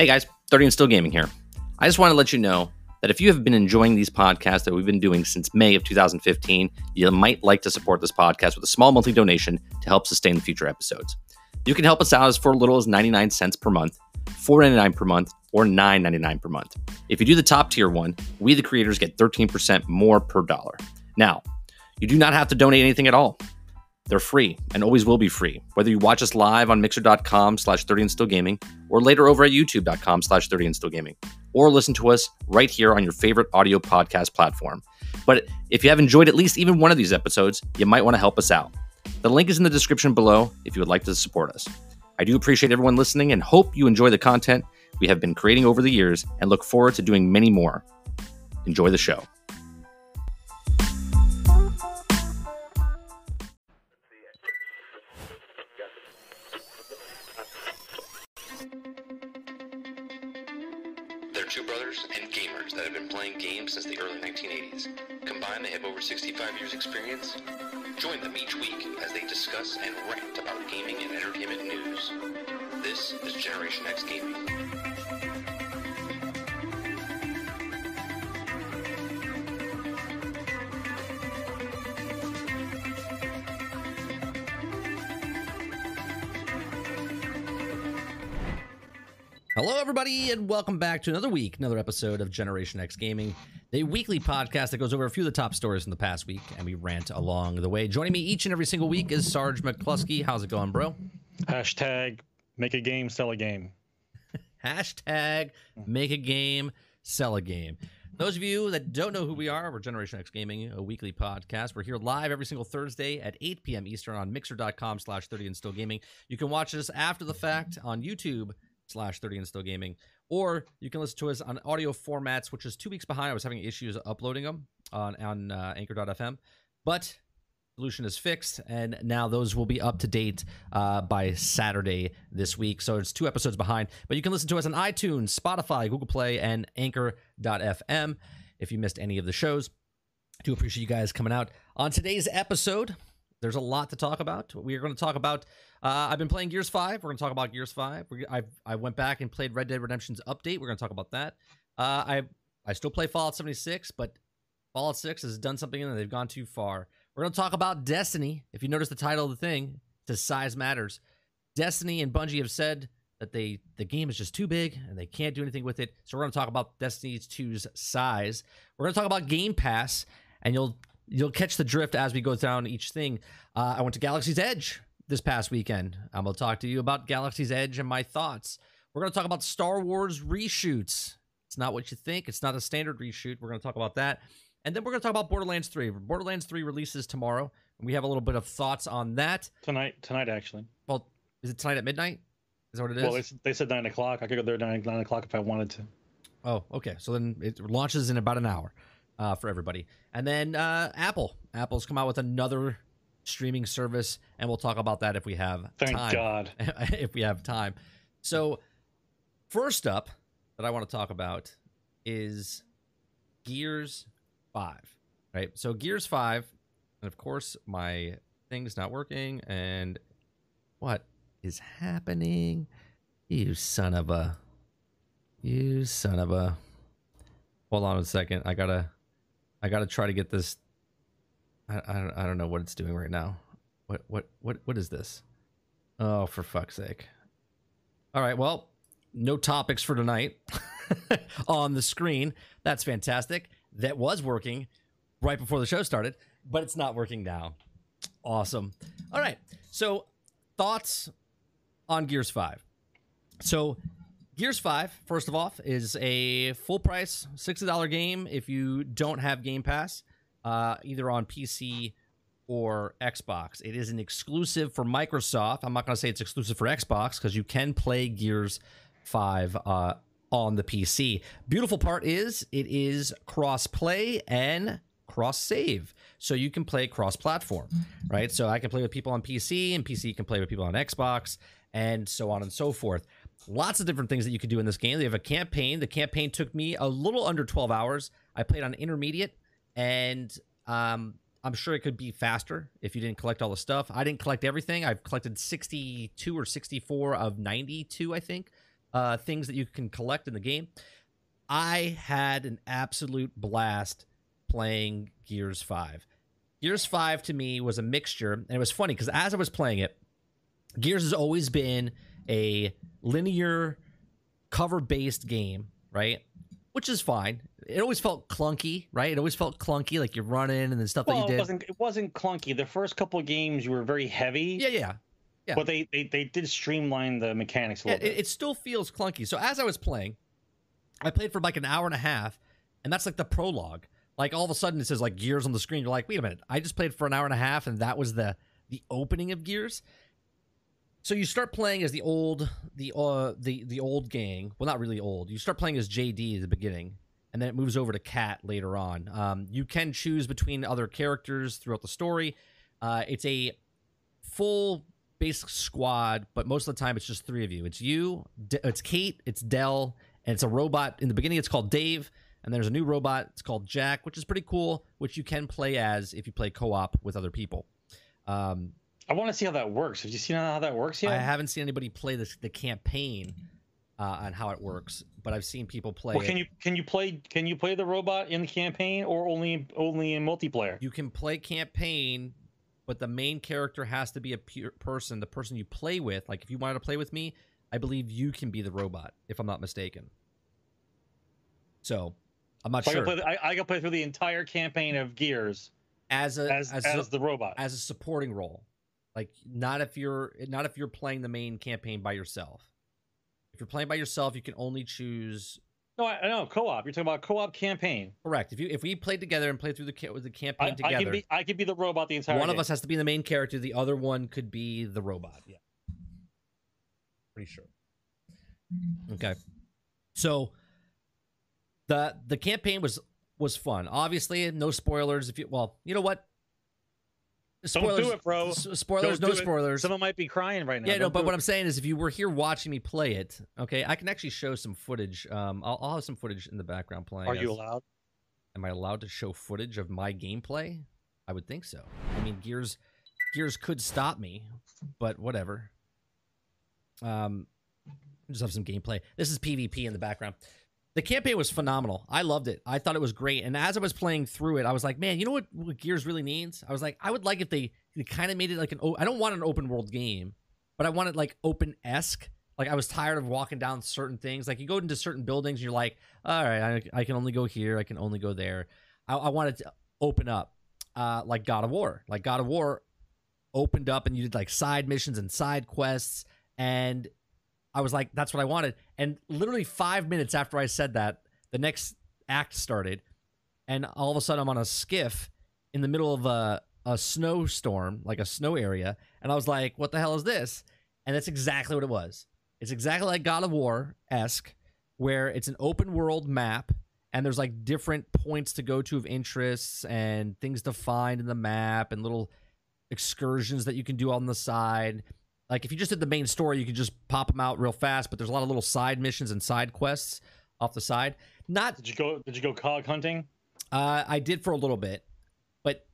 Hey guys, 30 and Still Gaming here. I just want to let you know that if you have been enjoying these podcasts that we've been doing since May of 2015, you might like to support this podcast with a small monthly donation to help sustain the future episodes. You can help us out as for little as 99 cents per month, 4.99 per month, or 9.99 per month. If you do the top tier one, we the creators get 13% more per dollar. Now, you do not have to donate anything at all. They're free and always will be free, whether you watch us live on mixer.com slash 30 and still gaming or later over at youtube.com slash 30 and still gaming or listen to us right here on your favorite audio podcast platform. But if you have enjoyed at least even one of these episodes, you might want to help us out. The link is in the description below if you would like to support us. I do appreciate everyone listening and hope you enjoy the content we have been creating over the years and look forward to doing many more. Enjoy the show. 55 years experience? Join them each week as they discuss and rant about gaming and entertainment news. This is Generation X Gaming. Hello, everybody, and welcome back to another week, another episode of Generation X Gaming, the weekly podcast that goes over a few of the top stories from the past week, and we rant along the way. Joining me each and every single week is Sarge McCluskey. How's it going, bro? Hashtag make a game, sell a game. Hashtag make a game, sell a game. Those of you that don't know who we are, we're Generation X Gaming, a weekly podcast. We're here live every single Thursday at 8 p.m. Eastern on mixer.com slash 30 and still gaming. You can watch us after the fact on YouTube slash 30 and still gaming, or you can listen to us on audio formats, which is two weeks behind. I was having issues uploading them on, on uh, anchor.fm, but solution is fixed and now those will be up to date uh, by saturday this week. So it's two episodes behind but you can listen to us on itunes spotify google play and anchor.fm if you missed any of the shows. I do appreciate you guys coming out. On today's episode there's a lot to talk about we are going to talk about uh, i've been playing gears 5 we're going to talk about gears 5 We're, I've, i went back and played red dead redemption's update we're going to talk about that uh, i i still play fallout 76 but fallout 6 has done something and they've gone too far we're going to talk about Destiny. If you notice the title of the thing, to size matters. Destiny and Bungie have said that they the game is just too big and they can't do anything with it. So we're going to talk about Destiny 2's size. We're going to talk about Game Pass, and you'll you'll catch the drift as we go down each thing. Uh, I went to Galaxy's Edge this past weekend. I'm going to talk to you about Galaxy's Edge and my thoughts. We're going to talk about Star Wars reshoots. It's not what you think. It's not a standard reshoot. We're going to talk about that. And then we're going to talk about Borderlands 3. Borderlands 3 releases tomorrow, and we have a little bit of thoughts on that. Tonight, tonight actually. Well, is it tonight at midnight? Is that what it is? Well, they, they said nine o'clock. I could go there nine, nine o'clock if I wanted to. Oh, okay. So then it launches in about an hour uh, for everybody. And then uh, Apple. Apple's come out with another streaming service, and we'll talk about that if we have Thank time. God. if we have time. So, first up that I want to talk about is Gears 5. Right? So, Gears 5, and of course, my thing's not working. And what is happening? You son of a. You son of a. Hold on a second. I gotta. I gotta try to get this. I, I don't. I don't know what it's doing right now. What what what what is this? Oh, for fuck's sake! All right. Well, no topics for tonight on the screen. That's fantastic. That was working right before the show started, but it's not working now. Awesome. All right. So, thoughts on Gears 5. So, Gears 5, first of all, is a full price $60 game if you don't have Game Pass, uh, either on PC or Xbox. It is an exclusive for Microsoft. I'm not going to say it's exclusive for Xbox because you can play Gears 5 uh, on the PC. Beautiful part is it is cross play and cross save. So you can play cross platform, right? So I can play with people on PC and PC can play with people on Xbox and so on and so forth. Lots of different things that you can do in this game. They have a campaign. The campaign took me a little under 12 hours. I played on intermediate and um, I'm sure it could be faster if you didn't collect all the stuff. I didn't collect everything. I've collected 62 or 64 of 92, I think, uh, things that you can collect in the game. I had an absolute blast playing Gears 5. Gears 5 to me was a mixture, and it was funny because as I was playing it, Gears has always been a linear cover based game, right? Which is fine. It always felt clunky, right? It always felt clunky, like you're running and the stuff Well, that you it did. wasn't it wasn't clunky. The first couple of games you were very heavy. Yeah, yeah. yeah. But they, they they did streamline the mechanics a Yeah, little it, bit. it still feels clunky. So as I was playing, I played for like an hour and a half, and that's like the prologue. Like all of a sudden it says like Gears on the screen. You're like, wait a minute, I just played for an hour and a half, and that was the the opening of Gears. So you start playing as the old the uh the the old gang. Well, not really old. You start playing as JD at the beginning, and then it moves over to Kait later on. Um, you can choose between other characters throughout the story. Uh, it's a full basic squad, but most of the time it's just three of you. It's you, it's Kait, it's Del, and it's a robot. In the beginning, it's called Dave, and there's a new robot. It's called Jack, which is pretty cool, which you can play as if you play co-op with other people. Um, I want to see how that works. Have you seen how that works yet? I haven't seen anybody play this, the campaign uh, on how it works, but I've seen people play. Well, it. can you can you play can you play the robot in the campaign or only only in multiplayer? You can play campaign, but the main character has to be a pure person. The person you play with, like if you wanted to play with me, I believe you can be the robot, if I'm not mistaken. So, I'm not So I, sure. can play, I, I can play through the entire campaign of Gears as a as as, as, a, the robot. as a supporting role, like not if you're not if you're playing the main campaign by yourself. If you're playing by yourself, you can only choose no, I, I know co-op. You're talking about co-op campaign. correct. If you if we played together and played through the with the campaign I, I together, be I could be the robot the entire. one of us has to be the main character the other one could be the robot yeah pretty sure okay so the the campaign was was fun obviously no spoilers if you well you know what Don't do spoilers it, bro. spoilers Don't no do it. spoilers Someone might be crying right now. yeah, no, Don't but do what it. I'm saying is, if you were here watching me play it, okay, I can actually show some footage. Um, I'll, I'll have some footage in the background playing. Are you allowed? Am I allowed to show footage of my gameplay? I would think so. I mean, Gears Gears could stop me, but whatever. Um just have some gameplay. This is PvP in the background. The campaign was phenomenal. I loved it. I thought it was great. And as I was playing through it, I was like, man, you know what, what Gears really needs? I was like, I would like if they, they kind of made it like an. I don't want an open world game, but I want it like open esque. Like I was tired of walking down certain things. Like you go into certain buildings, and you're like, all right, I, I can only go here. I can only go there. I, I wanted to open up, uh, like God of War. Like God of War opened up, and you did like side missions and side quests, and I was like, that's what I wanted. And literally five minutes after I said that, the next act started, and all of a sudden I'm on a skiff in the middle of a a snowstorm, like a snow area, and I was like, what the hell is this? And that's exactly what it was. It's exactly like God of War esque, where it's an open world map and there's like different points to go to of interests and things to find in the map and little excursions that you can do on the side. Like if you just did the main story, you can just pop them out real fast, but there's a lot of little side missions and side quests off the side. Not Did you go? Did you go cog hunting? uh, I did for a little bit, but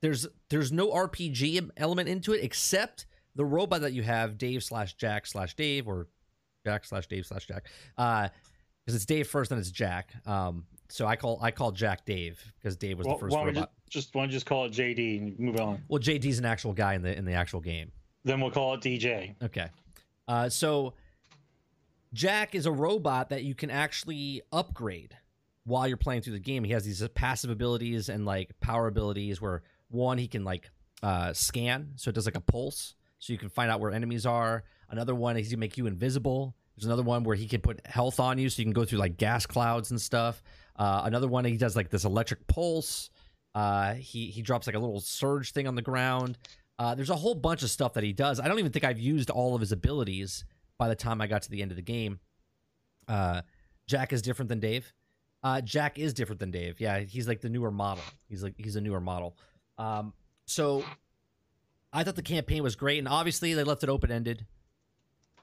there's there's no RPG element into it except the robot that you have, Dave slash Jack slash Dave or Jack slash Dave slash Jack, because it's Dave first, then it's Jack. Um, so I call I call Jack Dave because Dave was Well, the first why robot. just, just why don't you just call it JD and move on? Well, JD's an actual guy in the in the actual game. Then we'll call it DJ. Okay. Uh, so Jack is a robot that you can actually upgrade while you're playing through the game. He has these passive abilities and like power abilities where one he can like uh, scan, so it does like a pulse, so you can find out where enemies are. Another one he can make you invisible. There's another one where he can put health on you, so you can go through like gas clouds and stuff. Uh, another one he does like this electric pulse. Uh, he he drops like a little surge thing on the ground. Uh, there's a whole bunch of stuff that he does. I don't even think I've used all of his abilities by the time I got to the end of the game. Uh, Jack is different than Dave. Uh, Jack is different than Dave. Yeah, he's like the newer model. He's like he's a newer model. Um, so I thought the campaign was great, and obviously they left it open ended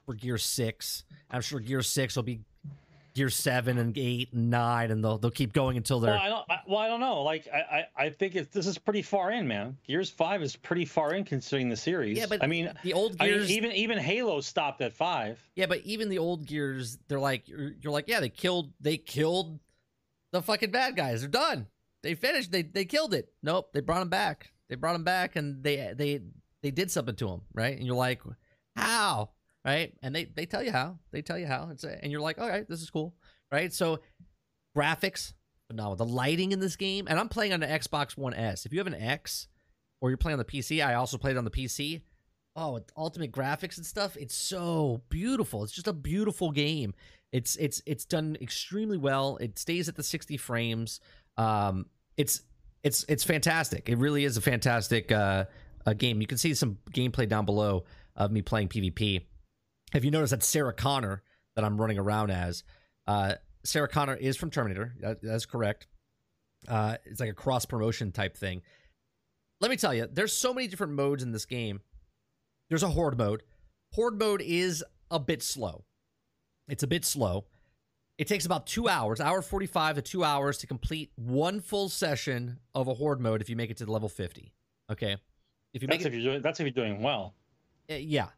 for Gear Six. I'm sure Gear Six will be Gear seven and eight and nine, and they'll they'll keep going until they're. Well, I don't. I, well, I don't know. Like, I, I, I think it's this is pretty far in, man. Gears Five is pretty far in considering the series. yeah, but I mean, the old I mean, gears. even even Halo stopped at five. yeah, but even the old gears, they're like you're, you're like, yeah, they killed they killed the fucking bad guys. They're done. They finished. They they killed it. Nope, they brought them back. They brought them back, and they they they did something to them, right? And you're like, how? Right? And they they tell you how. They tell you how. It's a, and you're like, all right, this is cool, right? So graphics, phenomenal. The lighting in this game, and I'm playing on an Xbox One S. If you have an X, or you're playing on the PC, I also played on the PC. Oh, with ultimate graphics and stuff, it's so beautiful. It's just a beautiful game. It's it's it's done extremely well. It stays at the 60 frames. Um, it's it's it's fantastic. It really is a fantastic uh, a game. You can see some gameplay down below of me playing PvP. If you notice that Sarah Connor that I'm running around as, uh, Sarah Connor is from Terminator. That, that's correct. Uh, it's like a cross promotion type thing. Let me tell you, there's so many different modes in this game. There's a horde mode. Horde mode is a bit slow. It's a bit slow. It takes about two hours, hour 45 to two hours to complete one full session of a horde mode if you make it to the level 50. Okay. If you make That's it, if you're doing. That's if you're doing well. uh, yeah,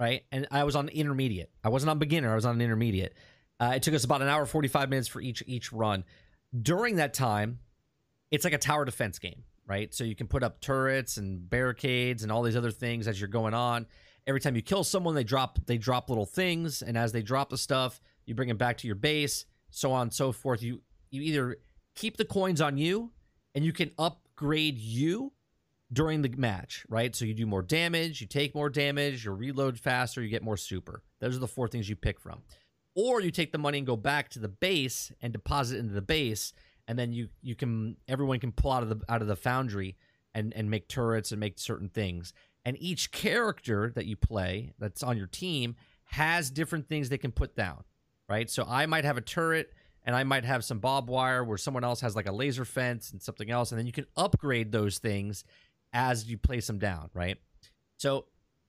right. And I was on intermediate. I wasn't on beginner. I was on an intermediate. Uh, it took us about an hour forty five minutes for each each run. During that time, it's like a tower defense game, right? So you can put up turrets and barricades and all these other things as you're going on. Every time you kill someone, they drop they drop little things, and as they drop the stuff, you bring it back to your base, so on and so forth. You you either keep the coins on you, and you can upgrade you during the match, right? So you do more damage, you take more damage, you reload faster, you get more super. Those are the four things you pick from. Or you take the money and go back to the base and deposit into the base, and then you you can everyone can pull out of the out of the foundry and and make turrets and make certain things. And each character that you play that's on your team has different things they can put down, right? So I might have a turret and I might have some bob wire where someone else has like a laser fence and something else, and then you can upgrade those things as you place them down, right? So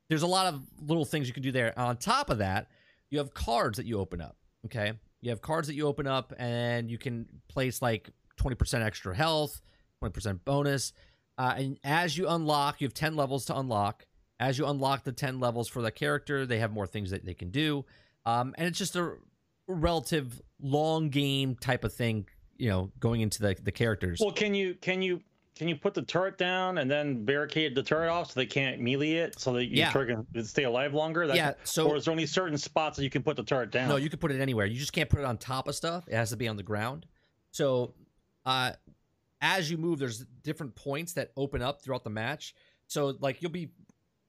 there's a lot of little things you can do there. On top of that, you have cards that you open up. Okay, you have cards that you open up, and you can place like 20% extra health, 20% bonus. Uh, and as you unlock, you have 10 levels to unlock. As you unlock the 10 levels for the character, they have more things that they can do. Um, and it's just a relative long game type of thing, you know, going into the, the characters. Well, can you can you can you put the turret down and then barricade the turret off so they can't melee it so that your Yeah. turret can stay alive longer? That- yeah, so or is there only certain spots that you can put the turret down? No, you can put it anywhere. You just can't put it on top of stuff. It has to be on the ground. So, uh, as you move, there's different points that open up throughout the match. So, like, you'll be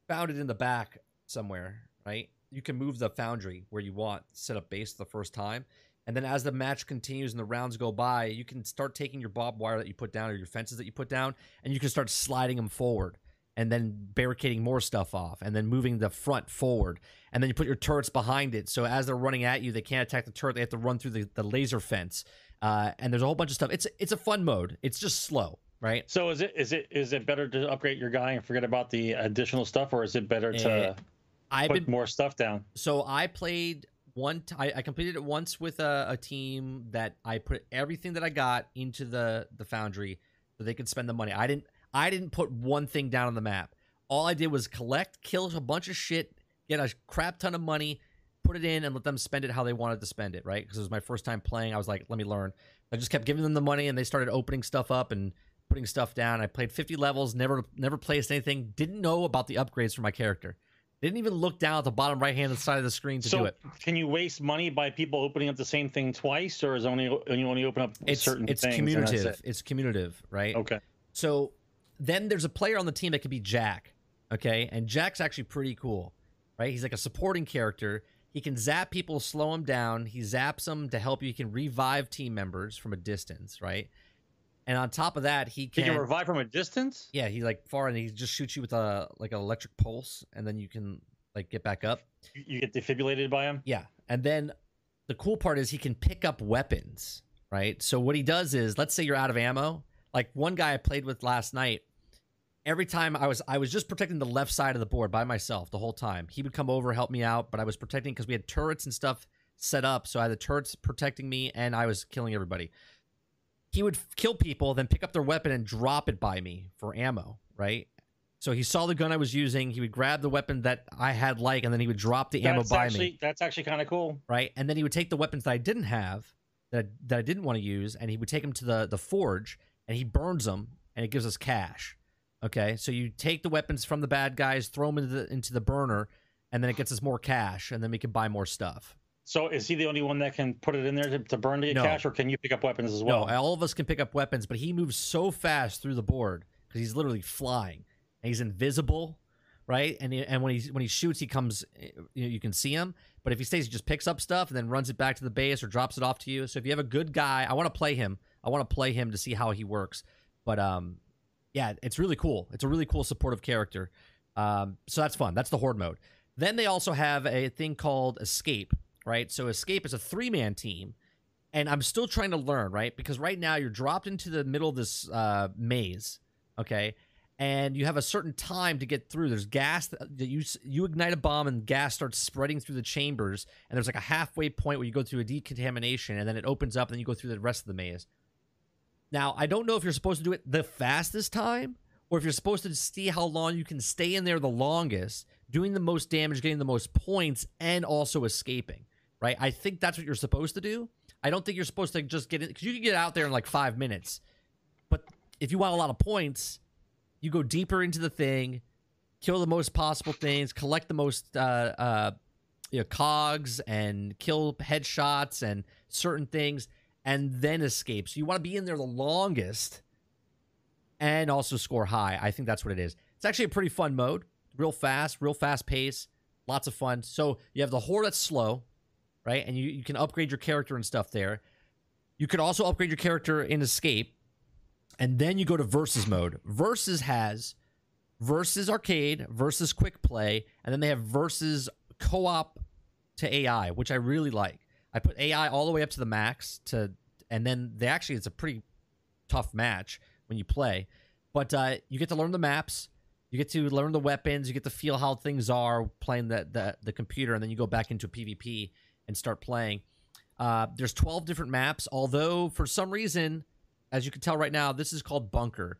founded in the back somewhere, right? You can move the foundry where you want, set up base the first time. And then as the match continues and the rounds go by, you can start taking your bob wire that you put down or your fences that you put down, and you can start sliding them forward and then barricading more stuff off and then moving the front forward. And then you put your turrets behind it so as they're running at you they can't attack the turret they have to run through the, the laser fence uh, and there's a whole bunch of stuff. It's it's a fun mode. It's just slow right? So is it is it is it better to upgrade your guy and forget about the additional stuff, or is it better to i've put been more stuff down? so i played one t- I, I completed it once with a, a team that i put everything that i got into the the foundry so they could spend the money. I didn't i didn't put one thing down on the map. All i did was collect kill a bunch of shit get a crap ton of money put it in and let them spend it how they wanted to spend it right? Because it was my first time playing. I was like let me learn. I just kept giving them the money and they started opening stuff up and putting stuff down. I played 50 levels never never placed anything didn't know about the upgrades for my character didn't even look down at the bottom right hand side of the screen to so do it. can you waste money by people opening up the same thing twice, or is only you only open up It's certain it's things? commutative. it? It's commutative, right? Okay. So then there's a player on the team that could be Jack. Okay, and Jack's actually pretty cool, right? He's like a supporting character. He can zap people, slow them down. He zaps them to help you. He can revive team members from a distance, right? And on top of that, he can, can revive from a distance. yeah, he like far and he just shoots you with a like an electric pulse, and then you can like get back up. You- You get defibrillated by him. Yeah. And then the cool part is he can pick up weapons, right? So what he does is, let's say you're out of ammo. Like one guy I played with last night, every time I was I was just protecting the left side of the board by myself the whole time. He would come over help me out, but I was protecting because we had turrets and stuff set up, so I had the turrets protecting me, and I was killing everybody. He would kill people, then pick up their weapon and drop it by me for ammo, right? So he saw the gun I was using. He would grab the weapon that I had like, and then he would drop the ammo That's by actually me, that's actually kind of cool. right? And then he would take the weapons that I didn't have, that that I didn't want to use, and he would take them to the the forge, and he burns them, and it gives us cash. Okay, so you take the weapons from the bad guys, throw them into the into the burner, and then it gets us more cash, and then we can buy more stuff. So is he the only one that can put it in there to, to burn to get No. cash, or can you pick up weapons as well? No, all of us can pick up weapons, but he moves so fast through the board because he's literally flying and he's invisible, right? And he, and when he when he shoots, he comes, you, know, you can see him. But if he stays, he just picks up stuff and then runs it back to the base or drops it off to you. So if you have a good guy, I want to play him. I want to play him to see how he works. But um, yeah, it's really cool. It's a really cool supportive character. Um, so that's fun. That's the horde mode. Then they also have a thing called escape, right? So escape is a three man team and I'm still trying to learn, right? Because right now you're dropped into the middle of this uh, maze, okay, and you have a certain time to get through. There's gas that you you ignite a bomb and gas starts spreading through the chambers, and there's like a halfway point where you go through a decontamination, and then it opens up, and then you go through the rest of the maze. Now I don't know if you're supposed to do it the fastest time, or if you're supposed to see how long you can stay in there the longest, doing the most damage, getting the most points, and also escaping. Right? I think that's what you're supposed to do. I don't think you're supposed to just get it because you can get out there in like five minutes. But if you want a lot of points, you go deeper into the thing, kill the most possible things, collect the most uh, uh, you know, cogs, and kill headshots and certain things, and then escape. So you want to be in there the longest, and also score high. I think that's what it is. It's actually a pretty fun mode, real fast, real fast pace, lots of fun. So you have the horde that's slow, right? And you, you can upgrade your character and stuff there. You could also upgrade your character in Escape, and then you go to Versus mode. Versus has Versus Arcade, Versus Quick Play, and then they have Versus Co-op to AI, which I really like. I put AI all the way up to the max to, and then they actually it's a pretty tough match when you play, but uh, you get to learn the maps. You get to learn the weapons. You get to feel how things are playing the, the the computer, and then you go back into PvP and start playing. Uh, there's 12 different maps, although for some reason, as you can tell right now, this is called Bunker.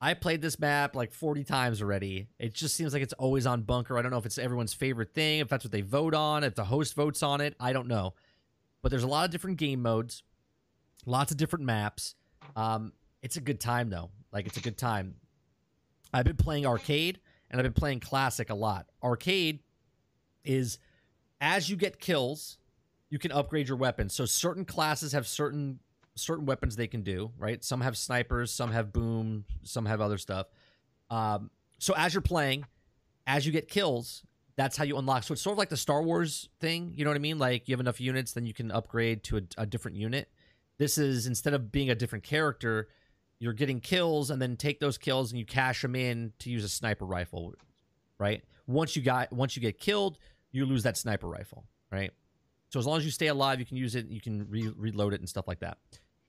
I played this map like 40 times already. It just seems like it's always on Bunker. I don't know if it's everyone's favorite thing, if that's what they vote on, if the host votes on it. I don't know. But there's a lot of different game modes, lots of different maps. Um, it's a good time though. Like it's a good time. I've been playing arcade and I've been playing classic a lot. Arcade is as you get kills, you can upgrade your weapons. So certain classes have certain certain weapons they can do, right? Some have snipers, some have boom, some have other stuff. Um, so as you're playing, as you get kills, that's how you unlock. So it's sort of like the Star Wars thing, you know what I mean? Like you have enough units, then you can upgrade to a, a different unit. This is instead of being a different character, you're getting kills and then take those kills and you cash them in to use a sniper rifle, right? Once you got once you get killed, you lose that sniper rifle, right? So as long as you stay alive, you can use it. You can re- reload it and stuff like that.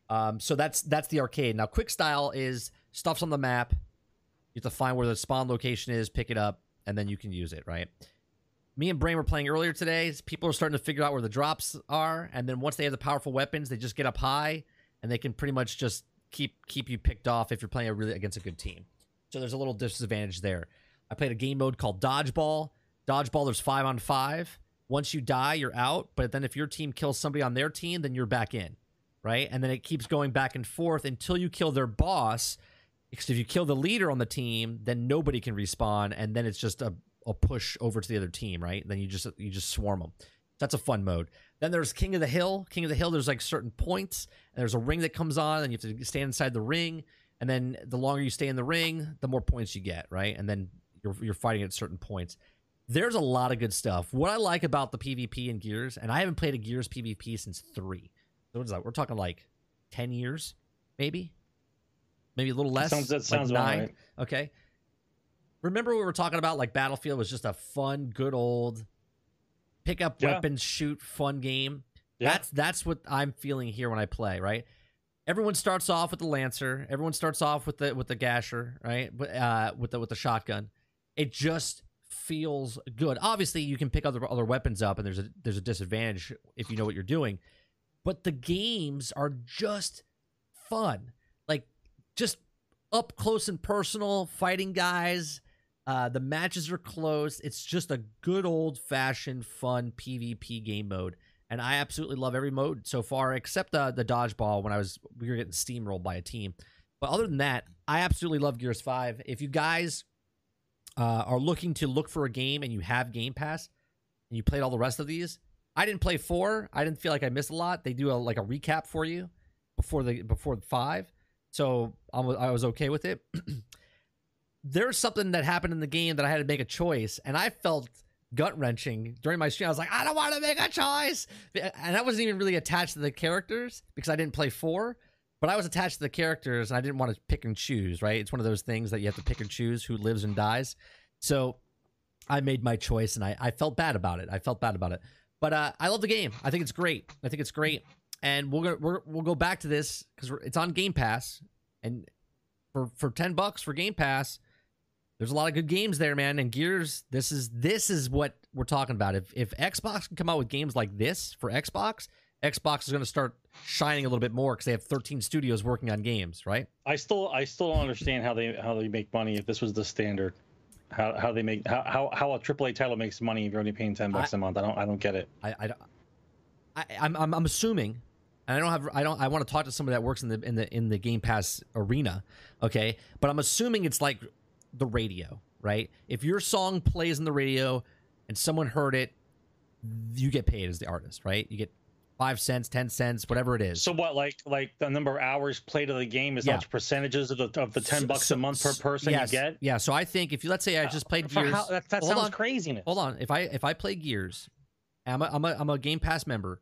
Um, so that's that's the arcade. Now, quick style is stuff's on the map. You have to find where the spawn location is, pick it up, and then you can use it. Right. Me and Brain were playing earlier today. People are starting to figure out where the drops are, and then once they have the powerful weapons, they just get up high, and they can pretty much just keep keep you picked off if you're playing a really against a good team. So there's a little disadvantage there. I played a game mode called Dodgeball. Dodgeball, there's five on five. Once you die, you're out. But then if your team kills somebody on their team, then you're back in, right? And then it keeps going back and forth until you kill their boss. Because if you kill the leader on the team, then nobody can respawn, and then it's just a, a push over to the other team, right? Then you just you just swarm them. That's a fun mode. Then there's King of the Hill. King of the Hill, there's like certain points, and there's a ring that comes on, and you have to stand inside the ring. And then the longer you stay in the ring, the more points you get, right? And then you're you're fighting at certain points. There's a lot of good stuff. What I like about the PvP in Gears, and I haven't played a Gears PvP since three. So what is that? We're talking like ten years, maybe, maybe a little less. Sounds- that sounds about nine. right. Okay. Remember we were talking about like Battlefield was just a fun, good old pick up Yeah. weapons, shoot, fun game. Yeah. That's that's what I'm feeling here when I play, right? Everyone starts off with the Lancer. Everyone starts off with the with the Gnasher, right? Uh, with the with the shotgun. It just feels good. Obviously, you can pick other other weapons up, and there's a there's a disadvantage if you know what you're doing. But the games are just fun, like just up close and personal, fighting guys. Uh, the matches are close. It's just a good old fashioned fun PvP game mode, and I absolutely love every mode so far, except the the dodgeball when I was we were getting steamrolled by a team. But other than that, I absolutely love Gears Five. If you guys uh, are looking to look for a game and you have Game Pass and you played all the rest of these, I didn't play four. I didn't feel like I missed a lot. They do a, like a recap for you before the before five, so I was, I was okay with it. There's something that happened in the game that I had to make a choice, and I felt gut wrenching during my stream. I was like, I don't want to make a choice, and I wasn't even really attached to the characters because I didn't play four. But I was attached to the characters, and I didn't want to pick and choose. Right? It's one of those things that you have to pick and choose who lives and dies. So I made my choice, and I, I felt bad about it. I felt bad about it. But uh, I love the game. I think it's great. I think it's great, and we'll go, we're, we'll go back to this because it's on Game Pass, and for for ten bucks for Game Pass, there's a lot of good games there, man. And Gears, this is this is what we're talking about. If if Xbox can come out with games like this for Xbox, Xbox is going to start shining a little bit more because they have 13 studios working on games, right? I still I still don't understand how they how they make money if this was the standard. How, how they make how, how how a AAA title makes money if you're only paying ten bucks I- a month. I don't I don't get it. I, I, I I'm, I'm I'm assuming, and I don't have I don't I want to talk to somebody that works in the in the in the Game Pass arena, okay? But I'm assuming it's like the radio, right? If your song plays in the radio and someone heard it, you get paid as the artist, right? You get five cents, ten cents, whatever it is. So what like like the number of hours played of the game is Yeah. percentages of the of the ten So- bucks so- a month per person yes, you get? Yeah, so I think if you let's say I just played For Gears, how- that that Hold sounds on. craziness. hold on. If I if I play Gears, I'm a, I'm a I'm a Game Pass member,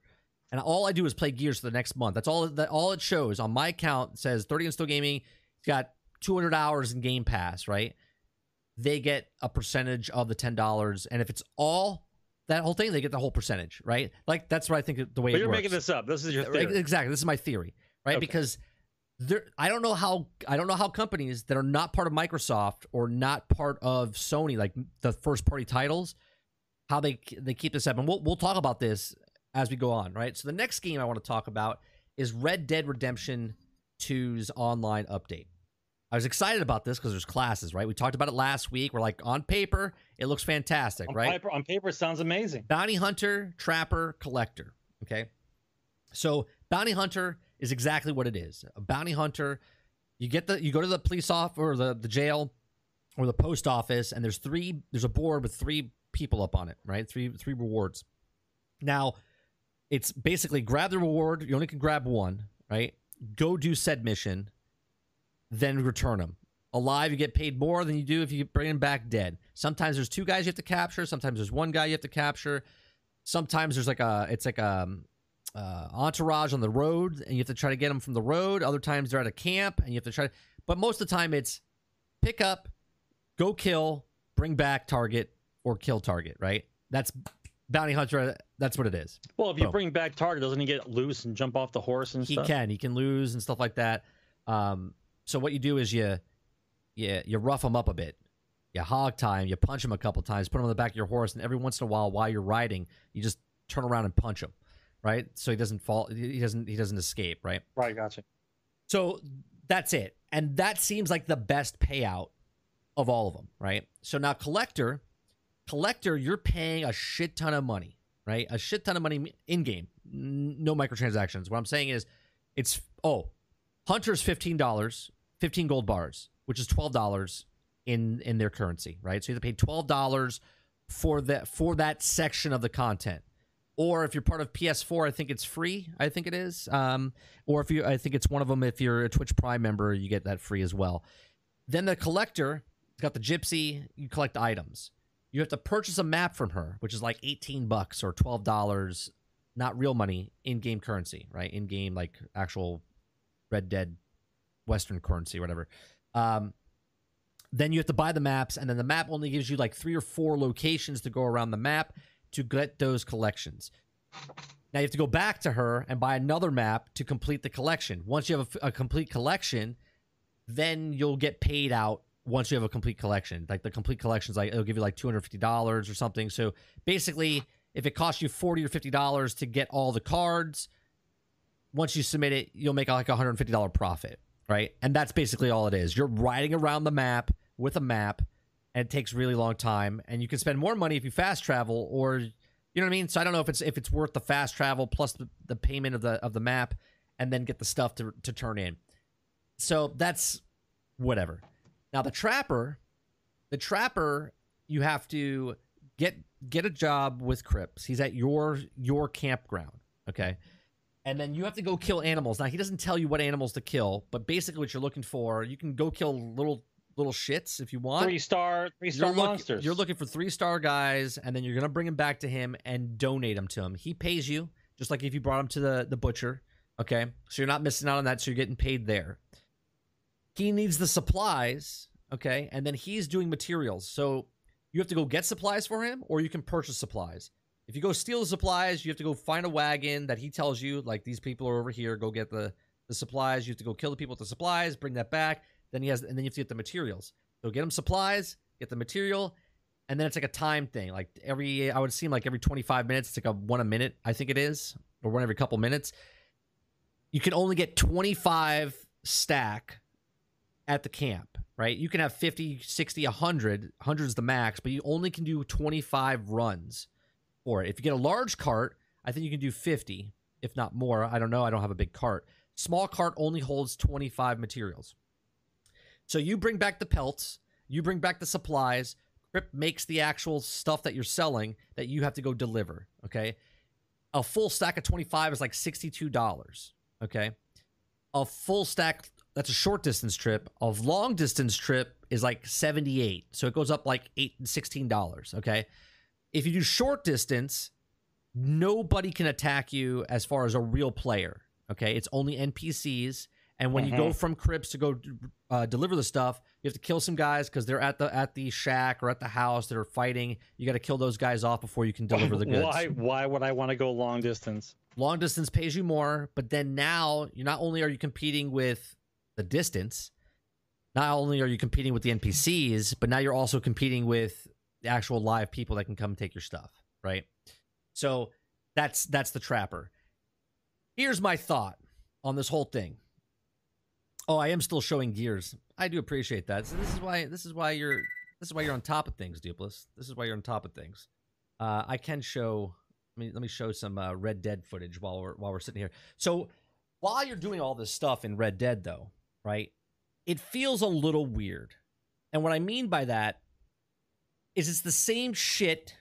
and all I do is play Gears for the next month. That's all that all it shows on my account. Says 30 and still gaming. It's got 200 hours in Game Pass, right? They get a percentage of the ten dollars, and if it's all that whole thing, they get the whole percentage, right? Like that's what I think the way But you're works. making this up. This is your theory. Exactly. This is my theory, right? Okay. Because there, I don't know how I don't know how companies that are not part of Microsoft or not part of Sony, like the first party titles, how they they keep this up, and we'll we'll talk about this as we go on, right? So the next game I want to talk about is Red Dead Redemption 2's online update. I was excited about this because there's classes, right? We talked about it last week. We're like, on paper, it looks fantastic, on, right? paper, on paper, it sounds amazing. bounty hunter, trapper, collector. Okay. So bounty hunter is exactly what it is. A bounty hunter, you get the you go to the police off or the, the jail or the post office, and there's three there's a board with three people up on it, right? Three three rewards. Now, it's basically grab the reward, you only can grab one, right? Go do said mission, then return them. Alive, you get paid more than you do if you bring them back dead. Sometimes there's two guys you have to capture. Sometimes there's one guy you have to capture. Sometimes there's like a it's like a uh, entourage on the road, and you have to try to get them from the road. Other times they're at a camp, and you have to try. But most of the time, it's pick up, go kill, bring back target, or kill target. Right? That's bounty hunter. That's what it is. Well, if you Boom. bring back target, doesn't he get loose and jump off the horse and stuff he stuff? can he can lose and stuff like that um so what you do is you you you rough him up a bit you hog tie him you punch him a couple times put him on the back of your horse and every once in a while while you're riding you just turn around and punch him right so he doesn't fall he doesn't he doesn't escape right Right, gotcha. so that's it. And that seems like the best payout of all of them, right? So now collector, collector, you're paying a shit ton of money, right? A shit ton of money in game. No microtransactions. What I'm saying is it's oh, hunter's $15, 15 gold bars, which is $12 in in their currency, right? So you have to pay $12 for that for that section of the content. Or if you're part of PS4, I think it's free. I think it is. Um, or if you, I think it's one of them. If you're a Twitch Prime member, you get that free as well. Then the collector got the gypsy. You collect items. You have to purchase a map from her, which is like 18 bucks or 12 dollars, not real money, in-game currency, right? In-game like actual Red Dead Western currency, whatever. Um, then you have to buy the maps, and then the map only gives you like three or four locations to go around the map to get those collections. Now you have to go back to her and buy another map to complete the collection. Once you have a, a complete collection, then you'll get paid out once you have a complete collection. Like the complete collection's like it'll give you like two hundred fifty dollars or something. So basically, if it costs you forty or fifty dollars to get all the cards, once you submit it, you'll make like a hundred fifty dollar profit, right? And that's basically all it is. You're riding around the map with a map, and it takes really long time. And you can spend more money if you fast travel, or you know what I mean. So I don't know if it's if it's worth the fast travel plus the, the payment of the of the map, and then get the stuff to to turn in. So that's whatever. Now the trapper, the trapper, you have to get get a job with Cripps. He's at your your campground, okay? And then you have to go kill animals. Now he doesn't tell you what animals to kill, but basically what you're looking for, you can go kill little little shits if you want. Three star, three star you're look- monsters. you're looking for three star guys, and then you're gonna bring them back to him and donate them to him. He pays you just like if you brought him to the the butcher. Okay, so you're not missing out on that. So you're getting paid there. He needs the supplies. Okay, and then he's doing materials. So you have to go get supplies for him, or you can purchase supplies. If you go steal the supplies, you have to go find a wagon that he tells you, like these people are over here. Go get the the supplies. You have to go kill the people with the supplies, bring that back. Then he has, and then you have to get the materials. So get him supplies, get the material, and then it's like a time thing. Like every, I would seem like every 25 minutes, it's like a one a minute, I think it is, or one every couple minutes. You can only get 25 stack at the camp, right? You can have 50, 60, 100, 100 is the max, but you only can do 25 runs for it. If you get a large cart, I think you can do 50, if not more. I don't know. I don't have a big cart. Small cart only holds 25 materials. So you bring back the pelts, you bring back the supplies. Crip makes the actual stuff that you're selling that you have to go deliver. Okay. A full stack of 25 is like $62. Okay. A full stack, that's a short distance trip. A long distance trip is like 78. So it goes up like eight, $16. Okay. If you do short distance, nobody can attack you as far as a real player. Okay. It's only NPCs. And when you go from Cripps to go uh, deliver the stuff, you have to kill some guys because they're at the at the shack or at the house that are fighting. You got to kill those guys off before you can deliver the goods. Why? Why would I want to go long distance? Long distance pays you more, but then now you not only are you competing with the distance, not only are you competing with the NPCs, but now you're also competing with actual live people that can come take your stuff, right? So that's that's the trapper. Here's my thought on this whole thing. Oh, I am still showing gears. I do appreciate that. So this is why this is why you're this is why you're on top of things, Dupless. This is why you're on top of things. Uh, I can show. Let me let me show some uh, Red Dead footage while we're while we're sitting here. So while you're doing all this stuff in Red Dead, though, right? It feels a little weird, and what I mean by that is it's the same shit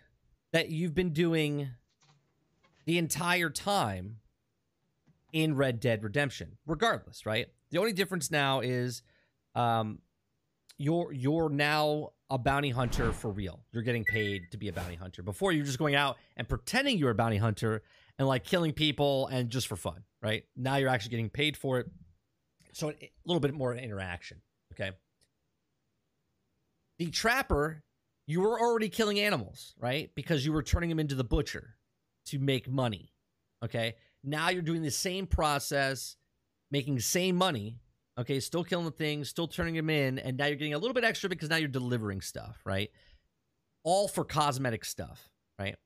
that you've been doing the entire time in Red Dead Redemption, regardless, right? The only difference now is um, you're you're now a bounty hunter for real. You're getting paid to be a bounty hunter. Before you're just going out and pretending you're a bounty hunter and like killing people and just for fun, right? Now you're actually getting paid for it. So a little bit more interaction, okay? The trapper, you were already killing animals, right? Because you were turning them into the butcher to make money. Okay? Now you're doing the same process making the same money. Okay, still killing the things, still turning them in, and now you're getting a little bit extra because now you're delivering stuff, right? All for cosmetic stuff, right?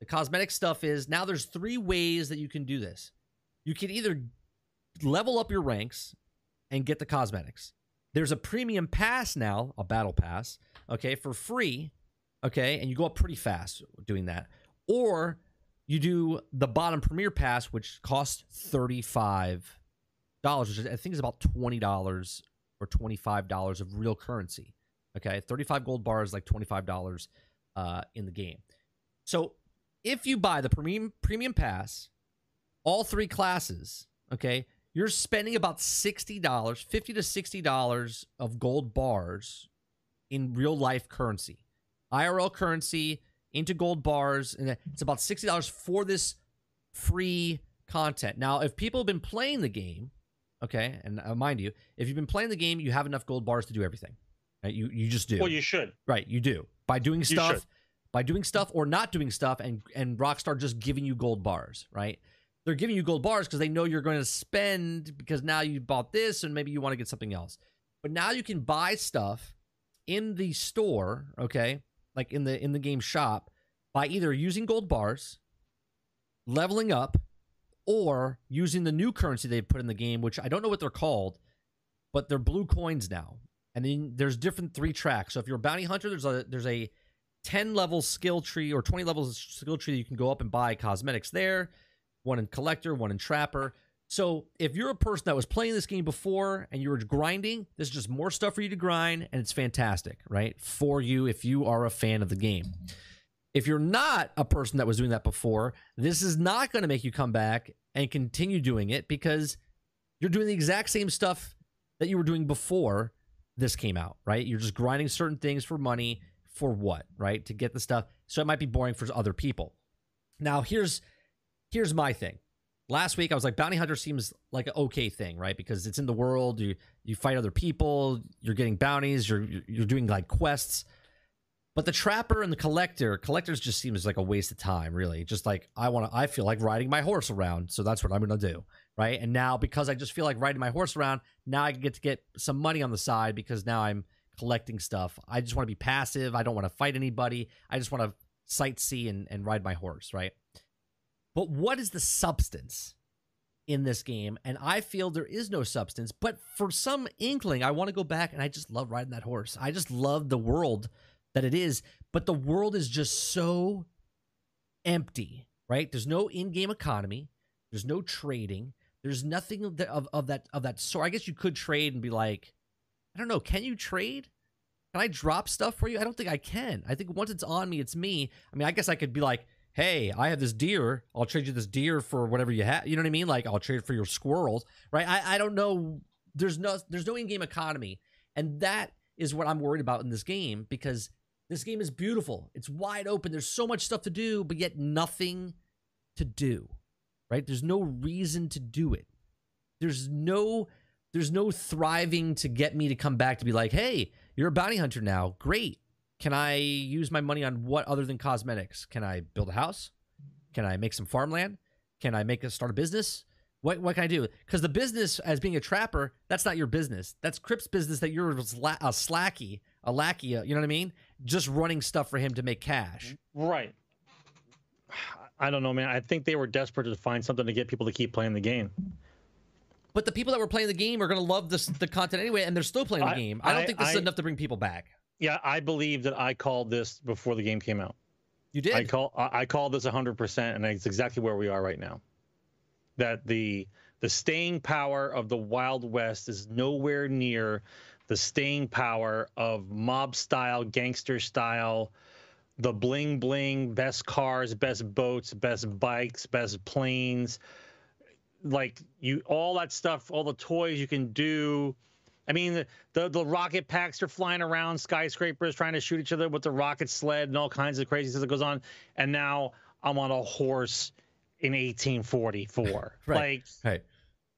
The cosmetic stuff is now there's three ways that you can do this. You can either level up your ranks and get the cosmetics. There's a premium pass now, a battle pass, okay, for free, okay, and you go up pretty fast doing that. Or you do the bottom premier pass, which costs 35 dollars, which I think is about twenty dollars or twenty five dollars of real currency. Okay, thirty five gold bars, like twenty five dollars uh, in the game. So if you buy the premium premium pass, all three classes, okay, you're spending about sixty dollars, 50 to sixty dollars of gold bars in real life currency, IRL currency into gold bars, and it's about sixty dollars for this free content. Now, if people have been playing the game Okay, and uh, mind you, if you've been playing the game, you have enough gold bars to do everything. Right? You you just do. Well, you should. Right, you do by doing stuff, by doing stuff or not doing stuff, and and Rockstar just giving you gold bars. Right, they're giving you gold bars because they know you're going to spend because now you bought this and maybe you want to get something else. But now you can buy stuff in the store, okay, like in the in the game shop, by either using gold bars, leveling up, or using the new currency they've put in the game, which I don't know what they're called, but they're blue coins now. And then there's different three tracks. So if you're a bounty hunter, there's a there's a 10 level skill tree or 20 levels skill tree that you can go up and buy cosmetics there. One in collector, one in trapper. So if you're a person that was playing this game before and you were grinding, there's just more stuff for you to grind, and it's fantastic, right? For you if you are a fan of the game. If you're not a person that was doing that before, this is not going to make you come back and continue doing it because you're doing the exact same stuff that you were doing before this came out, right? You're just grinding certain things for money for what, right? To get the stuff. So it might be boring for other people. Now, here's here's my thing. Last week I was like bounty hunter seems like an okay thing, right? Because it's in the world, you you fight other people, you're getting bounties, you're you're doing like quests. But the trapper and the collector, collectors just seems like a waste of time, really. Just like I want to, I feel like riding my horse around, so that's what I'm gonna do, right? And now because I just feel like riding my horse around, now I get to get some money on the side because now I'm collecting stuff. I just want to be passive. I don't want to fight anybody. I just want to sightsee and, and ride my horse, right? But what is the substance in this game? And I feel there is no substance, but for some inkling, I want to go back and I just love riding that horse. I just love the world that it is, but the world is just so empty, right? There's no in-game economy. There's no trading. There's nothing of, of that of that sort. I guess you could trade and be like, I don't know, can you trade? Can I drop stuff for you? I don't think I can. I think once it's on me, it's me. I mean, I guess I could be like, hey, I have this deer. I'll trade you this deer for whatever you have. You know what I mean? Like I'll trade for your squirrels, right? I, I don't know. There's no there's no in-game economy. And that is what I'm worried about in this game because this game is beautiful. It's wide open. There's so much stuff to do, but yet nothing to do. Right? There's no reason to do it. There's no there's no thriving to get me to come back to be like, "Hey, you're a bounty hunter now. Great. Can I use my money on what other than cosmetics? Can I build a house? Can I make some farmland? Can I make a start a business? What what can I do? Because the business as being a trapper, that's not your business. That's Cripps' business. That you're a slacky, a lackey. You know what I mean? Just running stuff for him to make cash. Right. I don't know, man. I think they were desperate to find something to get people to keep playing the game. But the people that were playing the game are going to love this the content anyway, and they're still playing the I- game. I don't I- think this is enough to bring people back. Yeah, I believe that I called this before the game came out. You did. I call I I called this 100%, and it's exactly where we are right now. That the the staying power of the Wild West is nowhere near the staying power of mob style, gangster style, the bling bling, best cars, best boats, best bikes, best planes, like you all that stuff, all the toys you can do. I mean, the, the rocket packs are flying around skyscrapers, trying to shoot each other with the rocket sled and all kinds of crazy stuff that goes on. And now I'm on a horse in 1844. Right. Like, Hey,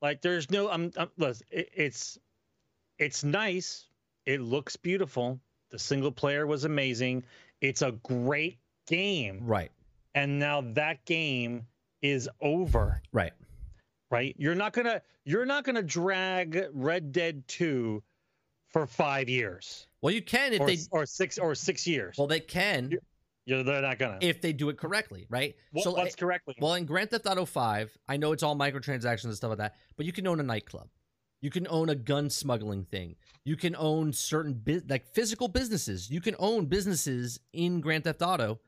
like there's no. I'm. I'm listen, it, it's it's nice. It looks beautiful. The single player was amazing. It's a great game. right, And now that game is over right. Right? You're not gonna you're not gonna drag Red Dead 2 for five years Well, you can if or, they. or six or six years. Well, they can You're, they're not gonna. if they do it correctly, right? what, so, what's eh, correctly? well, in Grand Theft Auto Five, I know it's all microtransactions and stuff like that, but you can own a nightclub. You can own a gun smuggling thing. You can own certain bu- like physical businesses. You can own businesses in Grand Theft Auto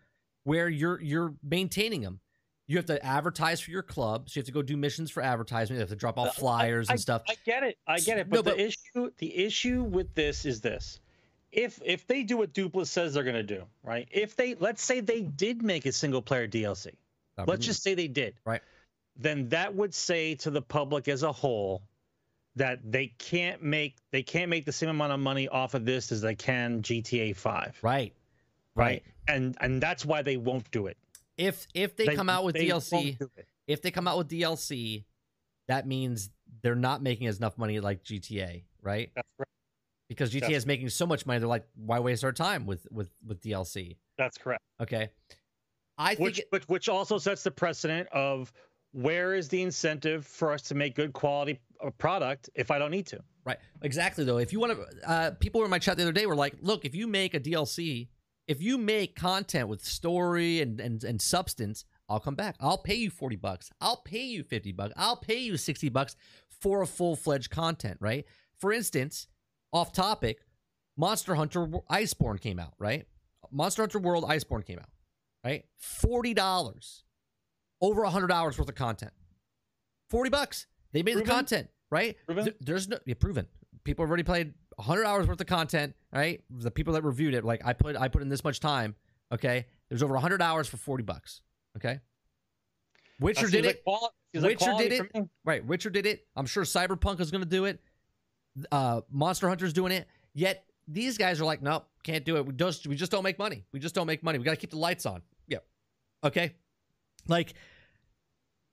where you're you're maintaining them. You have to advertise for your club, so you have to go do missions for advertisement. You have to drop off Uh, flyers I, and stuff. I get it. I get it. But, No, but- the issue the issue with this is this. If if they do what Dupla says they're gonna do, right? If they let's say they did make a single player DLC. Let's just say they did. Right. Then that would say to the public as a whole that they can't make they can't make the same amount of money off of this as they can GTA 5. right, Right. right. And and that's why they won't do it. If if they, come out with DLC, won't do it. if they come out with DLC, that means they're not making as enough money like GTA, right? That's right. Because GTA That's- is making so much money, they're like, why waste our time with with with DLC? That's correct. Okay, I think Which, which which also sets the precedent of where is the incentive for us to make good quality uh, product if I don't need to? Right. Exactly. Though, if you want to, uh, people were in my chat the other day were like, "Look, if you make a DLC, if you make content with story and and and substance, I'll come back. I'll pay you forty bucks. I'll pay you fifty bucks. I'll pay you sixty bucks for a full fledged content. Right. For instance, off topic, Monster Hunter Iceborne came out. Right. Monster Hunter World Iceborne came out. Right. Forty dollars, over a hundred hours worth of content. Forty bucks. They made Proven? the content. Right. Proven? Th- there's no yeah, proven. People have already played 100 hours worth of content, right? The people that reviewed it, like I put, I put in this much time. Okay, there's over 100 hours for 40 bucks. Okay, Witcher did it. like quali- seems like Witcher did it. Right, Witcher did it. I'm sure Cyberpunk is going to do it. Uh, Monster Hunter's doing it. Yet these guys are like, nope, can't do it. We just, we just don't make money. We just don't make money. We got to keep the lights on. Yep. Okay. Like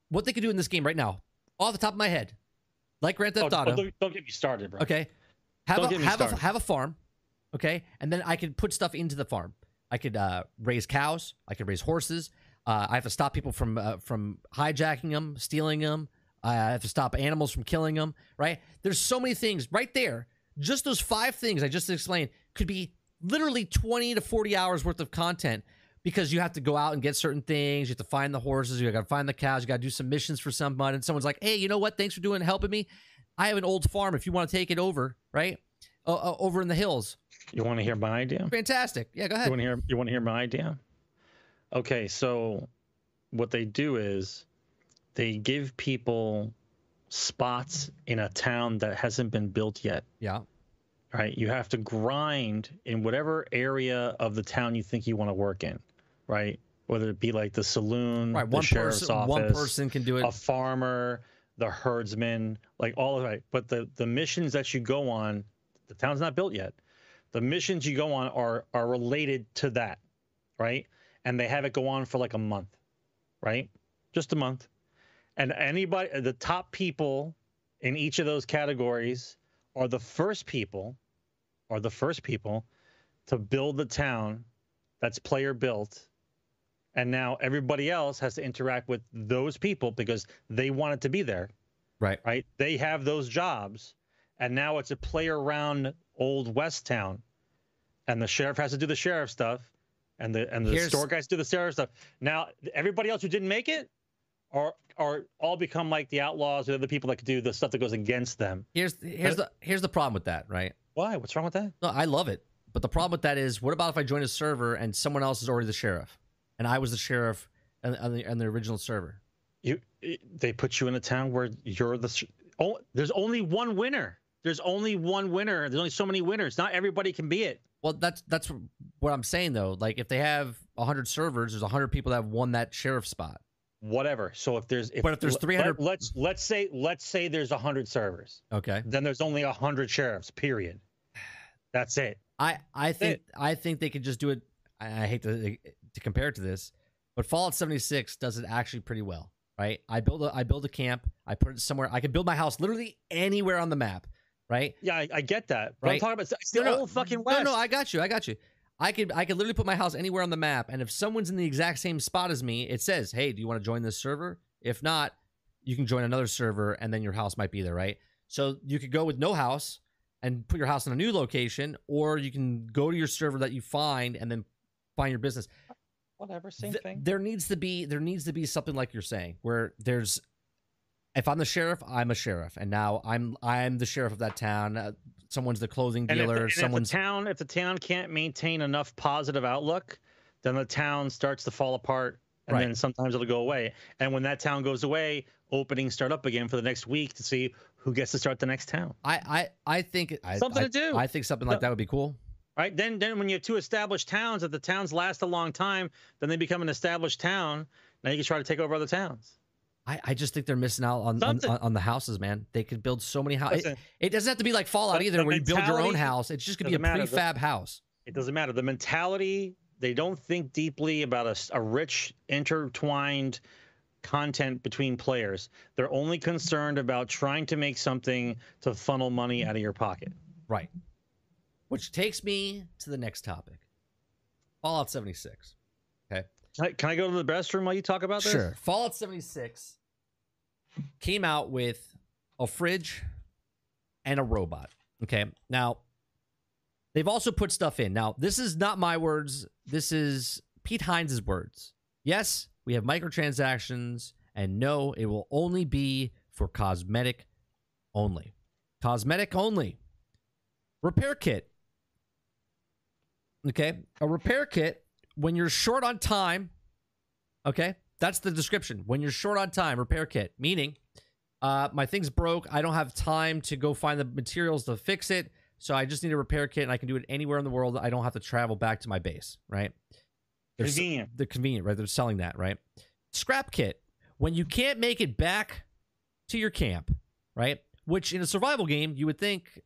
what they could do in this game right now, off the top of my head, like Grand Oh, Theft Auto. don't, don't get me started, bro. Okay. Have Don't a have a have a farm. Okay. And then I could put stuff into the farm. I could uh, raise cows. I could raise horses. Uh, I have to stop people from uh, from hijacking them, stealing them. I have to stop animals from killing them. Right? There's so many things right there. Just those five things I just explained could be literally 20 to 40 hours worth of content because you have to go out and get certain things. You have to find the horses. You got to find the cows. You got to do some missions for someone. And someone's like, "Hey, you know what? Thanks for doing helping me. I have an old farm. If you want to take it over, right? Uh, uh, over in the hills. You want to hear my idea? Fantastic. Yeah, go ahead. You want to hear? You want to hear my idea? Okay, so what they do is they give people spots in a town that hasn't been built yet. Yeah. Right? You have to grind in whatever area of the town you think you want to work in. Right? Whether it be like the saloon, Right. the One sheriff's person. office, One person can do it. a farmer, the herdsman, like all of it. But the the missions that you go on, the town's not built yet. The missions you go on are are related to that, right? And they have it go on for like a month, right? Just a month. And anybody, the top people in each of those categories are the first people, are the first people to build the town that's player built and now everybody else has to interact with those people because they wanted to be there Right. right they have those jobs and now it's a play around old west town and the sheriff has to do the sheriff stuff and the and the Here's- store guys do the sheriff stuff now everybody else who didn't make it are are all become like the outlaws or the people that could do the stuff that goes against them Here's here's the here's the problem with that. Right. why what's wrong with that No, I love it. But the problem with that is, what about if I join a server and someone else is already the sheriff, and I was the sheriff on, on the, on the original server? you eh, they put you in a town where you're the oh there's only one winner there's only one winner there's only so many winners not everybody can be it Well, that's that's what I'm saying though. Like if they have hundred servers, there's hundred people that have won that sheriff spot. whatever so if there's if, But if there's 300 let's let's say let's say there's 100 servers Okay. then there's only 100 sheriffs period that's it I I think I think they could just do it. I, I hate to to compare it to this, but Fallout 76 does it actually pretty well. Right. I build a I build a camp. I put it somewhere. I could build my house literally anywhere on the map. Right. yeah i, I get that but i'm talking about it's the No, no, fucking west No, no, I got you. I got you. I could I could literally put my house anywhere on the map, and if someone's in the exact same spot as me, it says, "Hey, do you want to join this server?" If not, you can join another server, and then your house might be there, right? So you could go with no house and put your house in a new location, or you can go to your server that you find and then find your business. Whatever same Th- thing There needs to be there needs to be something like you're saying, where there's if I'm the sheriff, I'm a sheriff, and now I'm I'm the sheriff of that town. Uh, someone's the clothing and, if, dealer. the, and if the someone's town if the town can't maintain enough positive outlook then the town starts to fall apart and Right. then sometimes it'll go away and when that town goes away openings start up again for the next week to see who gets to start the next town I I I think Something I, to do. I think something like that would be cool. Right then then when you have two established towns if the towns last a long time then they become an established town now you can try to take over other towns I, I just think they're missing out on, on on the houses, man. They could build so many houses. It, it doesn't have to be like Fallout either, where you build your own house. It's just gonna be a matter. The- prefab house. it doesn't matter the mentality they don't think deeply about a, a rich intertwined content between players they're only concerned about trying to make something to funnel money out of your pocket Right. Which takes me to the next topic. Fallout 76. can I, can I go to the restroom while you talk about this Sure. Fallout 76 came out with a fridge and a robot. Okay. Now, they've also put stuff in. Now, this is not my words. This is Pete Hines' words. Yes, we have microtransactions, and no, it will only be for cosmetic only. Cosmetic only. Repair kit. Okay. A repair kit, when you're short on time, okay, that's the description. When you're short on time, repair kit, meaning uh, my thing's broke. I don't have time to go find the materials to fix it. So I just need a repair kit and I can do it anywhere in the world. I don't have to travel back to my base, right? They're Convenient. they're convenient, right? They're selling that, right? Scrap kit. When you can't make it back to your camp, right? Which in a survival game, you would think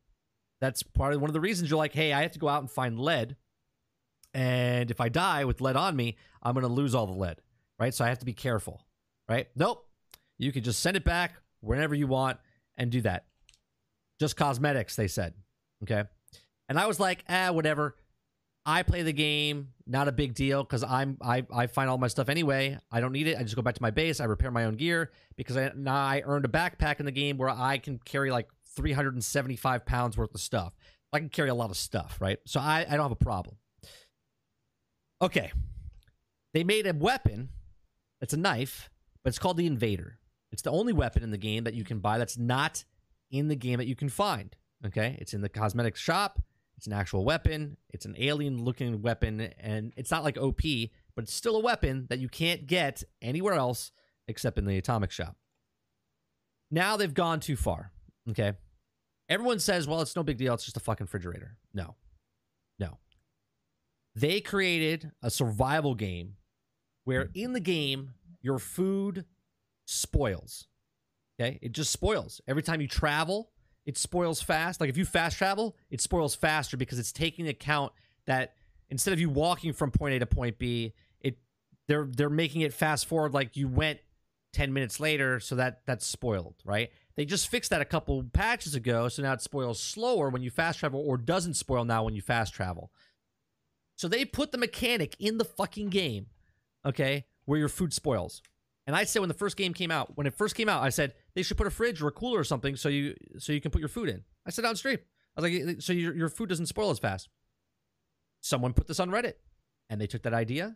that's part of one of the reasons you're like, hey, I have to go out and find lead. And if I die with lead on me, I'm going to lose all the lead, right? So I have to be careful, right? Nope. You can just send it back whenever you want and do that. Just cosmetics, they said. Okay. And I was like, ah, whatever. I play the game, not a big deal because I'm I I find all my stuff anyway. I don't need it. I just go back to my base. I repair my own gear because I now I earned a backpack in the game where I can carry like 375 pounds worth of stuff. I can carry a lot of stuff, right? So I I don't have a problem. Okay, they made a weapon. It's a knife, but it's called the Invader. It's the only weapon in the game that you can buy that's not in the game that you can find. Okay, it's in the cosmetics shop. It's an actual weapon. It's an alien looking weapon, and it's not like OP, but it's still a weapon that you can't get anywhere else except in the atomic shop. Now they've gone too far. Okay. Everyone says, well, it's no big deal. It's just a fucking refrigerator. No. No. They created a survival game where hmm. in the game, your food spoils. Okay. It just spoils. Every time you travel, it spoils fast. Like if you fast travel, it spoils faster because it's taking account that instead of you walking from point A to point B, it they're they're making it fast forward like you went 10 minutes later, so that that's spoiled, right? They just fixed that a couple patches ago, so now it spoils slower when you fast travel or doesn't spoil now when you fast travel. So they put the mechanic in the fucking game, okay, where your food spoils. And I said when the first game came out, when it first came out, I said they should put a fridge or a cooler or something so you so you can put your food in. I said downstream. I was like, so your your food doesn't spoil as fast. Someone put this on Reddit, and they took that idea,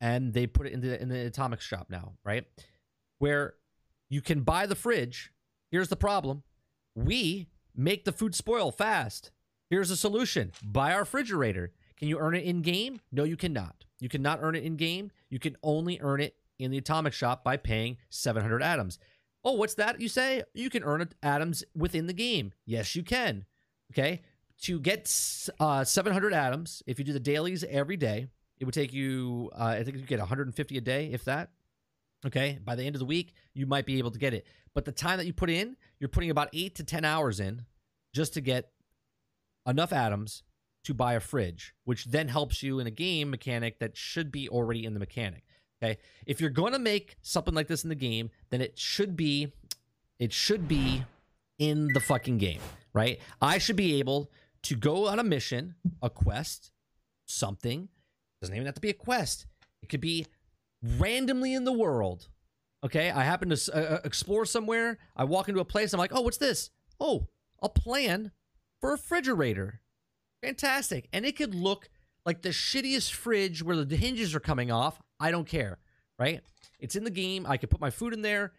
and they put it in the in the atomic shop now, right? Where you can buy the fridge. Here's the problem: we make the food spoil fast. Here's a solution: buy our refrigerator. Can you earn it in game? No, you cannot. You cannot earn it in game. You can only earn it in the atomic shop by paying 700 atoms. Oh, what's that? You say you can earn atoms within the game. Yes, you can. Okay. To get uh, 700 atoms, if you do the dailies every day, it would take you, uh, I think you get 150 a day, if that. Okay. By the end of the week, you might be able to get it. But the time that you put in, you're putting about eight to 10 hours in just to get enough atoms to buy a fridge, which then helps you in a game mechanic that should be already in the mechanic. Okay. If you're going to make something like this in the game, then it should be it should be in the fucking game, right? I should be able to go on a mission, a quest, something. Doesn't even have to be a quest. It could be randomly in the world. Okay, I happen to uh, explore somewhere. I walk into a place. I'm like, oh, what's this? Oh, a plan for a refrigerator. Fantastic. And it could look like the shittiest fridge where the hinges are coming off. I don't care, right? It's in the game. I can put my food in there.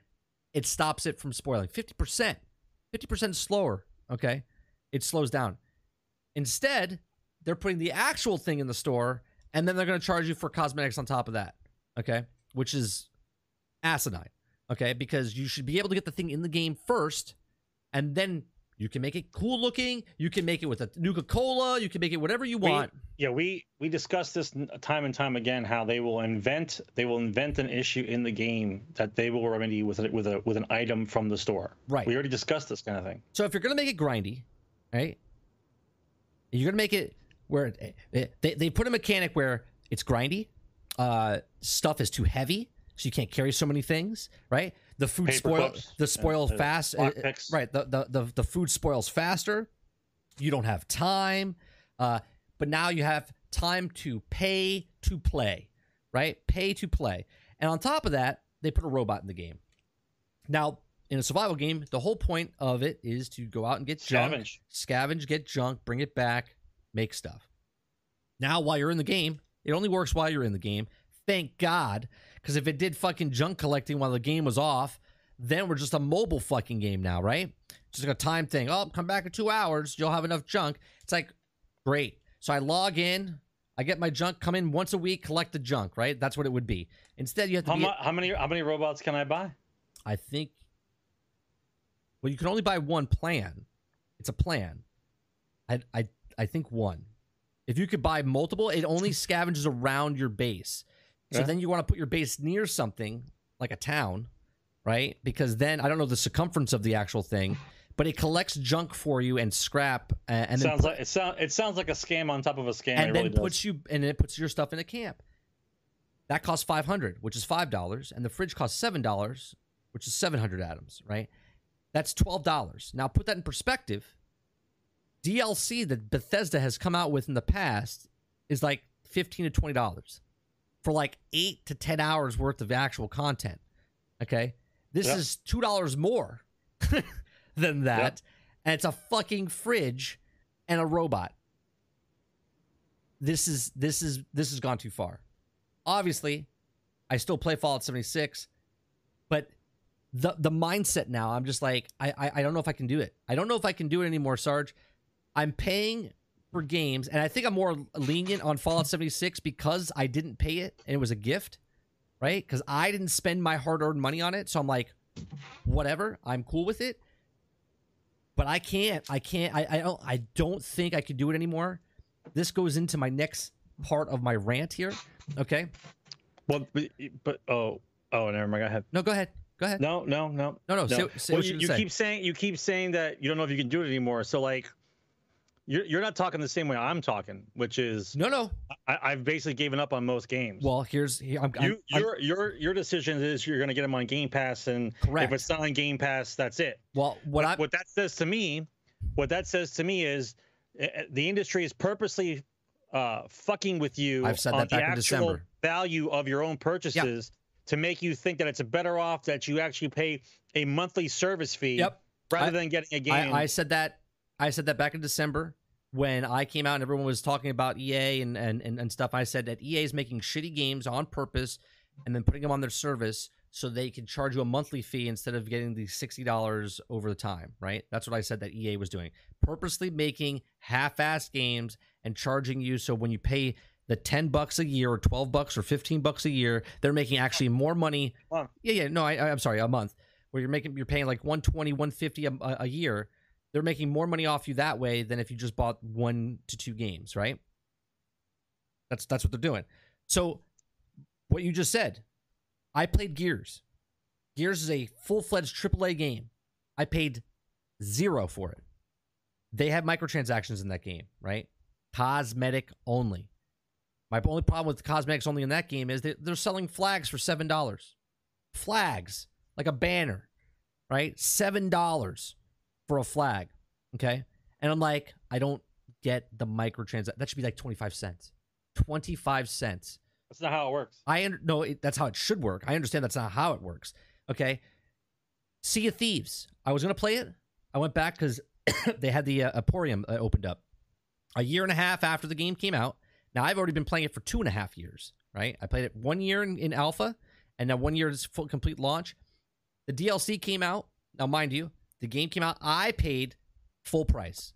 It stops it from spoiling. 50%. 50% slower, okay? It slows down. Instead, they're putting the actual thing in the store and then they're going to charge you for cosmetics on top of that, okay? Which is asinine, okay? Because you should be able to get the thing in the game first and then you can make it cool looking. You can make it with a Nuka Cola. You can make it whatever you We- want. Yeah, we we discussed this time and time again. How they will invent they will invent an issue in the game that they will remedy with with a with an item from the store. Right. We already discussed this kind of thing. So if you're gonna make it grindy, right? You're gonna make it where they they put a mechanic where it's grindy. Uh, stuff is too heavy, so you can't carry so many things, right? The food Paper spoil clips the spoil fast, right? The, the the the food spoils faster. You don't have time, uh, but now you have time to pay to play, right? Pay to play, and on top of that, they put a robot in the game. Now, in a survival game, the whole point of it is to go out and get junk, Scavenge. scavenge, get junk, bring it back, make stuff. Now, while you're in the game, it only works while you're in the game. Thank God, because if it did fucking junk collecting while the game was off, then we're just a mobile fucking game now, right? Just like a time thing. Oh, come back in two hours, you'll have enough junk. It's like, great. So I log in, I get my junk, come in once a week, collect the junk, right? That's what it would be. Instead, you have to How, how many how many robots can I buy? I think. Well, you can only buy one plan. It's a plan. I I I think one. If you could buy multiple, it only scavenges around your base. So Yeah. then you want to put your base near something like a town, right? Because then I don't know the circumference of the actual thing, but it collects junk for you and scrap, uh, and sounds like it sounds it sounds like a scam on top of a scam. and it then really does. puts you and it puts your stuff in a camp. That costs five hundred, which is five dollars, and the fridge costs seven dollars, which is seven hundred atoms, right? That's twelve dollars. Now put that in perspective. DLC that Bethesda has come out with in the past is like fifteen to twenty dollars for like eight to ten hours worth of actual content. Okay, this Yeah. is two dollars more than that, and it's a fucking fridge and a robot this is this is this has gone too far. Obviously, I still play Fallout 76, but the the mindset now, I'm just like, I, I I don't know if I can do it. I don't know if I can do it anymore, Sarge. I'm paying for games, and I think I'm more lenient on Fallout 76 because I didn't pay it and it was a gift, right? Because I didn't spend my hard earned money on it, so I'm like, whatever, I'm cool with it. But I can't. I can't. I I don't. I don't think I could do it anymore this goes into my next part of my rant here. Okay. Well, but, but oh oh never mind. Go ahead. No, go ahead. Go ahead. No no no No, no. no. Say, say well, what you, you, keep saying you keep saying that you don't know if you can do it anymore. So like, you're you're not talking the same way I'm talking, which is no, no. I, I've basically given up on most games. Well, here's here, I'm, you, I'm- your your your decision is you're going to get them on Game Pass, and Correct. if it's not on Game Pass, that's it. well. What I what that says to me, what that says to me is uh, the industry is purposely uh, fucking with you I've said that back in December. value of your own purchases to make you think that it's a better off that you actually pay a monthly service fee Yep. rather I- than getting a game. I, I said that I said that back in December when I came out and everyone was talking about EA and, and, and, and stuff. I said that EA is making shitty games on purpose and then putting them on their service so they can charge you a monthly fee instead of getting the sixty dollars over the time. Right? That's what I said that EA was doing, purposely making half-assed games and charging you. So when you pay the ten bucks a year or twelve bucks or fifteen bucks a year, they're making actually more money. Yeah, yeah. No, I, I'm sorry, a month where you're making you're paying like 120 150 a, a, a year they're making more money off you that way than if you just bought one to two games right? That's that's what they're doing. So what you just said i played gears. Gears is a full-fledged aaa game. I paid zero for it. They have microtransactions in that game right? Cosmetic only. My only problem with cosmetics only in that game is that they're selling flags for seven dollars. Flags like a banner, right? Seven dollars for a flag. Okay. And I'm like, I don't get the microtransaction. That should be like 25 cents. 25 cents. That's not how it works. I under- no, it, that's how it should work. I understand that's not how it works. Okay. Sea of Thieves. I was gonna play it. I went back because they had the uh, Emporium uh, opened up a year and a half after the game came out. Now I've already been playing it for two and a half years. Right. I played it one year in, in alpha, and now one year is full complete launch. The DLC came out. Now, mind you, the game came out. I paid full price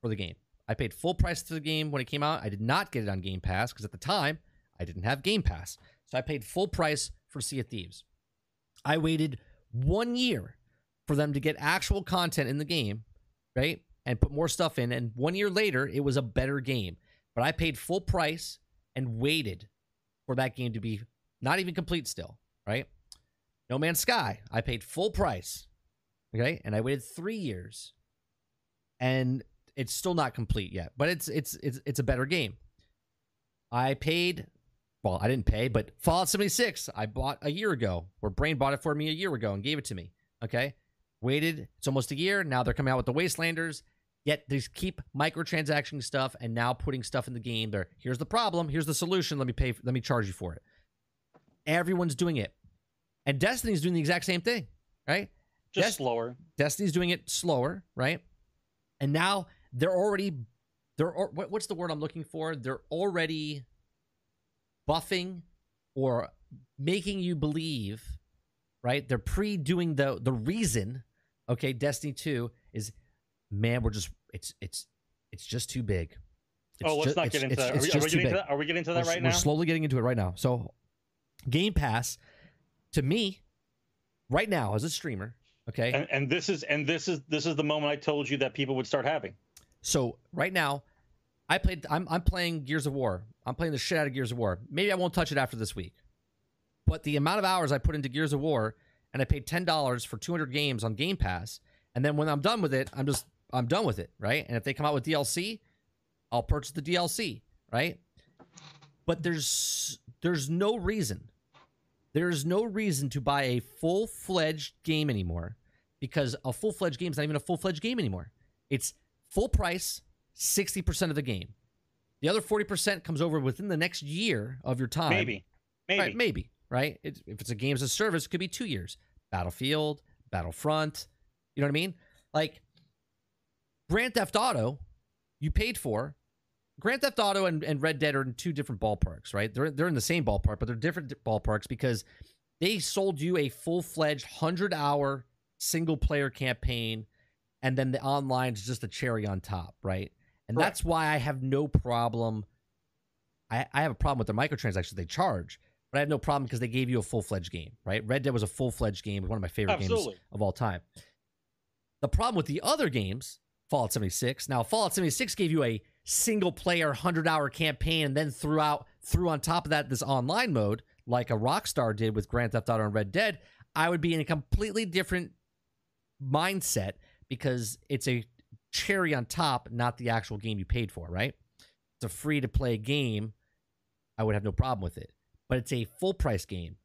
for the game. I paid full price for the game when it came out. I did not get it on Game Pass because at the time I didn't have Game Pass. So I paid full price for Sea of Thieves. I waited one year for them to get actual content in the game, right? And put more stuff in. And one year later, it was a better game. But I paid full price and waited for that game to be not even complete still, right? No Man's Sky, I paid full price. Okay? And I waited 3 years. And it's still not complete yet, but it's it's it's it's a better game. I paid well, I didn't pay, but Fallout 76 I bought a year ago. Where Brain bought it for me a year ago and gave it to me. Okay? Waited, it's almost a year. Now they're coming out with the Wastelanders. Yet they keep microtransaction stuff and now putting stuff in the game. There, here's the problem. Here's the solution. Let me pay. Let me charge you for it. Everyone's doing it, and Destiny's doing the exact same thing, right? Just Yes. slower. Destiny's doing it slower, right? And now they're already they're what's the word I'm looking for? They're already buffing or making you believe, right? They're pre-doing the the reason, okay, Destiny 2 is man, we're just it's it's it's just too big. It's oh, let's ju- not get into that. Are we, are we getting into that? Are we getting into that we're, right we're now? slowly getting into it right now. So, Game Pass, to me, right now as a streamer, okay. And, and this is and this is this is the moment I told you that people would start having. so right now, I played. I'm I'm playing Gears of War. I'm playing the shit out of Gears of War. Maybe I won't touch it after this week, but the amount of hours I put into Gears of War, and I paid ten dollars for 200 games on Game Pass, and then when I'm done with it, I'm just I'm done with it, right? And if they come out with DLC, I'll purchase the DLC, right? But there's there's no reason, there's no reason to buy a full fledged game anymore, because a full fledged game is not even a full fledged game anymore. It's full price, sixty percent of the game. The other forty percent comes over within the next year of your time. Maybe, maybe. Right, maybe, right? It's, if it's a game as a service, it could be two years. Battlefield, Battlefront, you know what I mean? Like Grand Theft Auto, you paid for. Grand Theft Auto and, and Red Dead are in two different ballparks, right? They're they're in the same ballpark, but they're different ballparks because they sold you a full fledged hundred hour single player campaign, and then the online is just a cherry on top, right? And Correct. that's why I have no problem. I, I have a problem with the microtransactions they charge, but I have no problem because they gave you a full fledged game, right? Red Dead was a full fledged game, one of my favorite Absolutely. games of all time. The problem with the other games, Fallout 76. Now, Fallout 76 gave you a single player 100 hour campaign and then threw out threw on top of that this online mode like a Rockstar did with Grand Theft Auto and Red Dead. I would be in a completely different mindset because it's a cherry on top, not the actual game you paid for, right? It's a free to play game. I would have no problem with it. But it's a full price game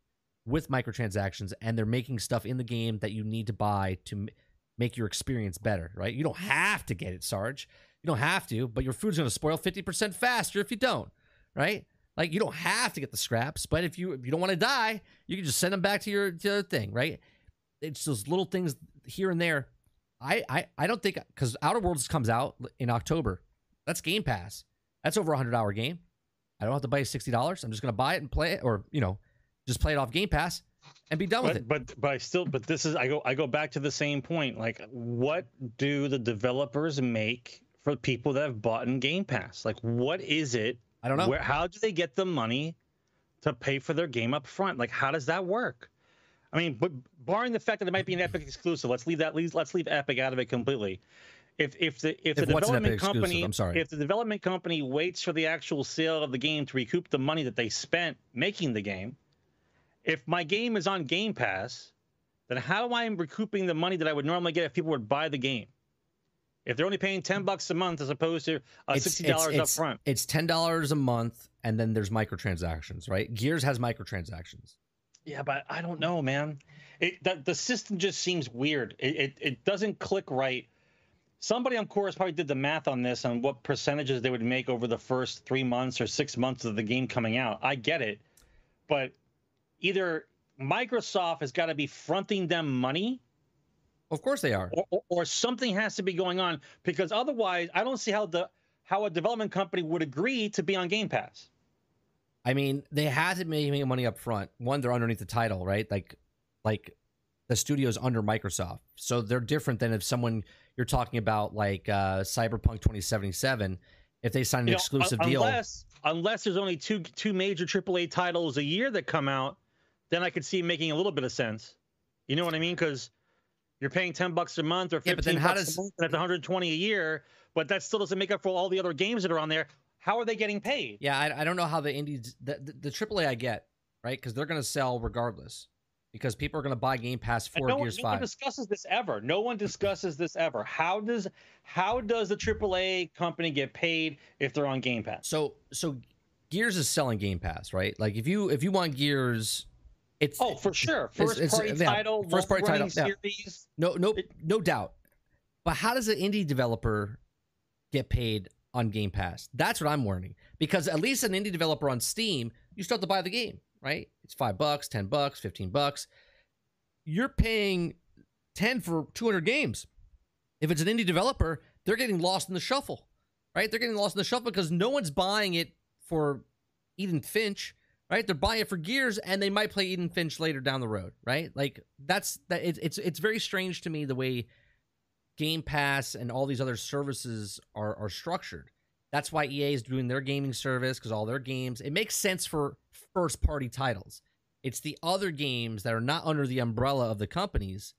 with microtransactions, and they're making stuff in the game that you need to buy to m- make your experience better, right? You don't have to get it, Sarge. You don't have to, but your food's going to spoil 50% faster if you don't, right? Like you don't have to get the scraps, but if you if you don't want to die, you can just send them back to your to the thing, right? It's those little things here and there. I I, I don't think because Outer Worlds comes out in October. That's Game Pass. That's over a hundred hour game. I don't have to buy sixty dollars. I'm just gonna buy it and play it, or you know, just play it off Game Pass and be done with it. But but but I still but this is I go I go back to the same point. Like, what do the developers make for people that have bought in Game Pass? Like, what is it? I don't know. Where how do they get the money to pay for their game up front? Like, how does that work? I mean, but barring the fact that it might be an Epic exclusive, let's leave that. Let's leave Epic out of it completely. If if the if, If the development company I'm sorry. if the development company waits for the actual sale of the game to recoup the money that they spent making the game, if my game is on Game Pass, then how am I recouping the money that I would normally get if people would buy the game? If they're only paying ten bucks a month as opposed to uh, It's- sixty dollars up front. It's ten dollars a month, and then there's microtransactions, right? Gears has microtransactions. Yeah, but I don't know, man. It the, the system just seems weird. It, it it doesn't click right. Somebody on course probably did the math on this on what percentages they would make over the first three months or six months of the game coming out. I get it, but either Microsoft has got to be fronting them money, Of course they are. or, or, or something has to be going on because otherwise, I don't see how the how a development company would agree to be on Game Pass. I mean, they had to make money up front. One, they're underneath the title, right? Like, like the studio's under Microsoft, so they're different than if someone you're talking about, like uh, Cyberpunk 2077. If they sign an You know, exclusive un- deal, Unless unless there's only two two major AAA titles a year that come out, then I could see making a little bit of sense. You know what I mean? Because you're paying ten bucks a month or Yeah, but then how bucks does- a month, and that's 120 a year. But that still doesn't make up for all the other games that are on there. How are they getting paid? yeah, I, I don't know how the indies, the, the, the AAA I get, right? Because they're going to sell regardless, because people are going to buy Game Pass for no, one, Gears no one discusses this ever. No one discusses this ever. How does how does the AAA company get paid if they're on Game Pass? So, so Gears is selling Game Pass, right? Like if you if you want Gears, it's Oh, for sure. First it's- party yeah, title, first party title, yeah. series. No, no, no doubt. But how does an indie developer get paid on Game Pass? That's what I'm wondering. Because at least an indie developer on Steam, you start to buy the game, right? It's five bucks, ten bucks, fifteen bucks. You're paying 10 for 200 games. If it's an indie developer, they're getting lost in the shuffle, right? They're getting lost in the shuffle because no one's buying it for Edith Finch, right? They're buying it for Gears, and they might play Edith Finch later down the road, right? Like that's that. It's it's it's very strange to me the way Game Pass and all these other services are are structured. That's why EA is doing their gaming service because all their games. It makes sense for first party titles. It's the other games that are not under the umbrella of the companies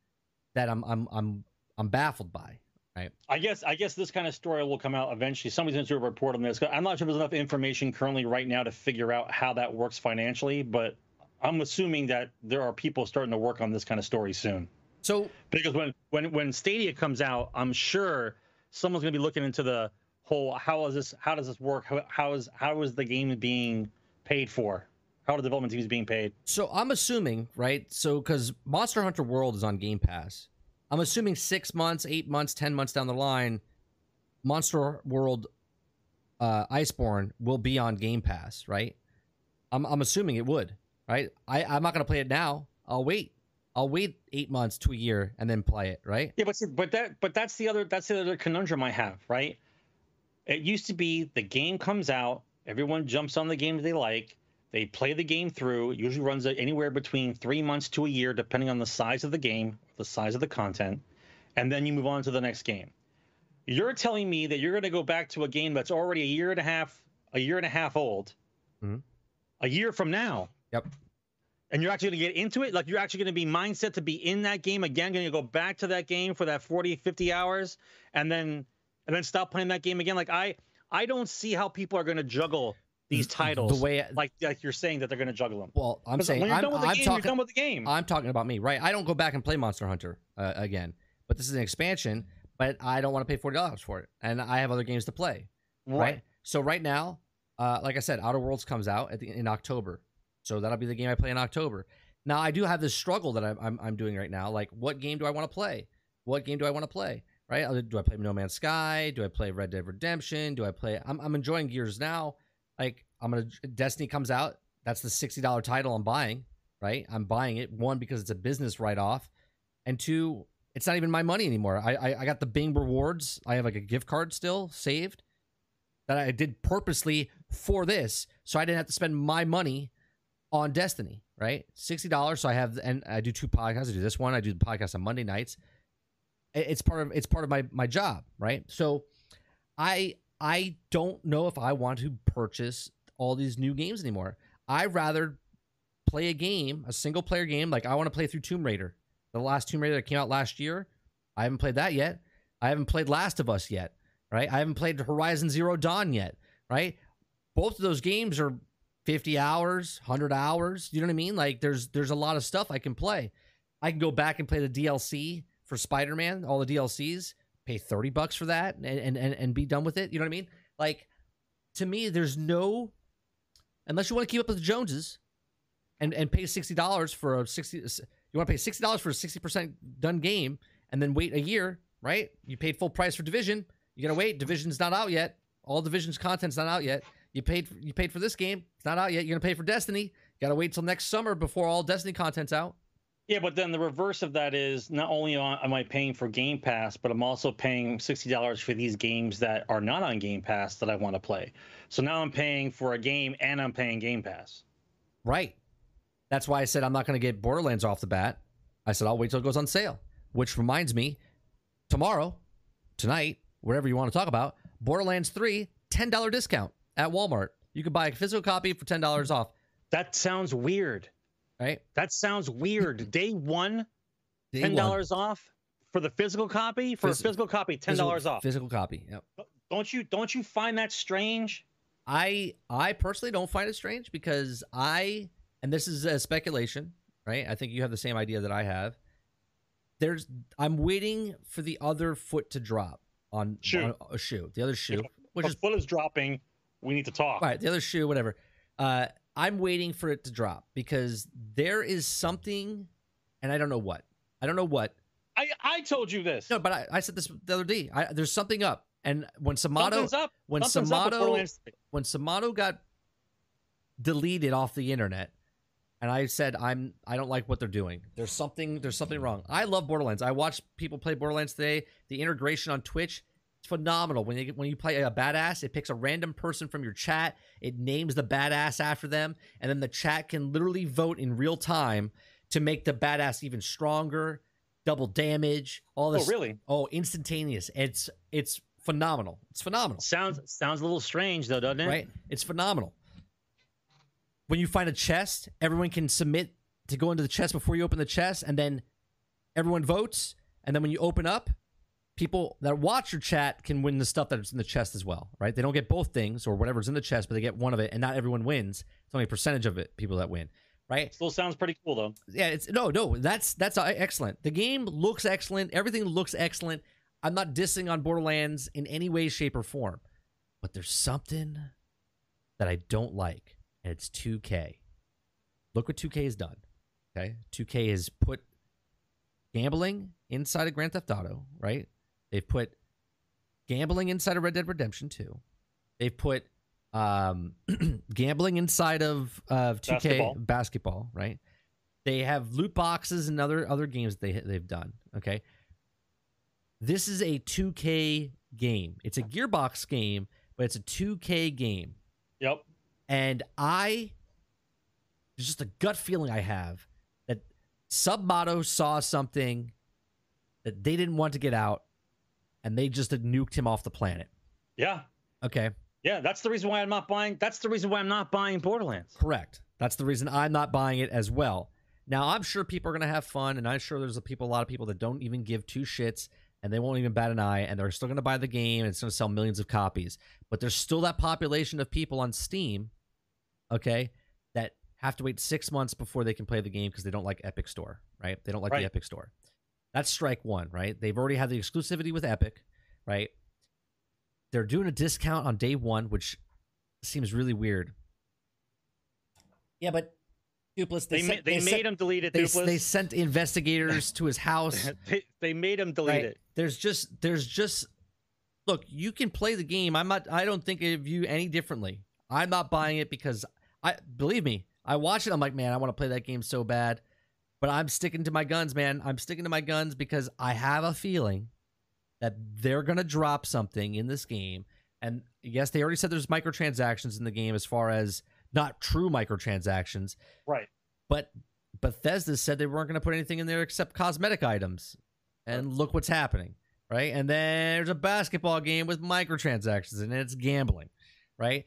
that I'm I'm I'm I'm baffled by. Right. I guess I guess this kind of story will come out eventually. Somebody's going to do a report on this. I'm not sure there's enough information currently right now to figure out how that works financially, but I'm assuming that there are people starting to work on this kind of story soon. So because when when when Stadia comes out, I'm sure someone's going to be looking into the whole how is this how does this work how, how is how is the game being paid for how are the development teams being paid so i'm assuming right so because monster hunter world is on game pass I'm assuming six months, eight months, ten months down the line, Monster World uh, Iceborne will be on Game Pass, right? I'm I'm assuming it would, right? I I'm not gonna play it now. I'll wait. I'll wait eight months to a year and then play it, right? Yeah, but but that but that's the other that's the other conundrum I have, right? It used to be the game comes out, everyone jumps on the game they like, they play the game through. It usually runs anywhere between three months to a year, depending on the size of the game, the size of the content, and then you move on to the next game. You're telling me that you're going to go back to a game that's already a year and a half, a year and a half old, mm-hmm. a year from now. Yep. And you're actually going to get into it? Like you're actually going to be mindset to be in that game again, going to go back to that game for that 40, 50 hours and then and then stop playing that game again. Like I I don't see how people are going to juggle these titles the way like like you're saying that they're going to juggle them. Well, I'm saying when you're I'm, done with the I'm game, talking, you're done with the game. I'm talking about me, right? I don't go back and play Monster Hunter uh, again, but this is an expansion. But I don't want to pay forty dollars for it, and I have other games to play, right? right? So right now, uh, like I said, Outer Worlds comes out the, in October, so that'll be the game I play in October. Now I do have this struggle that I'm, I'm, I'm doing right now. Like, what game do I want to play? What game do I want to play? Right? Do I play No Man's Sky? Do I play Red Dead Redemption? Do I play? I'm, I'm enjoying Gears now. Like I'm gonna Destiny comes out. That's the sixty dollar title I'm buying. Right, I'm buying it. One because it's a business write off, and two, it's not even my money anymore. I, I I got the Bing rewards. I have like a gift card still saved that I did purposely for this, so I didn't have to spend my money on Destiny. Right, sixty dollars. So I have and I do two podcasts. I do this one. I do the podcast on Monday nights. It's part of it's part of my my job. Right, so I I don't know if I want to purchase all these new games anymore. I'd rather play a game, a single player game. Like I want to play through Tomb Raider, the last Tomb Raider that came out last year. I haven't played that yet. I haven't played Last of Us yet, right? I haven't played Horizon Zero Dawn yet, right? Both of those games are 50 hours, 100 hours. You know what I mean? Like there's there's a lot of stuff I can play. I can go back and play the DLC for Spider-Man, all the DLCs, pay 30 bucks for that and and and, be done with it. You know what I mean? Like to me there's no unless you want to keep up with the Joneses and and pay sixty dollars for a sixty. You want to pay sixty dollars for a sixty percent done game and then wait a year, right? You paid full price for Division. You gotta wait. Division's not out yet. All Division's content's not out yet. You paid you paid for this game. It's not out yet. You're gonna pay for Destiny. You gotta wait till next summer before all Destiny content's out. Yeah, but then the reverse of that is not only am I paying for Game Pass, but I'm also paying sixty dollars for these games that are not on Game Pass that I want to play. So now I'm paying for a game and I'm paying Game Pass. Right. That's why I said I'm not going to get Borderlands off the bat. I said I'll wait till it goes on sale. Which reminds me, tomorrow, tonight, whatever you want to talk about, Borderlands 3, $10 discount at Walmart. You can buy a physical copy for $10 off. That sounds weird right? That sounds weird. Day one, Day ten dollars off for the physical copy. For Phys- a physical copy, ten dollars off. Physical copy. Yep. Don't you don't you find that strange? I I personally don't find it strange because I and this is a speculation, right? I think you have the same idea that I have. There's I'm waiting for the other foot to drop on, shoe. on a shoe. The other shoe, which is foot is dropping. We need to talk. Right, the other shoe, whatever. Uh, I'm waiting for it to drop because there is something, and I don't know what. I don't know what. I, I told you this. No, but I, I said this the other day. I, there's something up, and when SupMatto up. when Something's SupMatto when SupMatto got deleted off the internet, and I said I'm I don't like what they're doing. There's something there's something wrong. I love Borderlands. I watch people play Borderlands today. The integration on Twitch it's phenomenal. When you when you play a badass, it picks a random person from your chat, it names the badass after them, and then the chat can literally vote in real time to make the badass even stronger, double damage, all this. Oh, really? Oh, instantaneous. It's it's phenomenal. It's phenomenal. Sounds sounds a little strange though, doesn't it? Right? It's phenomenal. When you find a chest, everyone can submit to go into the chest before you open the chest, and then everyone votes. And then when you open up, people that watch your chat can win the stuff that's in the chest as well, right? They don't get both things or whatever's in the chest, but they get one of it, and not everyone wins. It's only a percentage of it people that win, right? Still sounds pretty cool though. Yeah, it's no, no. That's that's uh, excellent. The game looks excellent. Everything looks excellent. I'm not dissing on Borderlands in any way, shape, or form, but there's something that I don't like, and it's 2K. Look what 2K has done. Okay, 2K has put gambling inside of Grand Theft Auto, right? They've put gambling inside of Red Dead Redemption 2. They've put um, gambling inside of of 2K Basketball. basketball, right? They have loot boxes and other other games they they've done. Okay, this is a 2K game. It's a Gearbox game, but it's a 2K game, Yep. and I it's just a gut feeling I have that SupMatto saw something that they didn't want to get out, and they just nuked him off the planet. Yeah. Okay, Yeah. That's the reason why I'm not buying. That's the reason why I'm not buying Borderlands. correct. That's the reason I'm not buying it as well. Now I'm sure people are gonna have fun, and I'm sure there's a people, a lot of people that don't even give two shits, and they won't even bat an eye, and they're still gonna buy the game, and it's gonna sell millions of copies. But there's still that population of people on Steam, okay, that have to wait six months before they can play the game because they don't like Epic Store, right? They don't like Right. the Epic Store. That's strike one, right? They've already had the exclusivity with Epic, right? They're doing a discount on day one, which seems really weird. Yeah, but Dupless, They, they, ma- sent, they, they made sent, him delete it. they, Dupless. they sent investigators to his house. they, they made him delete right? it. There's just there's just look, you can play the game. I'm not I don't think of you any differently. I'm not buying it because I believe me, I watch it, I'm like, man, I want to play that game so bad. But I'm sticking to my guns, man. I'm sticking to my guns because I have a feeling that they're gonna drop something in this game. And yes, they already said there's microtransactions in the game as far as not true microtransactions, Right. but Bethesda said they weren't going to put anything in there except cosmetic items. And look what's happening, right? And then there's a basketball game with microtransactions and it's gambling, right?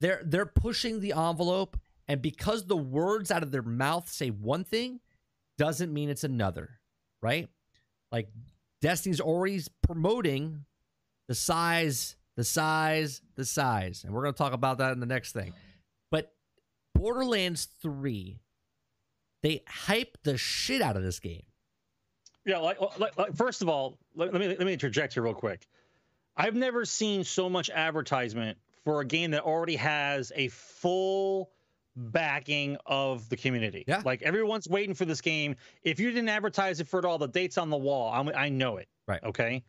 They're they're pushing the envelope and because the words out of their mouth say one thing doesn't mean it's another, right? Like Destiny's already promoting the size, the size, the size. And we're going to talk about that in the next thing. But Borderlands 3 they hype the shit out of this game. Yeah, like, like, like first of all, let, let me let me interject here real quick. I've never seen so much advertisement for a game that already has a full backing of the community. Yeah. like everyone's waiting for this game. If you didn't advertise it for it all, the dates on the wall, I'm, I know it. Right. Okay.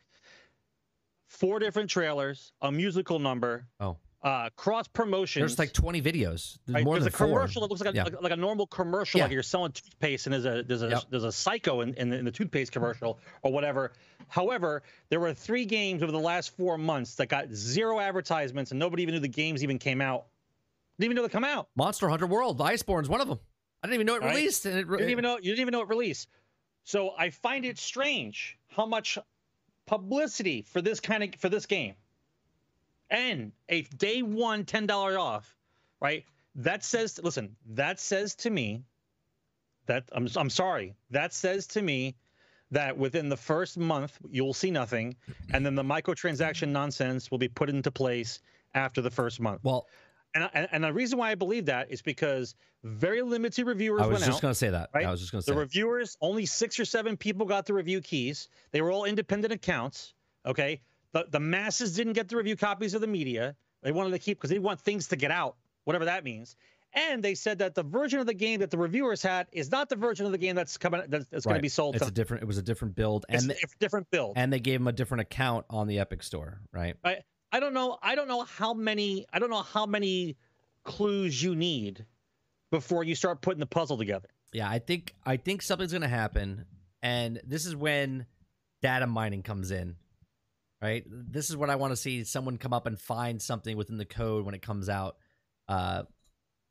Four different trailers, a musical number, Oh, uh, cross promotion. there's like 20 videos. There's Right, more there's than a four. commercial that looks like a, Yeah. like, like a normal commercial, Yeah. like you're selling toothpaste, and there's a there's a Yep. there's a psycho in, in, the, in the toothpaste commercial or whatever. However, there were three games over the last four months that got zero advertisements, and nobody even knew the games even came out. Didn't even know they come out. Monster Hunter World, Iceborne's one of them. I didn't even know it Right. released. And it, You didn't even know you didn't even know it released. So I find it strange how much publicity for this kind of for this game, and a day one ten dollar off, right? That says listen. That says to me that I'm I'm sorry. That says to me that within the first month you'll see nothing, and then the microtransaction nonsense will be put into place after the first month. Well, And I- and the reason why I believe that is because very limited reviewers went out. I was just going to say that. right? I was just going to say The reviewers, only six or seven people got the review keys. They were all independent accounts. Okay. The the masses didn't get the review copies of the media. They wanted to keep because they want things to get out, whatever that means. And they said that the version of the game that the reviewers had is not the version of the game that's coming that's, that's going to be sold. It's To, a different. It was a different build, it's and a different build. and they gave them a different account on the Epic Store, right? I I don't know. I don't know how many. I don't know how many clues you need before you start putting the puzzle together. Yeah, I think I think something's gonna happen, and this is when data mining comes in. Right, this is what I want to see someone come up and find something within the code when it comes out. Uh,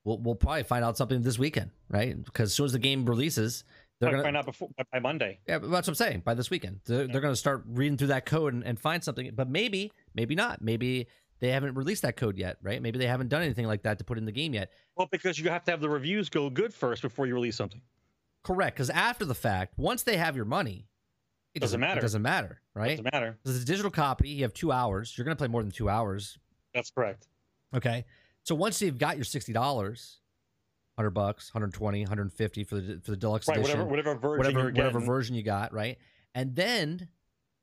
we'll we'll probably find out something this weekend, right? Because as soon as the game releases, they're gonna find out before by Monday. Yeah, but that's what I'm saying. By this weekend, they're, they're going to start reading through that code and, and find something. But maybe, maybe not. Maybe they haven't released that code yet, right? Maybe they haven't done anything like that to put in the game yet. Well, because you have to have the reviews go good first before you release something. Correct. Because after the fact, once they have your money, it Doesn't matter. It doesn't matter, right? Doesn't matter. Because it's a digital copy. You have two hours. You're going to play more than two hours. That's correct. Okay. So once you've got your sixty dollars, hundred bucks, 120, 150 for the for the deluxe Right. edition, Whatever whatever version whatever whatever version you got, right? And then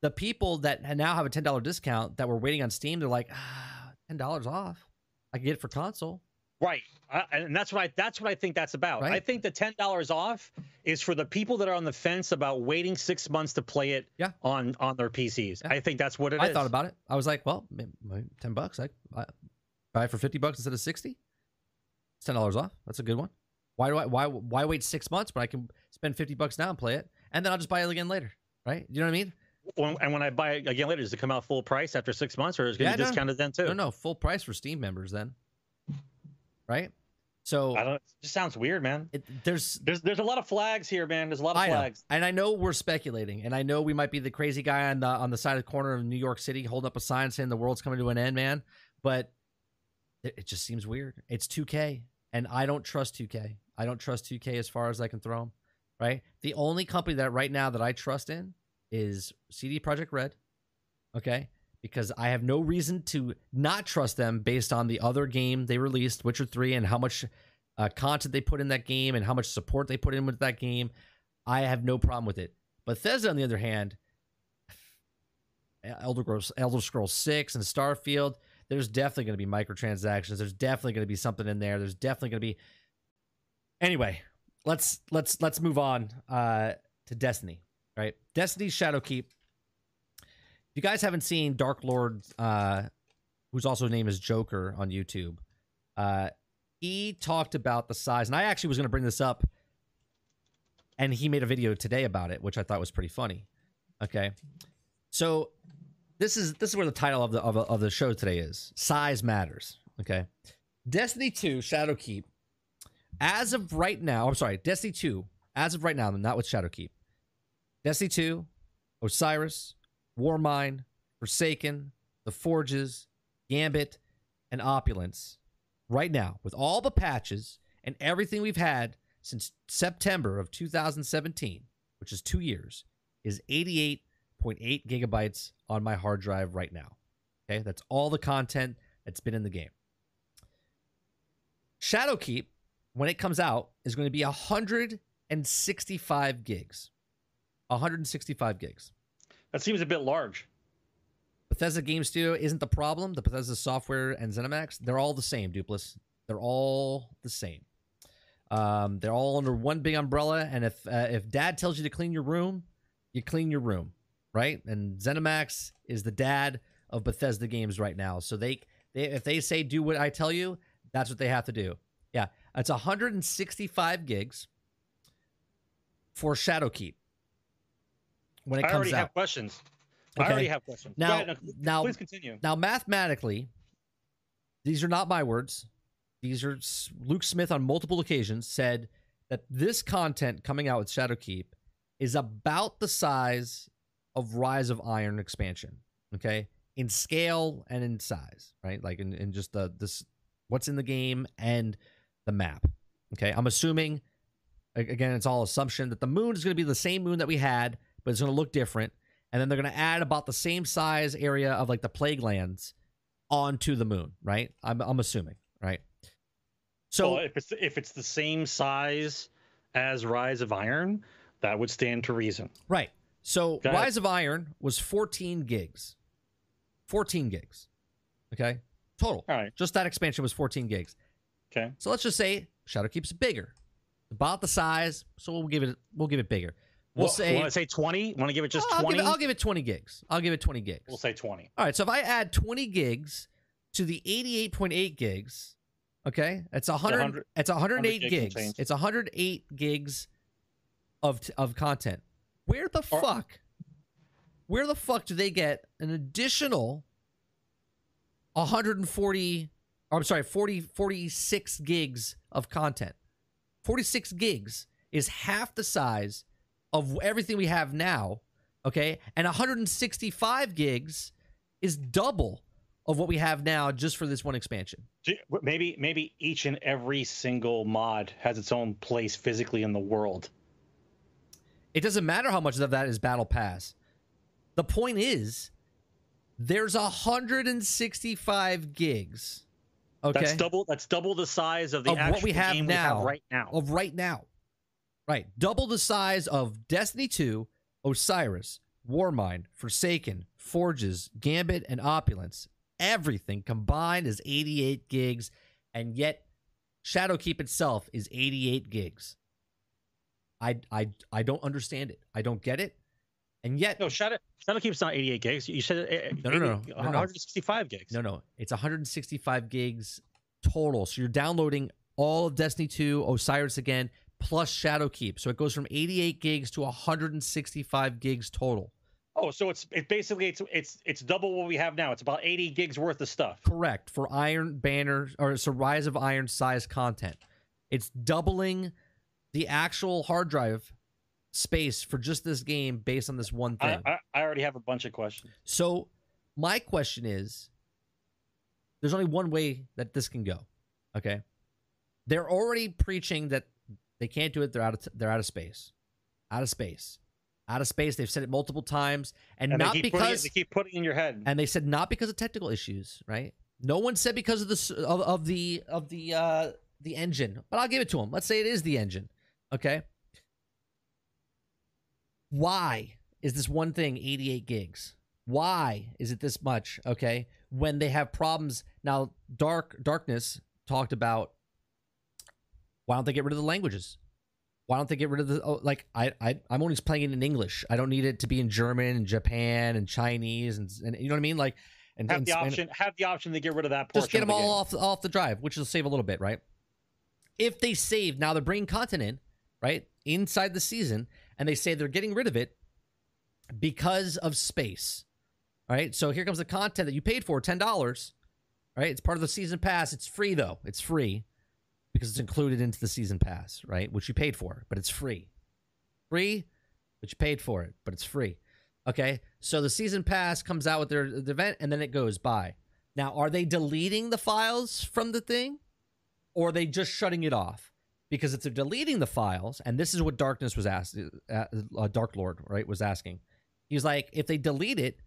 the people that now have a ten dollar discount that were waiting on Steam, they're like, ah, ten dollars off. I can get it for console. Right, I, and that's what I that's what I think that's about. Right. I think the ten dollars off is for the people that are on the fence about waiting six months to play it Yeah. on on their PCs. Yeah. I think that's what it I is. thought about it. I was like, well, ten bucks. I, I buy it for fifty bucks instead of sixty. Ten dollars off. That's a good one. Why do I why why wait six months when I can spend fifty bucks now and play it, and then I'll just buy it again later, right? You know what I mean? When, and when I buy it again later, does it come out full price after six months, or is it going Yeah, to be no. discounted then too? No, no, full price for Steam members then, right? So I don't. It just sounds weird, man. it, there's There's there's a lot of flags here, man. There's a lot of I know, flags. and I know we're speculating, and I know we might be the crazy guy on the on the side of the corner of New York City holding up a sign saying the world's coming to an end, man. But it, it just seems weird. It's 2K, and I don't trust 2K. I don't trust 2K as far as I can throw them. Right. The only company that right now that I trust in is CD Projekt Red. Okay. Because I have no reason to not trust them based on the other game they released, Witcher 3, and how much uh, content they put in that game and how much support they put in with that game. I have no problem with it. But Bethesda, on the other hand, Elder Scrolls, Elder Scrolls 6 and Starfield, there's definitely going to be microtransactions. There's definitely going to be something in there. There's definitely going to be. Anyway, let's let's let's move on uh, to Destiny. Right, Destiny Shadowkeep. If you guys haven't seen Dark Lord, uh, whose also name is Joker on YouTube, uh, he talked about the size, and I actually was going to bring this up, and he made a video today about it, which I thought was pretty funny. Okay, so this is this is where the title of the of, of the show today is size matters. Okay, Destiny Two Shadowkeep, as of right now, I'm sorry, Destiny Two as of right now, not with Shadowkeep. Destiny Two, Osiris, Warmind, Forsaken, The Forges, Gambit, and Opulence. Right now, with all the patches and everything we've had since September of 2017, which is two years, is 88.8 gigabytes on my hard drive right now. Okay, that's all the content that's been in the game. Shadowkeep, when it comes out, is going to be 165 gigs. 165 gigs. That seems a bit large. Bethesda Game Studio isn't the problem. The Bethesda software and ZeniMax, they're all the same, Dupless. They're all the same. Um, they're all under one big umbrella. And if uh, if Dad tells you to clean your room, you clean your room, right? And ZeniMax is the dad of Bethesda games right now. So they, they if they say do what I tell you, that's what they have to do. Yeah, it's 165 gigs for Shadowkeep when it I comes already have questions. Okay. I already have questions. Now- ahead, no, now- please continue. Now, mathematically, these are not my words. These are Luke Smith on multiple occasions said that this content coming out with Shadowkeep is about the size of Rise of Iron expansion. Okay, in scale and in size, right? Like in, in just the this what's in the game and the map. Okay, I'm assuming again it's all assumption that the moon is going to be the same moon that we had, but it's going to look different and then they're going to add about the same size area of like the plague lands onto the moon, right? I'm I'm assuming, right? So well, if it's if it's the same size as Rise of Iron, that would stand to reason. right. So Rise of Iron was 14 gigs. 14 gigs. Okay? Total. All right. Just that expansion was 14 gigs. Okay. So let's just say Shadowkeep's bigger. About the size, so we'll give it we'll give it bigger. We'll Well, say Want to say twenty? Want to give it just I'll twenty? I'll give it 20 gigs. I'll give it 20 gigs. We'll say twenty. All right, so if I add 20 gigs to the 88.8 gigs, Okay, it's a hundred. 100 It's 108 hundred gigs gigs. It's hundred eight gigs of of content. Where the Or- fuck? Where the fuck do they get an additional 140? I'm sorry, 40 46 gigs of content. 46 gigs is half the size of everything we have now. Okay, and 165 gigs is double of what we have now just for this one expansion. Maybe maybe each and every single mod has its own place physically in the world. It doesn't matter how much of that is battle pass. The point is, there's 165 gigs. Okay, That's double. That's double the size of the Of what actual we have game now. we have right now. of right now, right? Double the size of Destiny 2, Osiris, Warmind, Forsaken, Forges, Gambit, and Opulence. Everything combined is 88 gigs, and yet Shadowkeep itself is 88 gigs. I I I don't understand it. I don't get it. And yet No, Shadow Shadowkeep's not 88 gigs. You said uh, No, no, no, no, no. 165 gigs. No, no, it's 165 gigs total. So you're downloading all of Destiny 2, Osiris again, plus Shadowkeep. So it goes from 88 gigs to 165 gigs total. Oh, so it's it basically it's it's it's double what we have now. It's about 80 gigs worth of stuff. Correct for Iron Banner or it's a Rise of Iron size content. It's doubling the actual hard drive space for just this game based on this one thing. I I already have a bunch of questions. So my question is there's only one way that this can go. Okay? They're already preaching that they can't do it. They're out of t- they're out of space. Out of space. Out of space. They've said it multiple times and, And not they keep putting it, because they keep putting it in your head. and they said not because of technical issues, right? No one said because of the of, of the of the uh the engine, but I'll give it to them. Let's say it is the engine. Okay. Why is this one thing 88 gigs? Why is it this much? Okay. When they have problems now, dark darkness talked about why don't they get rid of the languages? Why don't they get rid of the oh, like I I I'm only playing it in English. I don't need it to be in German and Japan and Chinese and, and you know what I mean like and, have and the option have the option to get rid of that just get them the all game. off off the drive, which will save a little bit, right? If they save now, they're bringing content in, right, inside the season, and they say they're getting rid of it because of space. All right, so here comes the content that you paid for, ten dollars. Right, it's part of the season pass. It's free though. It's free because it's included into the season pass, right? Which you paid for, but it's free. Free, but you paid for it, but it's free. Okay, so the season pass comes out with their the event, and then it goes by. Now, are they deleting the files from the thing, or are they just shutting it off? Because if they're deleting the files, and this is what Darkness was asked, uh, uh, Dark Lord, right, was asking. He's like, if they delete it,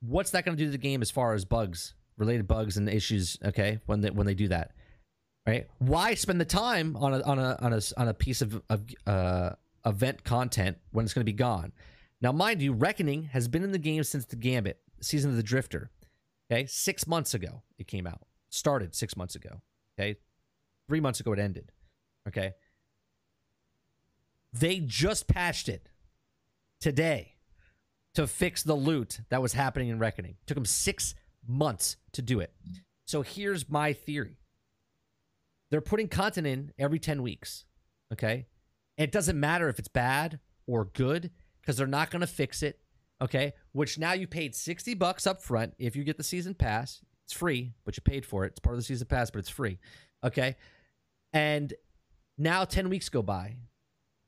what's that going to do to the game as far as bugs, related bugs and issues? Okay, when they when they do that, right? Why spend the time on a on a on a on a piece of, of uh, event content when it's going to be gone? Now, mind you, Reckoning has been in the game since the Gambit season of the Drifter. Okay, six months ago it came out. Started six months ago. Okay, three months ago it ended. Okay, they just patched it today to fix the loot that was happening in Reckoning. Took them six months to do it. So here's my theory: they're putting content in every ten weeks. Okay, it doesn't matter if it's bad or good because they're not going to fix it. Okay, which now you paid sixty bucks up front if you get the season pass. It's free, but you paid for it. It's part of the season pass, but it's free. Okay, and now ten weeks go by.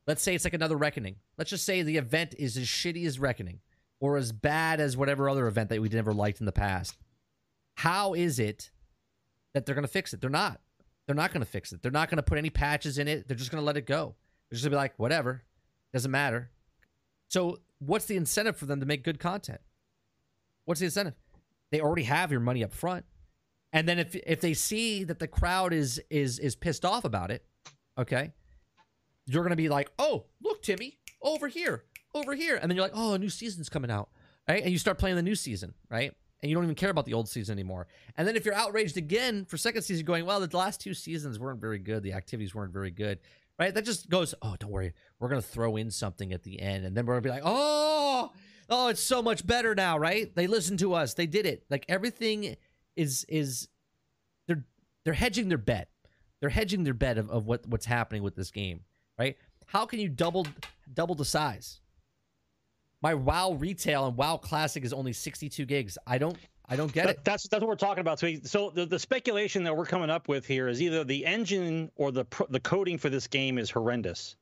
Let's say it's like another reckoning. Let's just say the event is as shitty as reckoning or as bad as whatever other event that we never liked in the past. How is it that they're going to fix it? They're not. They're not going to fix it. They're not going to put any patches in it. They're just going to let it go. They're just going to be like, whatever, doesn't matter. So, what's the incentive for them to make good content? What's the incentive? They already have your money up front, and then if if they see that the crowd is is is pissed off about it, okay, you're gonna be like, oh, look, Timmy, over here, over here, and then you're like, oh, a new season's coming out, right? And you start playing the new season, right? And you don't even care about the old season anymore. And then if you're outraged again for second season, going, well, the last two seasons weren't very good, the activities weren't very good, right? That just goes, oh, don't worry, we're gonna throw in something at the end, and then we're gonna be like, oh, oh, it's so much better now, right? They listened to us, they did it. Like everything is is they're they're hedging their bet. They're hedging their bet of, of what what's happening with this game, right? How can you double double the size? My WoW retail and WoW Classic is only 62 gigs. I don't I don't get That- it. That's that's what we're talking about. So, so the, the speculation that we're coming up with here is either the engine or the pro- the coding for this game is horrendous,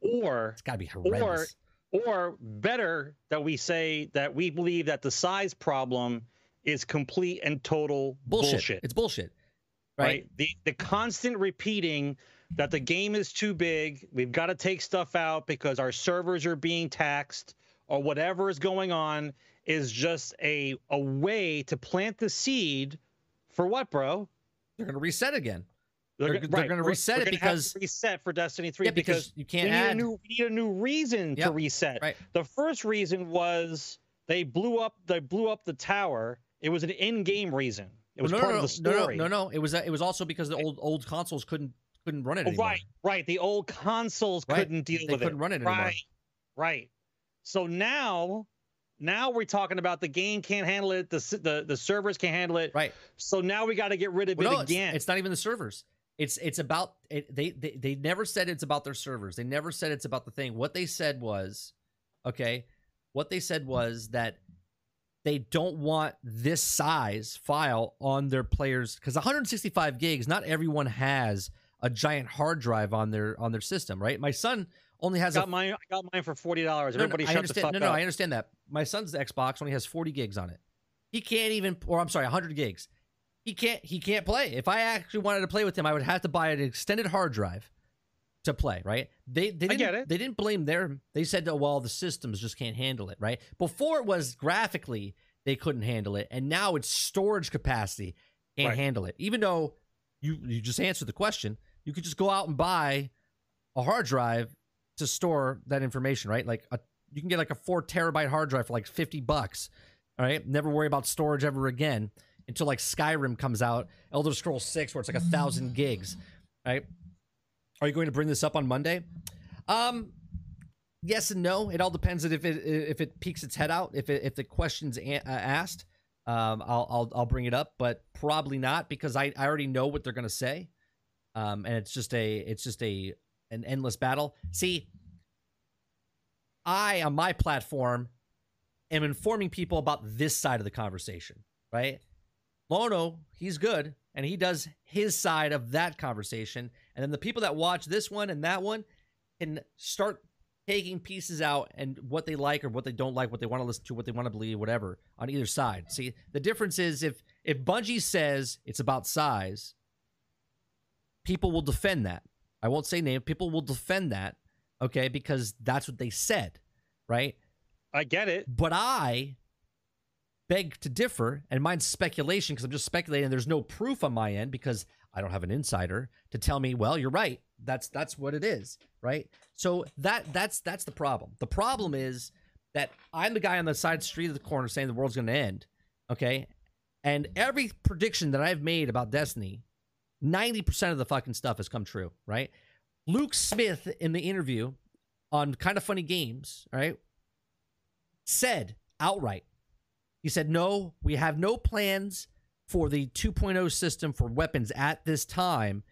or It's got to be horrendous. or better that we say that we believe that the size problem is complete and total bullshit. bullshit. It's bullshit. Right? Right? The the constant repeating that the game is too big, we've got to take stuff out because our servers are being taxed or whatever is going on is just a a way to plant the seed for what, bro? They're going to reset again. They're, They're- they're gonna reset we're it gonna because- reset for Destiny 3 Yeah, because you can't need a add. new we need a new reason to reset. Right. The first reason was they blew up they blew up the tower. It was an in-game reason. It was no, part no, of the no, story. No, no, no. It was uh, it was also because the old old consoles couldn't couldn't run it Oh, anymore. Right, right. The old consoles Right. couldn't deal They with couldn't it. run it anymore. Right, right. So now, now we're talking about the game can't handle it. The the, the servers can't handle it. Right. So now we got to get rid of Well, it no, it's, again. it's not even the servers. It's it's about it, they, they they never said it's about their servers. They never said it's about the thing. What they said was, okay, what they said was that they don't want this size file on their players because 165 gigs. Not everyone has a giant hard drive on their on their system, right? My son only I has a got mine. I got mine for forty dollars. No, no, Everybody I shut the understand. fuck no, no, up. I understand that. My son's Xbox only has 40 gigs on it. He can't even, or I'm sorry, 100 gigs. He can't. He can't play. If I actually wanted to play with him, I would have to buy an extended hard drive to play. Right? They they didn't, get it. They didn't blame their. They said, oh, well, the systems just can't handle it. Right? Before it was graphically they couldn't handle it, and now it's storage capacity can't Right. handle it. Even though you you just answered the question, you could just go out and buy a hard drive to store that information, right? Like a, you can get like a four terabyte hard drive for like 50 bucks. All right. Never worry about storage ever again until like Skyrim comes out, Elder Scrolls 6, where it's like a thousand gigs. Right. Are you going to bring this up on Monday? Um, yes and no. It all depends if it if it peeks its head out. If it, if the question's a- uh, asked, um, I'll, I'll I'll bring it up, but probably not because I, I already know what they're gonna say. Um, and it's just a it's just a an endless battle. See, I on my platform am informing people about this side of the conversation, right? Lono, he's good, and he does his side of that conversation, and then the people that watch this one and that one can start taking pieces out and what they like or what they don't like, what they want to listen to, what they want to believe, whatever on either side. See, the difference is if if Bungie says it's about size, people will defend that. I won't say name. People will defend that, okay, because that's what they said, right? I get it. But I beg to differ, and mine's speculation because I'm just speculating. There's no proof on my end because I don't have an insider to tell me, well, you're right. That's that's what it is, right? So that that's that's the problem. The problem is that I'm the guy on the side street of the corner saying the world's going to end, okay? And every prediction that I've made about Destiny, 90% of the fucking stuff has come true, right? Luke Smith in the interview on Kind of Funny Games, right? said outright, he said, No, we have no plans for the 2.0 system for weapons at this time,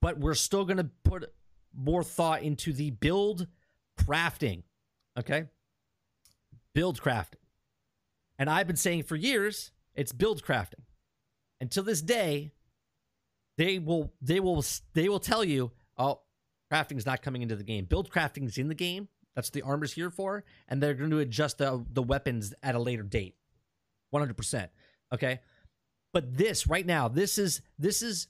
but we're still going to put more thought into the build crafting. Okay? Build crafting. And I've been saying for years, it's build crafting. Until this day, they will they will they will tell you, oh, crafting is not coming into the game. Build crafting is in the game. That's the armor's here for, and they're going to adjust the the weapons at a later date. One hundred percent. Okay, but this right now, this is this is.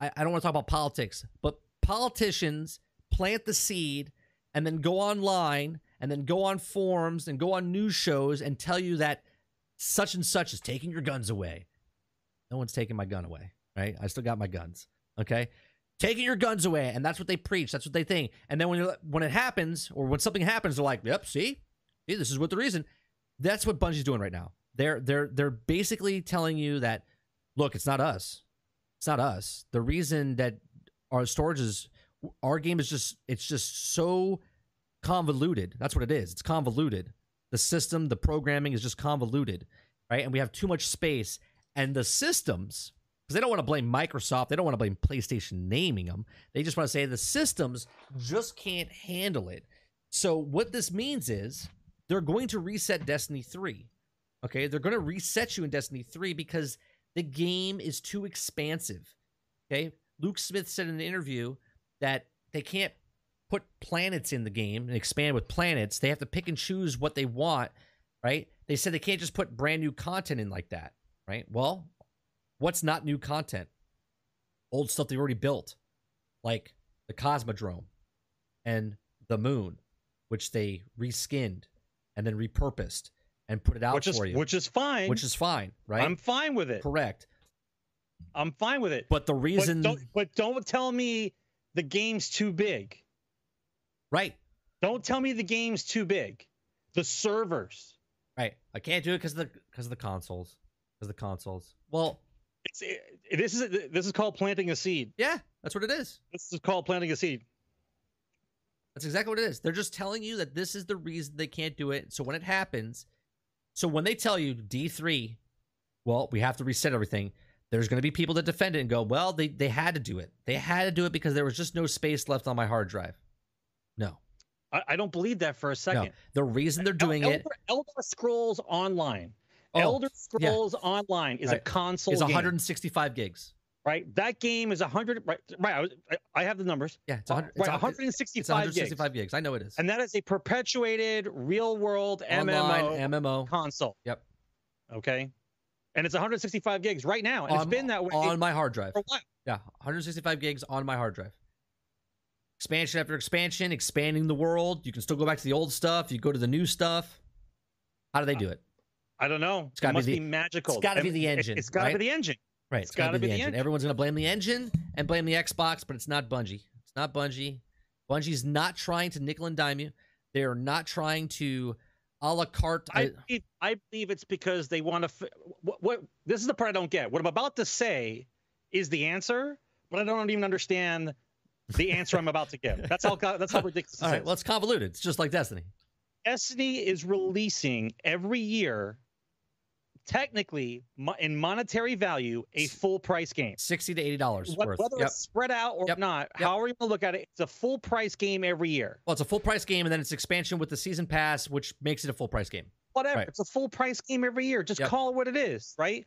I, I don't want to talk about politics, but politicians plant the seed and then go online and then go on forums and go on news shows and tell you that such and such is taking your guns away. No one's taking my gun away, right? I still got my guns. Okay, taking your guns away, and that's what they preach. That's what they think. And then when when it happens, or when something happens, they're like, "Yep, see, see, this is what the reason." That's what Bungie's doing right now. They're they're they're basically telling you that, look, it's not us, it's not us. The reason that our storage is, our game is just, it's just so convoluted. That's what it is. It's convoluted. The system, the programming is just convoluted, right? And we have too much space, and the systems because they don't want to blame Microsoft. They don't want to blame PlayStation naming them. They just want to say the systems just can't handle it. So what this means is they're going to reset Destiny 3. Okay, they're going to reset you in Destiny 3 because the game is too expansive. Okay, Luke Smith said in an interview that they can't put planets in the game and expand with planets. They have to pick and choose what they want, right? They said they can't just put brand new content in like that, right? Well, what's not new content? Old stuff they already built, like the Cosmodrome and the moon, which they reskinned and then repurposed and put it out which for is you, which is fine. which is fine, right? I'm fine with it. correct. I'm fine with it. But the reason, but, don't, but don't tell me the game's too big. right, Don't tell me the game's too big. The servers. right, I can't do it because of the because of the consoles, because the consoles. Well, It's it, this is this is called planting a seed. yeah, that's what it is. This is called planting a seed. That's exactly what it is. They're just telling you that this is the reason they can't do it. So when it happens, so when they tell you D3, well, we have to reset everything. There's going to be people that defend it and go, well, they they had to do it. They had to do it because there was just no space left on my hard drive. No, I, I don't believe that for a no. second. The reason they're doing Elder, it Elder Scrolls Online. Oh, Elder yeah. Scrolls Online is a Right. console is game, 165 gigs. Right? That game is 100. Right, right. I, was, I, I have the numbers. Yeah, it's, Uh, 100, right, it's, 165, it's 165 gigs. I know it is. and that is a perpetuated real world Online MMO MMO console. Yep. Okay. And it's 165 gigs right now, and on, it's been that way on my hard drive. for a while. Yeah, 165 gigs on my hard drive. Expansion after expansion, expanding the world. You can still go back to the old stuff. You go to the new stuff. How do they do it? I don't know. It's gotta it be the- be, magical. it's gotta be the engine, It's got to right? be the engine. Right, It's it's got to be the engine. engine. Everyone's going to blame the engine and blame the Xbox, but it's not Bungie. It's not Bungie. Bungie's not trying to nickel and dime you. They're not trying to a la carte. I uh, believe, I believe it's because they want to. F- what, what this is the part I don't get. What I'm about to say is the answer, but I don't even understand the answer I'm about to give. That's how that's how ridiculous. all right, is. well, it's convoluted. It's just like Destiny. Destiny is releasing every year, technically in monetary value, a full price game. 60 to $80 worth. Whether Yep. it's spread out or Yep. not, Yep. however you want to look at it, it's a full price game every year. Well, it's a full price game, and then it's expansion with the season pass, which makes it a full price game. whatever. Right. It's a full price game every year. Just call it what it is, right?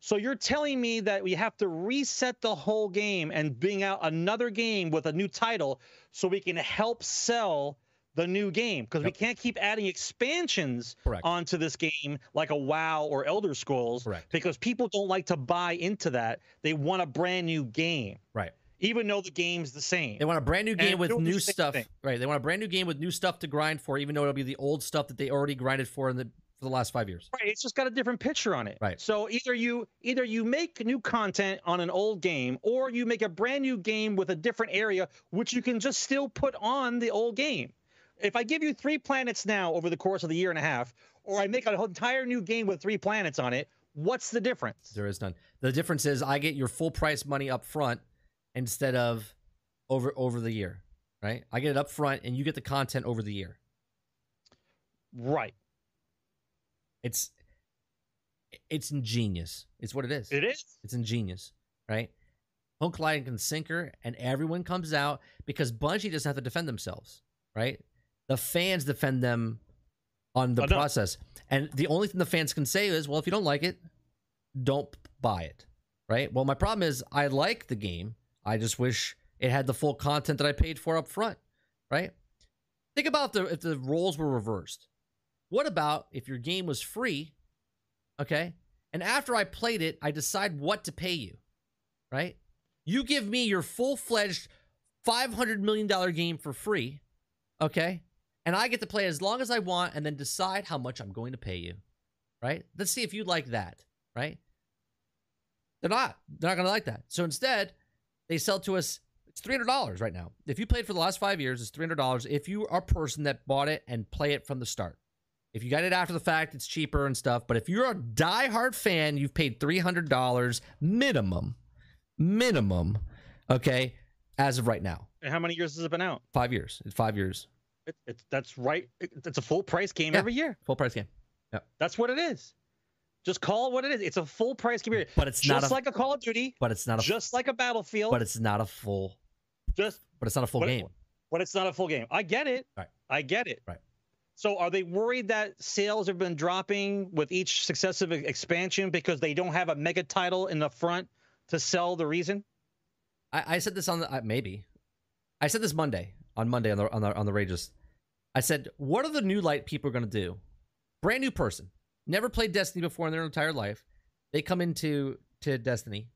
So you're telling me that we have to reset the whole game and bring out another game with a new title so we can help sell the new game because we can't keep adding expansions Correct. onto this game like a WoW or Elder Scrolls Correct. because people don't like to buy into that. They want a brand new game, Right. even though the game's the same. They want a brand new game with new stuff. thing. Right. They want a brand new game with new stuff to grind for, even though it'll be the old stuff that they already grinded for in the for the last five years. Right, it's just got a different picture on it. Right. So either you either you make new content on an old game, or you make a brand new game with a different area, which you can just still put on the old game. If I give you three planets now over the course of the year and a half, or I make an entire new game with three planets on it, what's the difference? There is none. The difference is I get your full price money up front instead of over over the year. Right. I get it up front, and you get the content over the year. Right. It's it's ingenious. It's what it is. It is. It's ingenious, right? Hook, line, and sinker, and everyone comes out because Bungie doesn't have to defend themselves, right? The fans defend them on the process, and the only thing the fans can say is, "Well, if you don't like it, don't buy it," right? Well, my problem is I like the game. I just wish it had the full content that I paid for up front, right? Think about the if the roles were reversed. What about if your game was free, okay? And after I played it, I decide what to pay you, right? You give me your full fledged $500 million game for free, okay? And I get to play as long as I want and then decide how much I'm going to pay you, right? Let's see if you like that, right? They're not. They're not going to like that. So instead, they sell to us. It's three hundred dollars right now. If you played for the last five years, it's three hundred dollars. If you are a person that bought it and play it from the start, if you got it after the fact, it's cheaper and stuff. But if you're a diehard fan, you've paid three hundred dollars minimum, minimum. Okay, as of right now, And how many years has it been out? five years. It's five years, It, it's that's right. It- it's a full price game Yeah. every year. full price game. That's what it is. Just call it what it is. It's a full price computer. But it's just not a, like a Call of Duty, but it's not a just like a Battlefield, but it's not a full just but it's not a full But- game. but it's not a full game. I get it. Right. I get it. Right. So are they worried that sales have been dropping with each successive expansion because they don't have a mega title in the front to sell the reason? I, I said this on the uh, maybe. I said this Monday on Monday on the on the on the Rages. I said, what are the new light people going to do? Brand new person, never played Destiny before in their entire life. They come into to Destiny,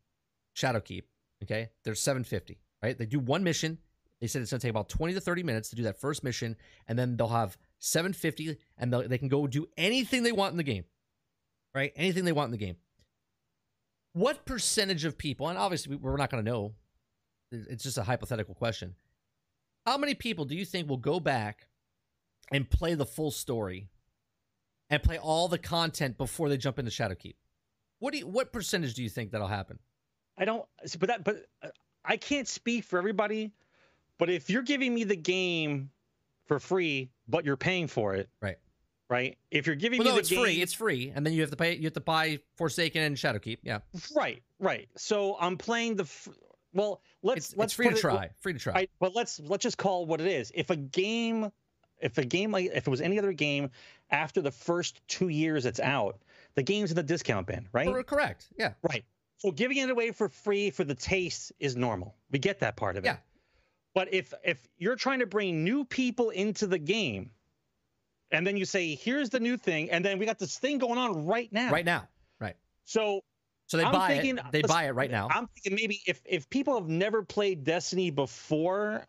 Shadowkeep. Okay, they're seven fifty. Right, they do one mission. They said it's going to take about twenty to thirty minutes to do that first mission, and then they'll have seven fifty, and they'll- they can go do anything they want in the game. Right, anything they want in the game. What percentage of people, and obviously we're not going to know it's just a hypothetical question. How many people do you think will go back and play the full story and play all the content before they jump into Shadowkeep? What do you, what percentage do you think that'll happen? I don't. But that. But uh, I can't speak for everybody. But if you're giving me the game for free, but you're paying for it, Right. Right. If you're giving Well, me no, the it's game, free. It's free, and then you have to pay. You have to buy Forsaken and Shadowkeep. Yeah, right. Right. So I'm playing the. Well, let's it's, let's it's free to it- try. Free to try. Right, but let's let's just call what it is. If a game, if a game like if it was any other game, after the first two years it's out, the game's in the discount bin, right? Cor- Correct. Yeah. Right. So giving it away for free for the taste is normal. We get that part of it. Yeah. But if if you're trying to bring new people into the game, and then you say, "Here's the new thing," and then we got this thing going on right now. Right now. Right. So So they I'm buy thinking- it. They buy it right now. I'm thinking maybe if if people have never played Destiny before,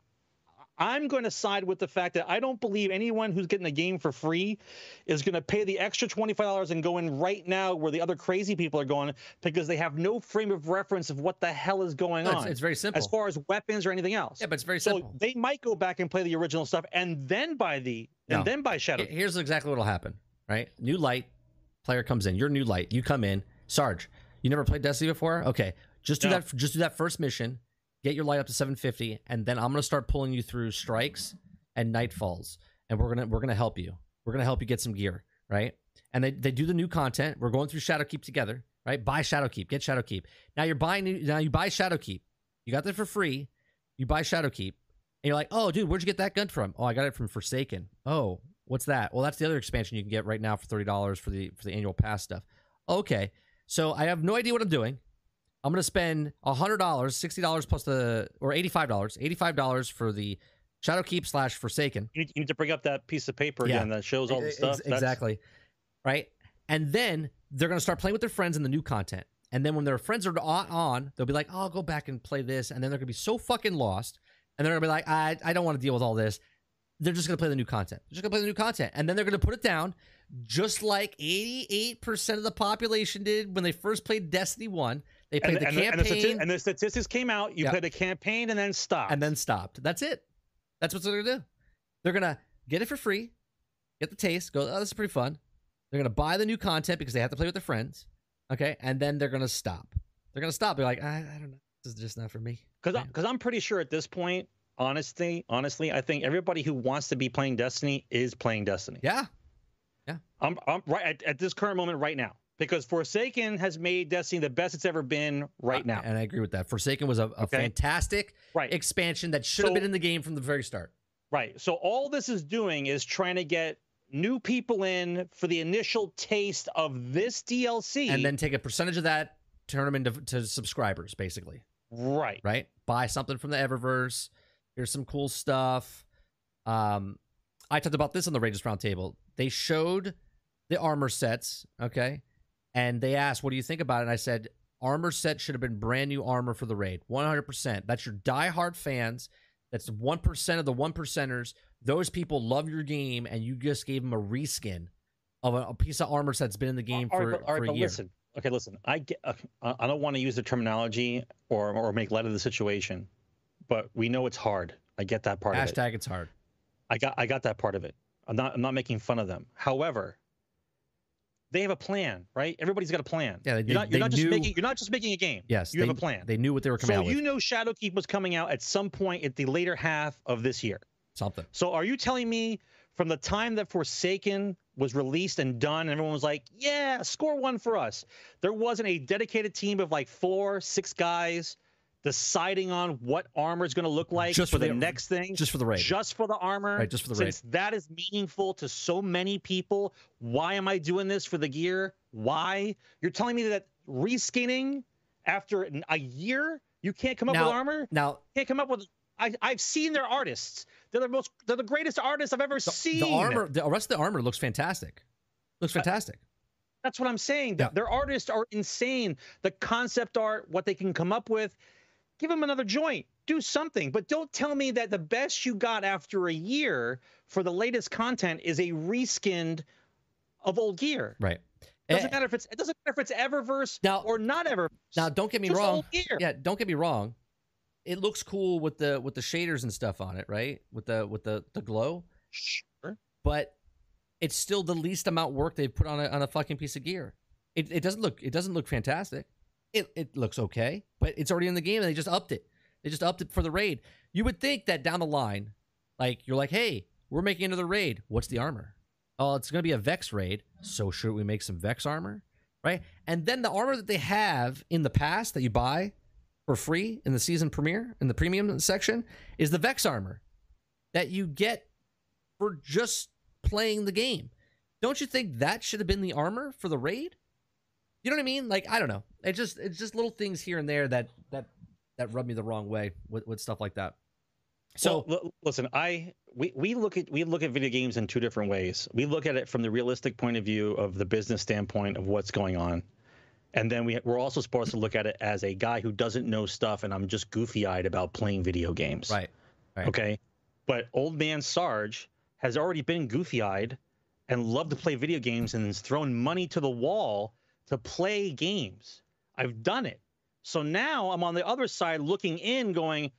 I'm going to side with the fact that I don't believe anyone who's getting a game for free is going to pay the extra $25 and go in right now where the other crazy people are going because they have no frame of reference of what the hell is going No, on it's, it's very simple. as far as weapons or anything else. yeah, but it's very so simple. they might go back and play the original stuff and then buy the No. and then buy Shadow. Here's exactly what'll happen. Right, new light player comes in. You're new light. You come in, Sarge. You never played Destiny before? Okay, just do No. that. Just do that first mission. Get your light up to 750, and then I'm gonna start pulling you through strikes and nightfalls, and we're gonna we're gonna help you. We're gonna help you get some gear, right? And they, they do the new content. We're going through Shadowkeep together, right? Buy Shadowkeep, get Shadowkeep. Now you're buying now you buy Shadowkeep. You got that for free. You buy Shadowkeep, and you're like, oh, dude, where'd you get that gun from? Oh, I got it from Forsaken. Oh, what's that? Well, that's the other expansion you can get right now for thirty dollars for the for the annual pass stuff. Okay, so I have no idea what I'm doing. I'm gonna spend hundred dollars, sixty dollars plus the or eighty five dollars, eighty five dollars for the Shadowkeep slash Forsaken. You need, you need to bring up that piece of paper Yeah. again that shows all the stuff. That's- exactly, right? And then they're gonna start playing with their friends in the new content. And then when their friends are on, they'll be like, "Oh, I'll go back and play this," and then they're gonna be so fucking lost, and they're gonna be like, "I I don't want to deal with all this." They're just gonna play the new content. They're just gonna play the new content, and then they're gonna put it down, just like eighty-eight percent of the population did when they first played Destiny One. They played and, the and, the, and, the campaign and the statistics came out. You Yeah. played a campaign and then stopped. and then stopped. That's it. That's what they're gonna do. They're gonna get it for free, get the taste, go, oh, this is pretty fun. They're gonna buy the new content because they have to play with their friends. Okay, and then they're gonna stop. They're gonna stop. They're like, I, I don't know, this is just not for me. because I'm pretty sure at this point, honestly, honestly, I think everybody who wants to be playing Destiny is playing Destiny. Yeah, I'm, I'm right at, at this current moment right now because Forsaken has made Destiny the best it's ever been right now. and I agree with that. Forsaken was a, a Okay. fantastic Right. expansion that should have been in the game from the very start. Right. So all this is doing is trying to get new people in for the initial taste of this DLC. And then take a percentage of that, turn them into to subscribers, basically. right. right? Buy something from the Eververse. Here's some cool stuff. Um, I talked about this on the Rages Roundtable. They showed the armor sets, okay, and they asked, "What do you think about it?" And I said, "Armor set should have been brand new armor for the raid, 100. percent That's your diehard fans. That's one percent of the one percenters. Those people love your game, and you just gave them a reskin of a, a piece of armor that's been in the game All for, right, but, for right, a year. listen. Okay, listen. I get. Uh, I don't want to use the terminology or or make light of the situation, but we know it's hard. I get that part of it. Hashtag it's hard. I got I got that part of it. I'm not I'm not making fun of them. However, they have a plan, right? Everybody's got a plan. Yeah, they- you're not you're not just knew- making you're not just making a game. Yes, you they, have a plan. They knew what they were coming So out So you know Shadowkeep was coming out at some point at the later half of this year. Something. So are you telling me from the time that Forsaken was released and done, and everyone was like, "Yeah, score one for us." There wasn't a dedicated team of like four, six guys deciding on what armor is going to look like Just for the the- next thing, just for the raid. just for the armor, Right, just for the raid. Since that is meaningful to so many people, why am I doing this for the gear? Why? You're telling me that reskinning after a year, you can't come up Now- with armor? Now, Can't come up with. I, I've seen their artists. They're the most. They're the greatest artists I've ever the, seen. the armor, the rest of the armor looks fantastic. Looks fantastic. That's what I'm saying. Yeah. Their artists are insane. The concept art, what they can come up with, give them another joint. Do something, but don't tell me that the best you got after a year for the latest content is a reskinned of old gear. Right. Doesn't Eh, matter if it's it doesn't matter if it's Eververse Now- or not Eververse. now, don't get me Just wrong. Yeah, don't get me wrong. It looks cool with the with the shaders and stuff on it, right? With the with the the glow, Sure. but it's still the least amount of work they've put on a on a fucking piece of gear. It it doesn't look it doesn't look fantastic. It it looks okay, but it's already in the game and they just upped it. They just upped it for the raid. You would think that down the line, like you're like, hey, we're making another raid. What's the armor? Oh, it's gonna be a Vex raid. So should we make some Vex armor? Right? And then the armor that they have in the past that you buy for free in the season premiere in the premium section is the Vex armor that you get for just playing the game. Don't you think that should have been the armor for the raid? You know what I mean? Like I don't know. It just it's just little things here and there that that that rub me the wrong way with, with stuff like that. So Well, l- listen, I we, we look at we look at video games in two different ways. We look at it from the realistic point of view of the business standpoint of what's going on, and then we we're also supposed to look at it as a guy who doesn't know stuff, and I'm just goofy eyed about playing video games. right, right. Okay. But old man Sarge has already been goofy eyed and loved to play video games and has thrown money to the wall to play games. I've done it. So now I'm on the other side looking in, going,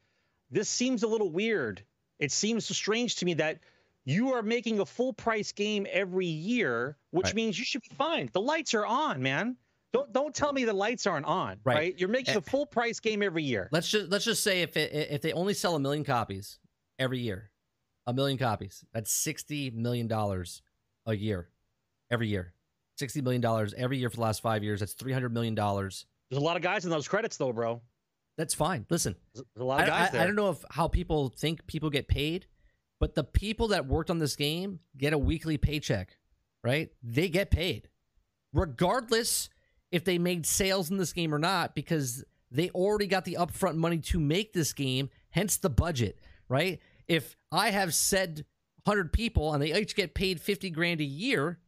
this seems a little weird. It seems strange to me that you are making a full price game every year, which Right. means you should be fine. The lights are on, man. Don't don't tell me the lights aren't on. Right. Right. You're making Eh. a full price game every year. Let's just let's just say if it if they only sell a million copies every year, a million copies, that's sixty million dollars a year, every year, sixty million dollars every year for the last five years. That's three hundred million dollars. There's a lot of guys in those credits though, bro. That's fine. Listen, There's a lot I, of guys I-. I don't know if how people think people get paid, but the people that worked on this game get a weekly paycheck, right? They get paid, regardless if they made sales in this game or not, because they already got the upfront money to make this game, hence the budget, right? If I have said 100 people and they each get paid 50 grand a year,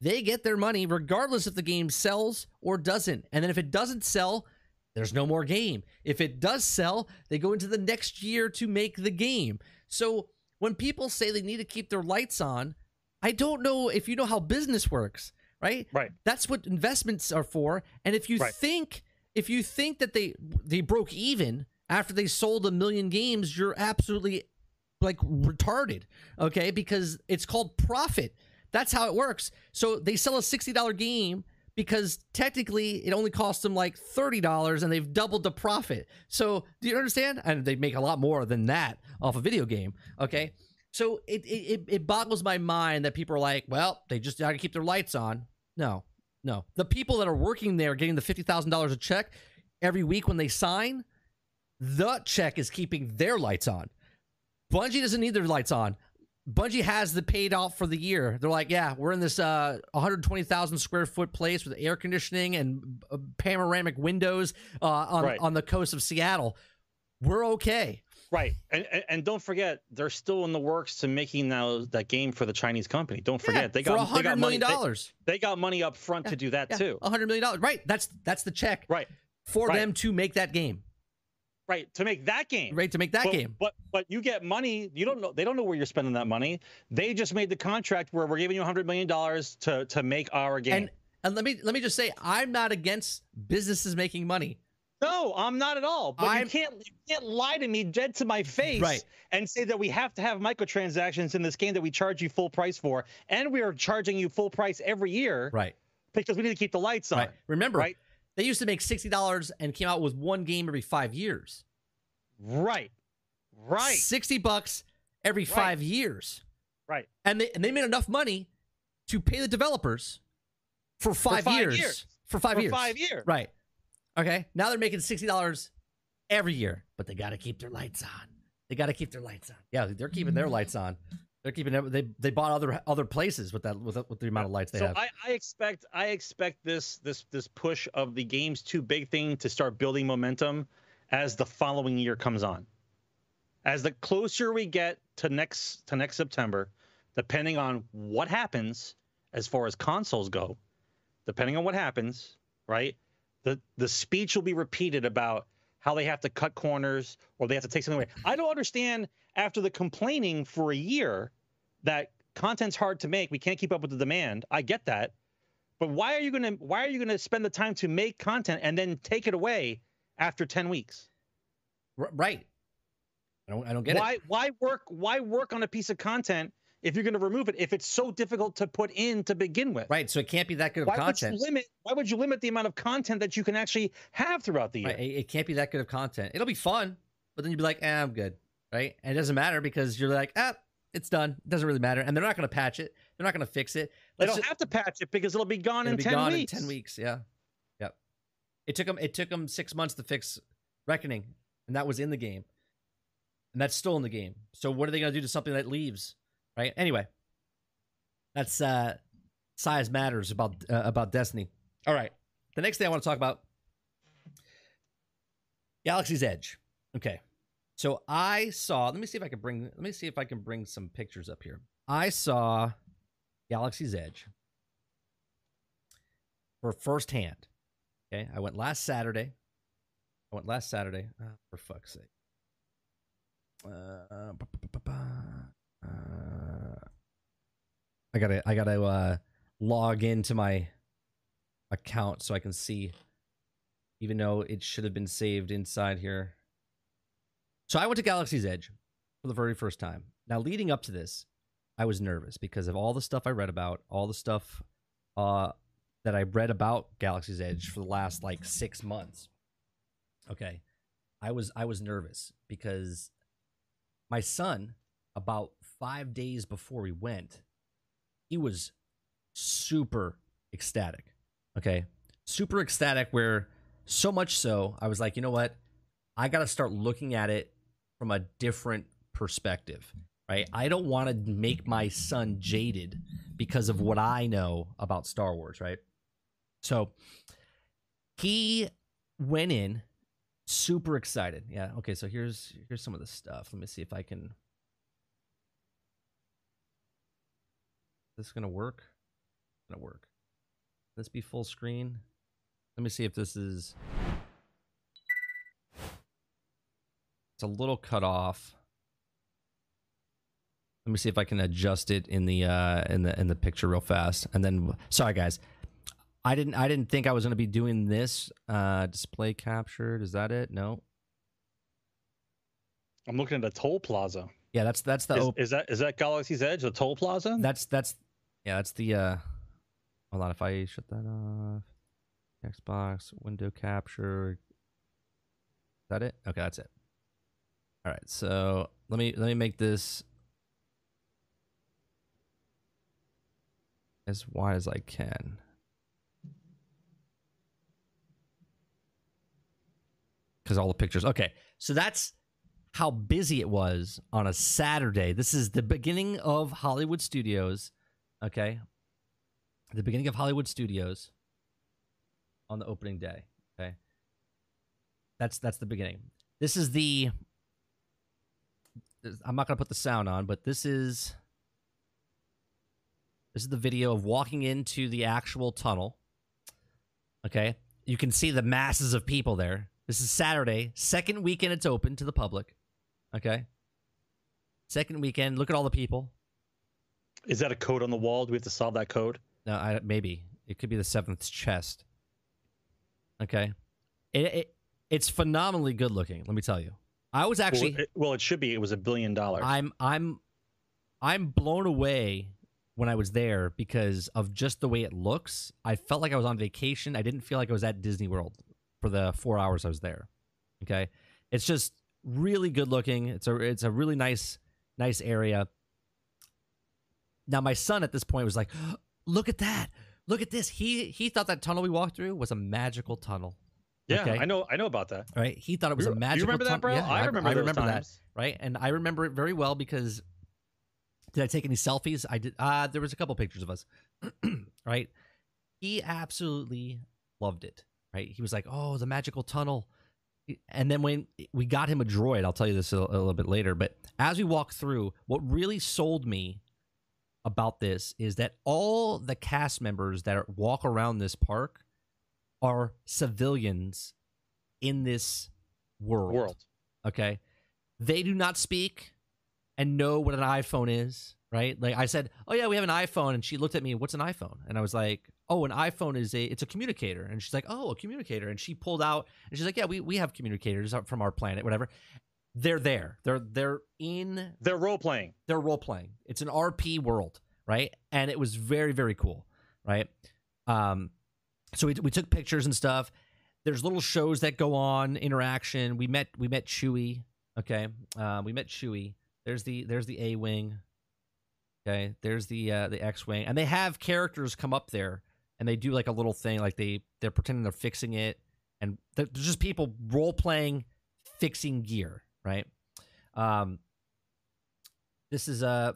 they get their money regardless if the game sells or doesn't. And then if it doesn't sell, there's no more game. If it does sell, they go into the next year to make the game. So when people say they need to keep their lights on, I don't know if you know how business works, right? Right. That's what investments are for. And if you Right. think if you think that they they broke even after they sold a million games, you're absolutely like retarded, okay? Because it's called profit. That's how it works. So they sell a $60 game because technically it only costs them like $30 and they've doubled the profit. So do you understand? And they make a lot more than that off a video game, okay? So it it, it- boggles my mind that people are like, well, they just got to keep their lights on. No, no. The people that are working there getting the $50,000 a check every week when they sign, the check is keeping their lights on. Bungie doesn't need their lights on. Bungie has the paid off for the year. They're like, yeah, we're in this uh, 120,000 square foot place with air conditioning and uh, panoramic windows uh, on Right. on the coast of Seattle. We're okay. Right, and, and and don't forget they're still in the works to making now that game for the Chinese company. Don't forget Yeah, they got a they hundred got money. million They, dollars. they got money up front to do that too. A hundred million dollars. Right. That's that's the check Right, for Right. them to make that game. Right to make that game. Right to make that but, game. But but you get money. You don't know. They don't know where you're spending that money. They just made the contract where we're giving you a hundred million dollars to to make our game. And and let me let me just say, I'm not against businesses making money. no, I'm not at all. But I'm- you can't you can't lie to me dead to my face Right. and say that we have to have microtransactions in this game that we charge you full price for, and we are charging you full price every year Right. because we need to keep the lights on. Right. Remember, Right. They used to make sixty dollars and came out with one game every five years. Right. Right. Sixty bucks every Right. five years. Right. And they and they made enough money to pay the developers for five, five years, years. For five For years. five years. Right. Okay. Now they're making sixty dollars every year, but they got to keep their lights on. They got to keep their lights on. Yeah, they're keeping their mm. lights on. They're keeping them. They they bought other other places with that with, with the amount of lights they so have. I, I expect I expect this this this push of the game's too big thing to start building momentum as the following year comes on. As the closer we get to next to next September, depending on what happens as far as consoles go, depending on what happens, right? The the speech will be repeated about how they have to cut corners or they have to take something away. I don't understand after the complaining for a year that content's hard to make, we can't keep up with the demand. I get that. But why are you going to why are you going to spend the time to make content and then take it away after 10 weeks? R- right. I don't I don't get why it. why work why work on a piece of content if you're going to remove it if it's so difficult to put in to begin with? Right. So it can't be that good of Why content. would you limit why would you limit the amount of content that you can actually have throughout the year? Right. It, it can't be that good of content. It'll be fun, but then you'd be like, eh, I'm good. Right. And it doesn't matter because you're like, ah, it's done. It doesn't really matter. And they're not going to patch it. They're not going to fix it. They Let's don't ju- have to patch it because it'll be gone it'll in be 10 gone weeks. in 10 weeks. Yeah. Yep. It took them, it took them six months to fix Reckoning, and that was in the game. And that's still in the game. So what are they going to do to something that leaves? Right. Anyway, that's uh size matters about uh, about Destiny. All right. The next thing I want to talk about Galaxy's Edge. Okay. So I saw, let me see if I can bring let me see if I can bring some pictures up here. I saw Galaxy's Edge for firsthand. Okay. I went last Saturday. I went last Saturday. Ah, for fuck's sake. Uh, uh, I gotta I gotta uh, log into my account so I can see, even though it should have been saved inside here. So I went to Galaxy's Edge for the very first time. Now, leading up to this, I was nervous because of all the stuff I read about, all the stuff uh, that I read about Galaxy's Edge for the last like six months. Okay, I was I was nervous because my son, about five days before we went, he was super ecstatic. Okay. Super ecstatic, where so much so, I was like, you know what? I got to start looking at it from a different perspective, right? I don't want to make my son jaded because of what I know about Star Wars, right? So he went in super excited. Yeah. Okay. So here's here's some of the stuff. Let me see if I can. Is this gonna work? Gonna work. This be full screen. Let me see if this is. It's a little cut off. Let me see if I can adjust it in the uh, in the in the picture real fast. And then, sorry guys, I didn't I didn't think I was gonna be doing this. Uh, display captured. Is that it? No. I'm looking at the toll plaza. Yeah, that's that's the Is, is that is that Galaxy's Edge, the toll plaza? that's that's yeah that's the uh. Hold on, if I shut that off, Xbox window capture. Is that it? Okay, that's it. All right, so let me let me make this as wide as I can. Because all the pictures. Okay, so that's how busy it was on a Saturday. This is the beginning of Hollywood Studios. Okay, the beginning of Hollywood Studios on the opening day. Okay, that's that's the beginning. This is the. I'm not gonna put the sound on, but this is. This is the video of walking into the actual tunnel. Okay, you can see the masses of people there. This is Saturday, second weekend it's open to the public. Okay, second weekend. Look at all the people. Is that a code on the wall? Do we have to solve that code? No, I, maybe it could be the seventh chest. Okay, it, it it's phenomenally good looking. Let me tell you, I was actually well, it, well, it should be. It was a billion dollars. I'm I'm I'm blown away when I was there because of just the way it looks. I felt like I was on vacation. I didn't feel like I was at Disney World for the four hours I was there. Okay, it's just really good looking. It's a it's a really nice nice area. Now my son at this point was like, look at that. Look at this. He he thought that tunnel we walked through was a magical tunnel. Yeah, Okay. I know. I know about that. Right? He thought it was You- a you magical remember that, bro? Yeah, I remember I remember that. Right? And I remember it very well because did I take any selfies? I did uh there was a couple pictures of us. right? He absolutely loved it. Right? He was like, "Oh, the magical tunnel." And then when we got him a droid, I'll tell you this a, a little bit later, but as we walk through, what really sold me about this is that all the cast members that are, walk around this park are civilians in this world. World. Okay. They do not speak and know what an iPhone is, right? Like I said, "Oh yeah, we have an iPhone." And she looked at me, "What's an iPhone?" And I was like, "Oh, an iPhone is a it's a communicator." And she's like, "Oh, a communicator." And she pulled out and she's like, "Yeah, we we have communicators from our planet, whatever." They're there. They're they're in They're role playing. they're role playing. It's an RP world, right? And it was very very cool, right? Um, so we we took pictures and stuff. There's little shows that go on, interaction. We met we met Chewie. Okay, uh, we met Chewie. There's the there's the A wing. Okay, there's the uh, the X wing, and they have characters come up there, and they do like a little thing, like they they're pretending they're fixing it, and they're just people role playing, fixing gear, right? Um, this is a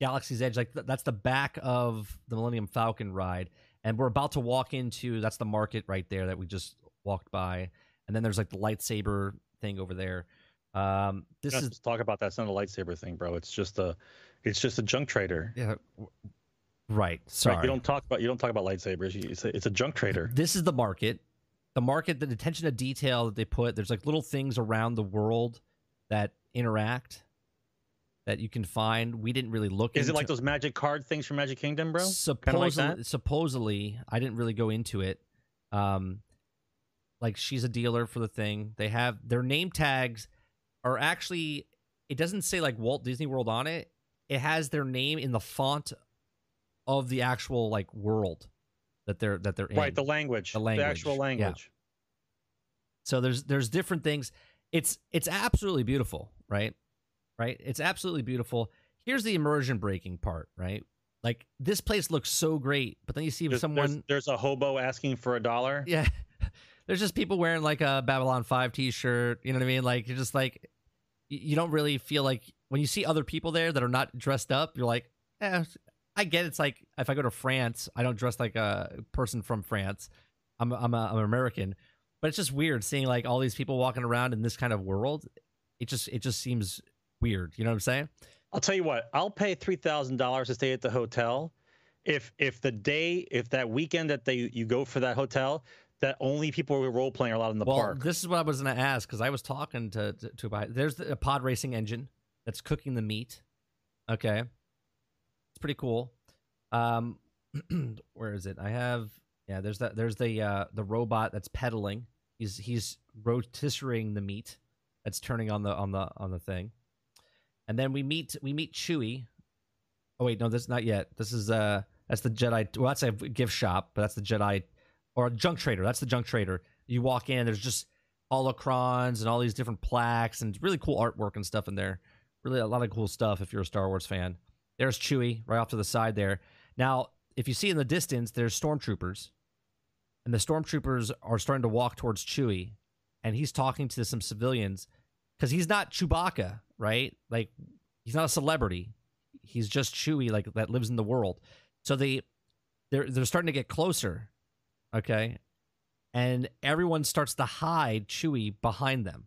Galaxy's Edge, like th- that's the back of the Millennium Falcon ride, and we're about to walk into that's the market right there that we just walked by, and then there's like the lightsaber thing over there. Um, this is talk about that's not a lightsaber thing, bro. It's just a, it's just a junk trader. yeah, right. Sorry, Right? You don't talk about you don't talk about lightsabers. You- It's a, it's a junk trader. This is the market. The market, the attention to detail that they put. There's like little things around the world that interact that you can find. We didn't really look. Is it like those magic card things from Magic Kingdom, bro? Kinda like Supposedly, supposedly, I didn't really go into it. Um, like she's a dealer for the thing. They have their name tags are actually. It doesn't say like Walt Disney World on it. It has their name in the font of the actual like world that they're that they're in. Right, the language, The language, the, language, actual yeah. language. So there's there's different things. It's it's absolutely beautiful, right? Right? It's absolutely beautiful. Here's the immersion breaking part, right? Like this place looks so great, but then you see There's, someone there's, there's a hobo asking for a dollar. yeah. There's just people wearing like a Babylon 5 t-shirt, you know what I mean? Like you're just like you don't really feel like when you see other people there that are not dressed up, you're like, "Eh, I get it's like if I go to France, I don't dress like a person from France. I'm I'm, a, I'm an American, but it's just weird seeing like all these people walking around in this kind of world. It just it just seems weird. You know what I'm saying? I'll tell you what. I'll pay three thousand dollars to stay at the hotel. If if the day if that weekend that they you go for that hotel that only people who are role playing are allowed in the well, park. this is what I was going to ask because I was talking to to, to about. There's the, a pod racing engine that's cooking the meat. Okay, it's pretty cool. Um, where is it? I have yeah. There's that. There's the uh the robot that's pedaling. He's he's rotisserieing the meat that's turning on the on the on the thing, and then we meet we meet Chewie. Oh wait, no, this not yet. This is uh that's the Jedi. Well, that's a gift shop, but that's the Jedi or a junk trader. That's the junk trader. You walk in, there's just holocrons and all these different plaques and really cool artwork and stuff in there. Really a lot of cool stuff if you're a Star Wars fan. There's Chewie right off to the side there. Now, if you see in the distance, there's stormtroopers. And the stormtroopers are starting to walk towards Chewie and he's talking to some civilians cuz he's not Chewbacca, right? Like he's not a celebrity. He's just Chewie like that lives in the world. So they they're they're starting to get closer okay and everyone starts to hide chewie behind them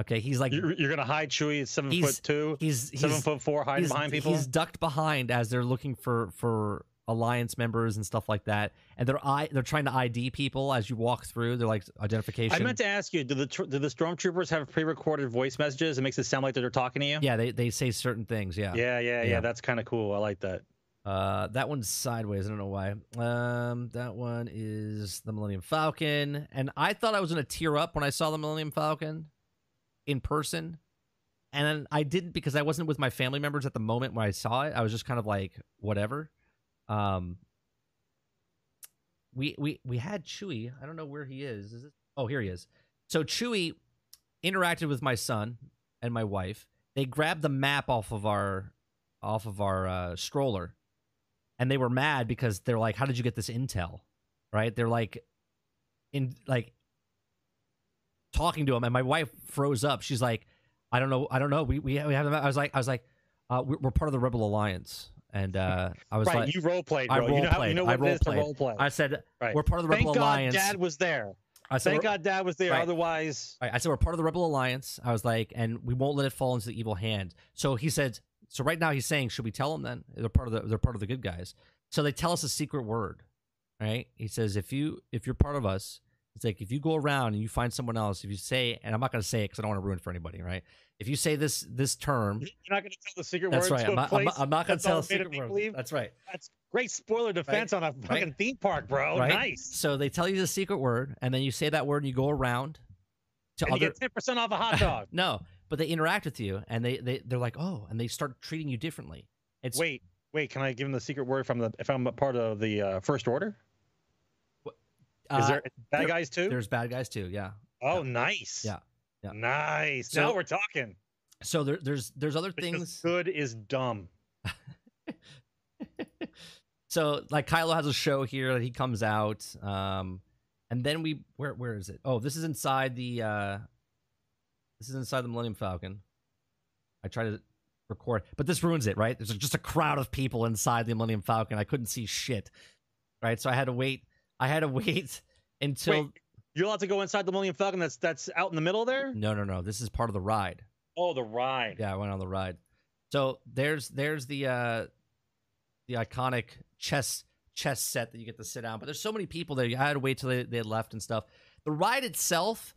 okay he's like you're, you're gonna hide Chewie seven foot two, he's he's seven foot four, hiding behind people. he's ducked behind as they're looking for for alliance members and stuff like that and they're i they're trying to id people as you walk through they're like identification I meant to ask you: Do the tr- do the stormtroopers have pre-recorded voice messages? It makes it sound like they're talking to you. yeah they, they say certain things yeah yeah, yeah. yeah. Yeah. That's kind of cool. I like that. Uh, that one's sideways. I don't know why. Um, that one is the Millennium Falcon, and I thought I was gonna tear up when I saw the Millennium Falcon in person, and then I didn't because I wasn't with my family members at the moment when I saw it. I was just kind of like whatever. Um, we we we had Chewie. I don't know where he is. Is it? Oh, here he is. So Chewie interacted with my son and my wife. They grabbed the map off of our off of our uh, stroller, and they were mad because they're like, "How did you get this intel?" Right? They're like, in like talking to him, and my wife froze up. She's like, "I don't know, I don't know. We we, we haven't." I was like, I was like, uh, we're, we're part of the Rebel Alliance, and uh, I was right, like, you role played, I bro. you know, how- you know I what it is role-played. role play. I said, Right. we're part of the Thank Rebel God Alliance. Dad was there. I said, Thank God Dad was there. Right. Otherwise, Right. I said we're part of the Rebel Alliance. I was like, and we won't let it fall into the evil hand. So he said. So right now he's saying, should we tell them then they're part of the they're part of the good guys? So they tell us a secret word, right? He says if you if you're part of us, it's like if you go around and you find someone else, if you say, and I'm not going to say it because I don't want to ruin it for anybody, right? If you say this this term, you're not going to tell the secret that's word right. I'm not, I'm not, I'm not going to tell all a made secret word. make-believe? That's right. That's great spoiler defense on a fucking theme park, bro. Right? Nice. So they tell you the secret word, and then you say that word, and you go around to And you other. get ten percent off a hot dog. no, but they interact with you, and they they they're like, oh, and they start treating you differently. It's wait, wait. Can I give him the secret word from the if I'm a part of the uh, first order? Is uh, there bad there- guys too? There's bad guys too. Yeah. Oh, nice. Yeah, yeah. Nice. So- now we're talking. So there, there's there's other Because things. good is dumb. so like Kylo has a show here that he comes out, um, and then we where where is it? Oh, this is inside the uh, this is inside the Millennium Falcon. I try to record, but this ruins it, right? There's just a crowd of people inside the Millennium Falcon. I couldn't see shit, right? So I had to wait. I had to wait until Wait, you're allowed to go inside the Millennium Falcon. That's that's out in the middle there. no, no, no. This is part of the ride. Oh, the ride. Yeah, I went on the ride. So there's there's the uh the iconic chess chess set that you get to sit down. But there's so many people there. You had to wait till they, they had left and stuff. The ride itself,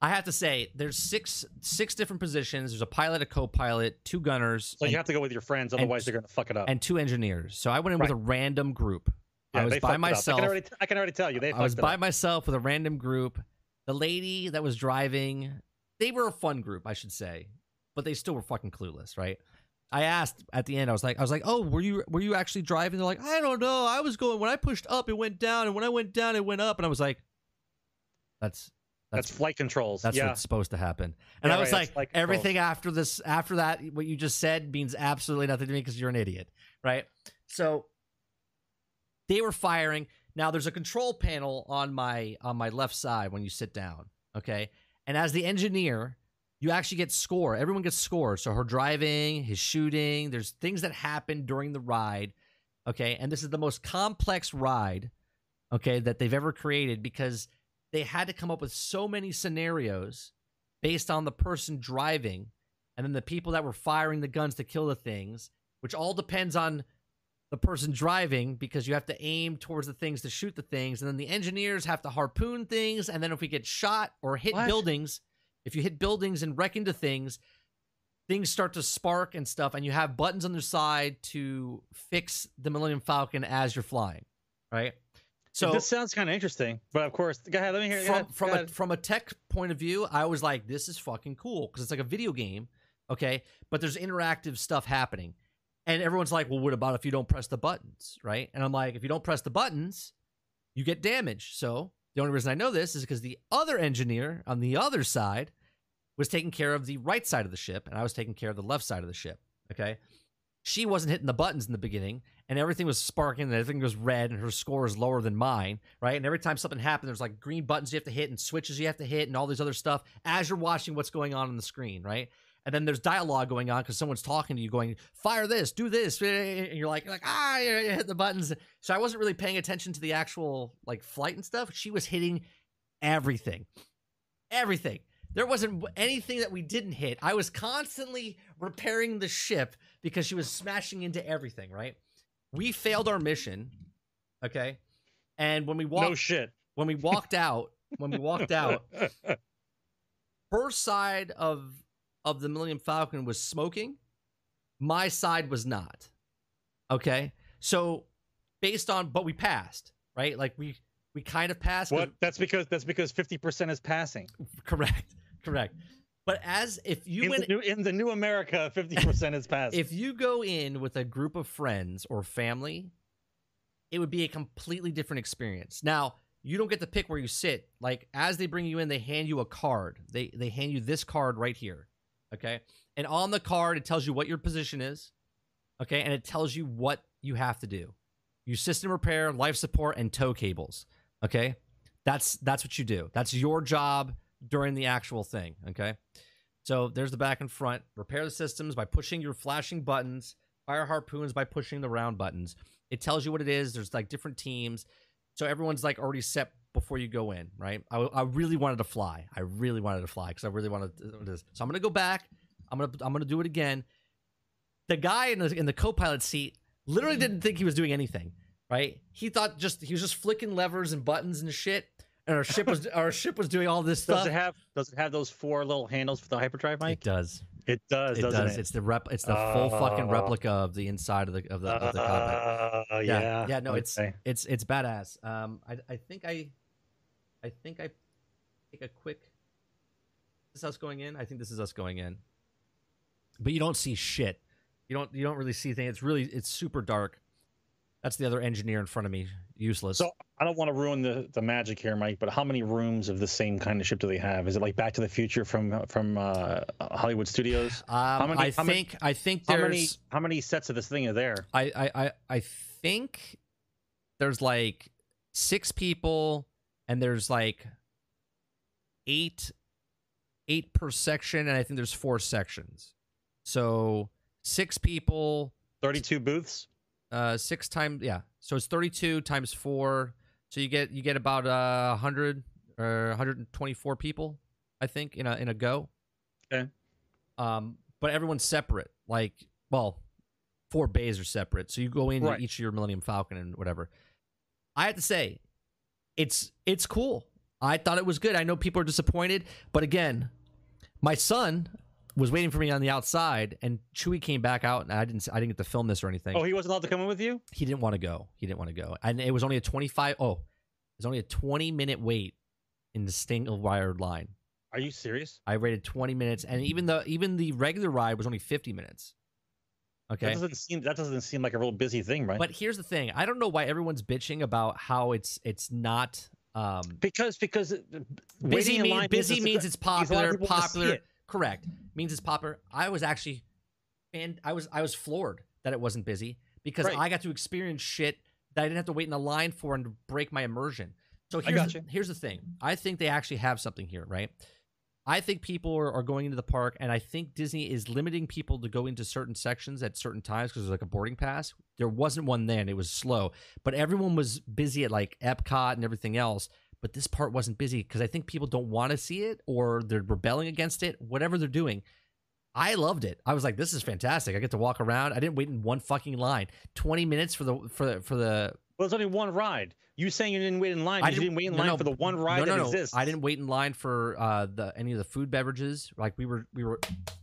I have to say, there's six six different positions. There's a pilot, a co-pilot, two gunners, So and, you have to go with your friends, otherwise they're gonna fuck it up. and two engineers. So I went in with a random group. Yeah, I was by up. I myself. can, already, I can already tell you they. I was by up. myself with a random group. The lady that was driving, they were a fun group, I should say, but they still were fucking clueless, right? I asked at the end. I was like, I was like, oh, were you were you actually driving? They're like, I don't know. I was going when I pushed up, it went down, and when I went down, it went up. And I was like, that's That's that's flight controls. that's yeah. what's supposed to happen. And Yeah, I was right, like, flight controls. everything after this, after that, what you just said means absolutely nothing to me because you're an idiot, right? So they were firing. Now there's a control panel on my on my left side when you sit down, okay? And as the engineer, you actually get score. Everyone gets score. So her driving, his shooting, there's things that happen during the ride, okay? And this is the most complex ride, okay, that they've ever created because they had to come up with so many scenarios based on the person driving and then the people that were firing the guns to kill the things, which all depends on the person driving because you have to aim towards the things to shoot the things and then the engineers have to harpoon things and then if we get shot or hit What? buildings if you hit buildings and wreck into things things start to spark and stuff and you have buttons on their side to fix the millennium falcon as you're flying right so this sounds kind of interesting, but of course, go ahead. Let me hear. from ahead, from a from a tech point of view, I was like, this is fucking cool because it's like a video game, okay? But there's interactive stuff happening, and everyone's like, well, what about if you don't press the buttons, right? And I'm like, if you don't press the buttons, you get damage. So the only reason I know this is because the other engineer on the other side was taking care of the right side of the ship, and I was taking care of the left side of the ship. Okay. She wasn't hitting the buttons in the beginning, and everything was sparking, and everything was red, and her score is lower than mine, right? And every time something happened, there's like green buttons you have to hit, and switches you have to hit, and all these other stuff as you're watching what's going on on the screen, right? And then there's dialogue going on because someone's talking to you, going, "Fire this, do this," and you're like, "Like ah," you you hit the buttons. So I wasn't really paying attention to the actual like flight and stuff. She was hitting everything, everything. There wasn't anything that we didn't hit. I was constantly repairing the ship because she was smashing into everything. Right? We failed our mission. Okay, and when we walked, no shit. when we walked out, when we walked out, her side of of the Millennium Falcon was smoking. My side was not. Okay, so based on, but we passed, right? Like we we kind of passed. What? That's because that's because fifty percent is passing. Correct, correct. But as if you in, went, the new, in the new America, fifty percent is passing. if you go in with a group of friends or family, it would be a completely different experience. Now, you don't get to pick where you sit. Like as they bring you in, they hand you a card. They they hand you this card right here. Okay? And on the card it tells you what your position is. Okay, and it tells you what you have to do. You system repair, life support, and tow cables. Okay, that's that's what you do. That's your job during the actual thing. Okay, so there's the back and front. Repair the systems by pushing your flashing buttons. Fire harpoons by pushing the round buttons. It tells you what it is. There's like different teams, so everyone's like already set before you go in, right? I, I really wanted to fly. I really wanted to fly because I really wanted to do this. So I'm gonna go back. I'm gonna I'm gonna do it again. The guy in the in the co-pilot seat literally didn't think he was doing anything, right? He thought just he was just flicking levers and buttons and shit. And our ship was our ship was doing all this stuff. Does it have does it have those four little handles for the hyperdrive, Mike? It does. It does, It doesn't it? It's the rep. It's the full fucking Oh. replica of the inside of the of the, of the cockpit. Uh, Yeah, yeah, yeah, no, it's it's it's badass. Um, I I think I, I think I take a quick. Is this us going in? I think this is us going in. But you don't see shit. You don't you don't really see things. It's really it's super dark. That's the other engineer in front of me. Useless. So I don't want to ruin the, the magic here, Mike. But how many rooms of the same kind of ship do they have? Is it like Back to the Future from from uh, Hollywood Studios? um, many- I how many- think I think How there's many how many sets of this thing are there? I, I I I think there's like six people and there's like eight eight per section and I think there's four sections. So six people Thirty two booths. uh six times yeah. So it's 32 times 4. So you get you get about uh 100 or 124 people I think in a in a go. Okay. Um but everyone's separate. Like well, four bays are separate. So you go into Right. each of your Millennium Falcon and whatever. I have to say, it's it's cool. I thought it was good. I know people are disappointed, but again, my son was waiting for me on the outside, and Chewie came back out, and I didn't I didn't get to film this or anything. Oh, he wasn't allowed to come in with you. he didn't want to go. He didn't want to go, and it was only a twenty five. Oh, it was only a twenty minute wait in the single wired line. Are you serious? I rated twenty minutes, and even the even the regular ride was only fifty minutes. Okay, That doesn't seem that doesn't seem like a real busy thing, right? But here's the thing: I don't know why everyone's bitching about how it's it's not um, because because busy. Mean, busy means it's because a lot of popular. people wanna see Popular, it. correct? Means it's popular. I was actually, and I was I was floored that it wasn't busy because Right. I got to experience shit that I didn't have to wait in a line for and break my immersion. So here's the, here's the thing: I think they actually have something here, right? I think people are, are going into the park, and I think Disney is limiting people to go into certain sections at certain times because there's like a boarding pass. There wasn't one then; it was slow, but everyone was busy at like Epcot and everything else. But this part wasn't busy because I think people don't want to see it or they're rebelling against it. Whatever they're doing, I loved it. I was like, "This is fantastic! I get to walk around. I didn't wait in one fucking line. Twenty minutes for the for the, for the Well, there's only one ride. You saying you didn't wait in line? I you didn't wait in no, line no, for the one ride no, no, that no. exists. I didn't wait in line for uh, the any of the food beverages. Like we were we were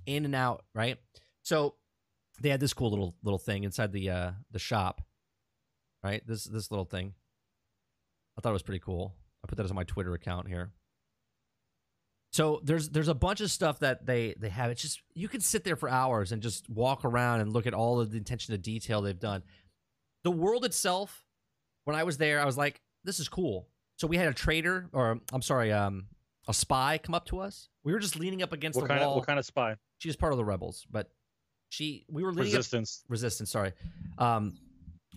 in and out, right? So they had this cool little little thing inside the uh, the shop, right? This this little thing. I thought it was pretty cool. I put that as on my Twitter account here. So there's there's a bunch of stuff that they they have. It's just you can sit there for hours and just walk around and look at all of the attention to detail they've done. The world itself, when I was there, I was like, this is cool. So we had a trader, or I'm sorry, um, a spy come up to us. We were just leaning up against What the kind wall. of what kind of spy? She was part of the rebels, but she we were leaning up Resistance. resistance. Sorry, um,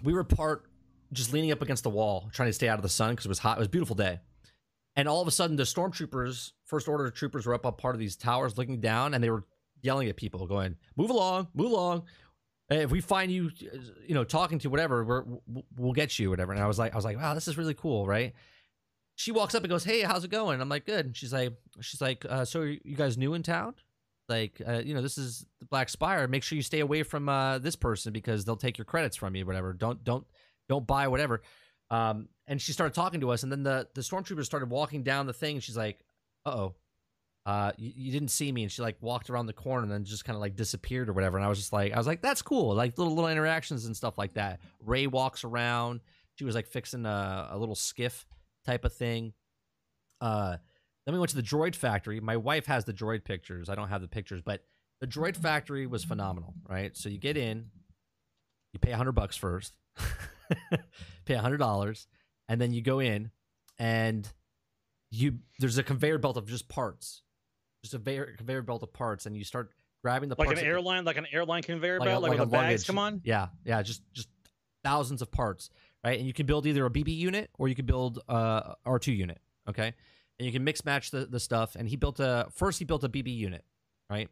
we were part just leaning up against the wall, trying to stay out of the sun because it was hot. It was a beautiful day, and all of a sudden, the stormtroopers, first order troopers, were up on part of these towers, looking down, and they were yelling at people, going, "Move along, move along." If we find you, you know, talking to whatever, we're, we'll- get you, whatever. And I was like, I was like, wow, this is really cool, right? She walks up and goes, "Hey, how's it going?" I'm like, "Good." And she's like, "She's like, uh, so you guys new in town? Like, uh, you know, this is the Black Spire. Make sure you stay away from uh, this person because they'll take your credits from you, whatever. Don't, don't, don't buy whatever." Um, and she started talking to us, and then the the stormtroopers started walking down the thing, and she's like, "Uh oh." Uh, you, you didn't see me, and she like walked around the corner and then just kind of like disappeared or whatever. And I was just like, I was like, that's cool, like little little interactions and stuff like that. Rey walks around. She was like fixing a, a little skiff type of thing. Uh, then we went to the droid factory. My wife has the droid pictures. I don't have the pictures, but the droid factory was phenomenal, right? So you get in, you pay a hundred bucks first, pay a hundred dollars, and then you go in, and you there's a conveyor belt of just parts, just a conveyor, conveyor belt of parts, and you start grabbing the like parts an airline, like an airline conveyor like a- belt, like, like when a the bags luggage. come on. Yeah, yeah, just just thousands of parts, right? And you can build either a BB unit or you can build uh, a R2 unit, okay? And you can mix match the, the stuff. And he built a first he built a BB unit, right?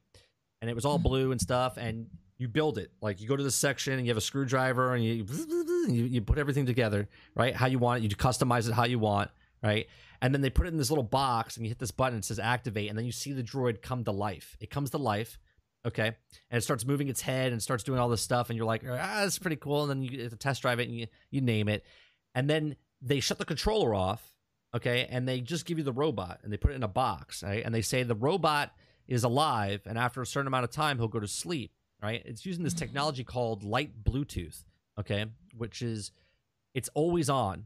And it was all blue and stuff. And you build it like you go to the section and you have a screwdriver and you you, you put everything together, right? How you want it. You customize it how you want, right? And then they put it in this little box and you hit this button. It says activate, and then you see the droid come to life. It comes to life, okay? and it starts moving its head and starts doing all this stuff and you're like ah that's pretty cool. And then you get to test drive it and you, you name it. And then they shut the controller off okay? And they just give you the robot and they put it in a box right? And they say the robot is alive and after a certain amount of time he'll go to sleep right? It's using this technology called light bluetooth okay? Which is it's always on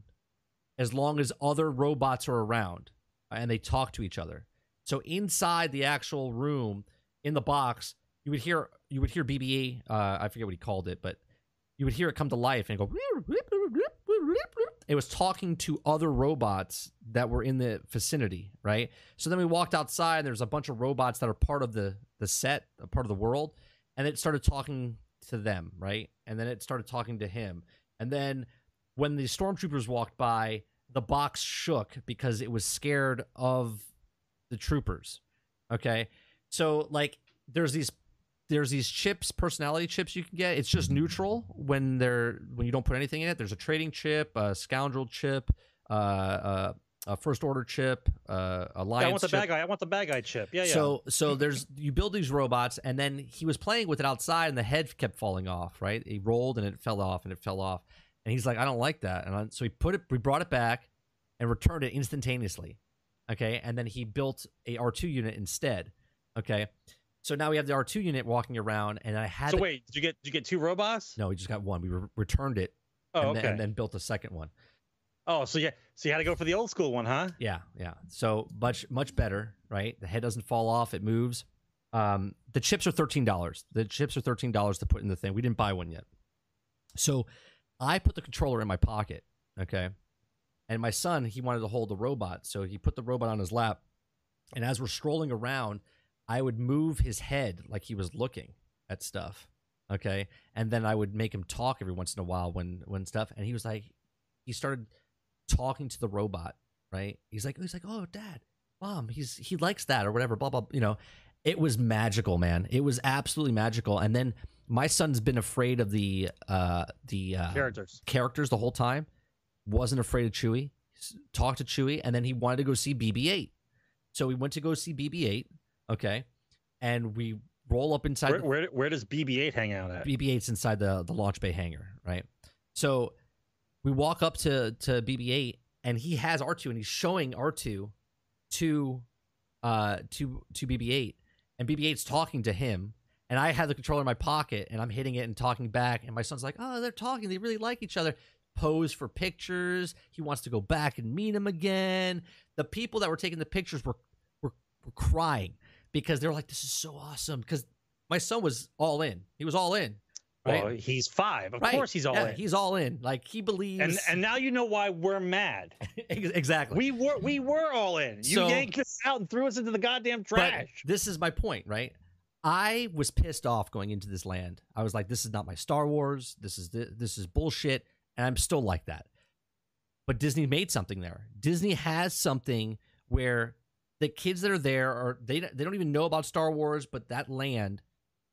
as long as other robots are around and they talk to each other so inside the actual room in the box you would hear you would hear BBE. Uh, I forget what he called it, but you would hear it come to life and go. It was talking to other robots that were in the vicinity, right? So then we walked outside. And there's a bunch of robots that are part of the the set, a part of the world, and it started talking to them, right? And then it started talking to him. And then when the stormtroopers walked by, the box shook because it was scared of the troopers. Okay, so like there's these there's these chips, personality chips you can get. It's just neutral when they're when you don't put anything in it. There's a trading chip, a scoundrel chip, uh, uh, a first order chip, uh, Yeah, alliance I want the chip. bad guy. I want the bad guy chip. Yeah, yeah. So so there's you build these robots and then he was playing with it outside and the head kept falling off, right? He rolled and it fell off and it fell off. And he's like, I don't like that. And I, so he put it we brought it back and returned it instantaneously. Okay? And then he built a R2 unit instead. Okay? So now we have the R2 unit walking around and I had so the- wait, did you get did you get two robots? No, we just got one. We re- returned it Oh, and, okay. then, and then built a second one. oh, so yeah, so you had to go for the old school one, huh? Yeah, yeah. So much much better, right? The head doesn't fall off; it moves. Um, the chips are thirteen dollars. The chips are thirteen dollars to put in the thing. We didn't buy one yet, so I put the controller in my pocket. Okay, and my son he wanted to hold the robot, so he put the robot on his lap. And as we're strolling around, I would move his head like he was looking at stuff. Okay, and then I would make him talk every once in a while when when stuff. And he was like, he started talking to the robot right? He's like, he's like, oh, dad, mom, he's he likes that or whatever, blah blah. You know, it was magical, man. It was absolutely magical. And then my son's been afraid of the uh the uh, Characters. characters the whole time. Wasn't afraid of Chewie. Talked to Chewie, and then he wanted to go see BB-8. So we went to go see BB-8. Okay, and we roll up inside. Where, the- where where does BB-8 hang out at? BB-8's inside the the launch bay hangar, right? So we walk up to to BB-8 and he has R2 and he's showing R2 to uh to to BB-8 and BB-8's talking to him and I have the controller in my pocket and I'm hitting it and talking back and my son's like, "Oh, they're talking. They really like each other." Pose for pictures. He wants to go back and meet him again. The people that were taking the pictures were were, were crying because they were like, "This is so awesome." Because my son was all in. He was all in. Right? Well, he's five. Of Right. course, he's all Yeah, in. He's all in. Like he believes. and and now you know why we're mad. Exactly. We were we were all in. You So- yanked us out and threw us into the goddamn trash. this is my point, right? I was pissed off going into this land. I was like, "This is not my Star Wars. This is th- this is bullshit," and I'm still like that. But Disney made something there. Disney has something where the kids that are there are they they don't even know about Star Wars, but that land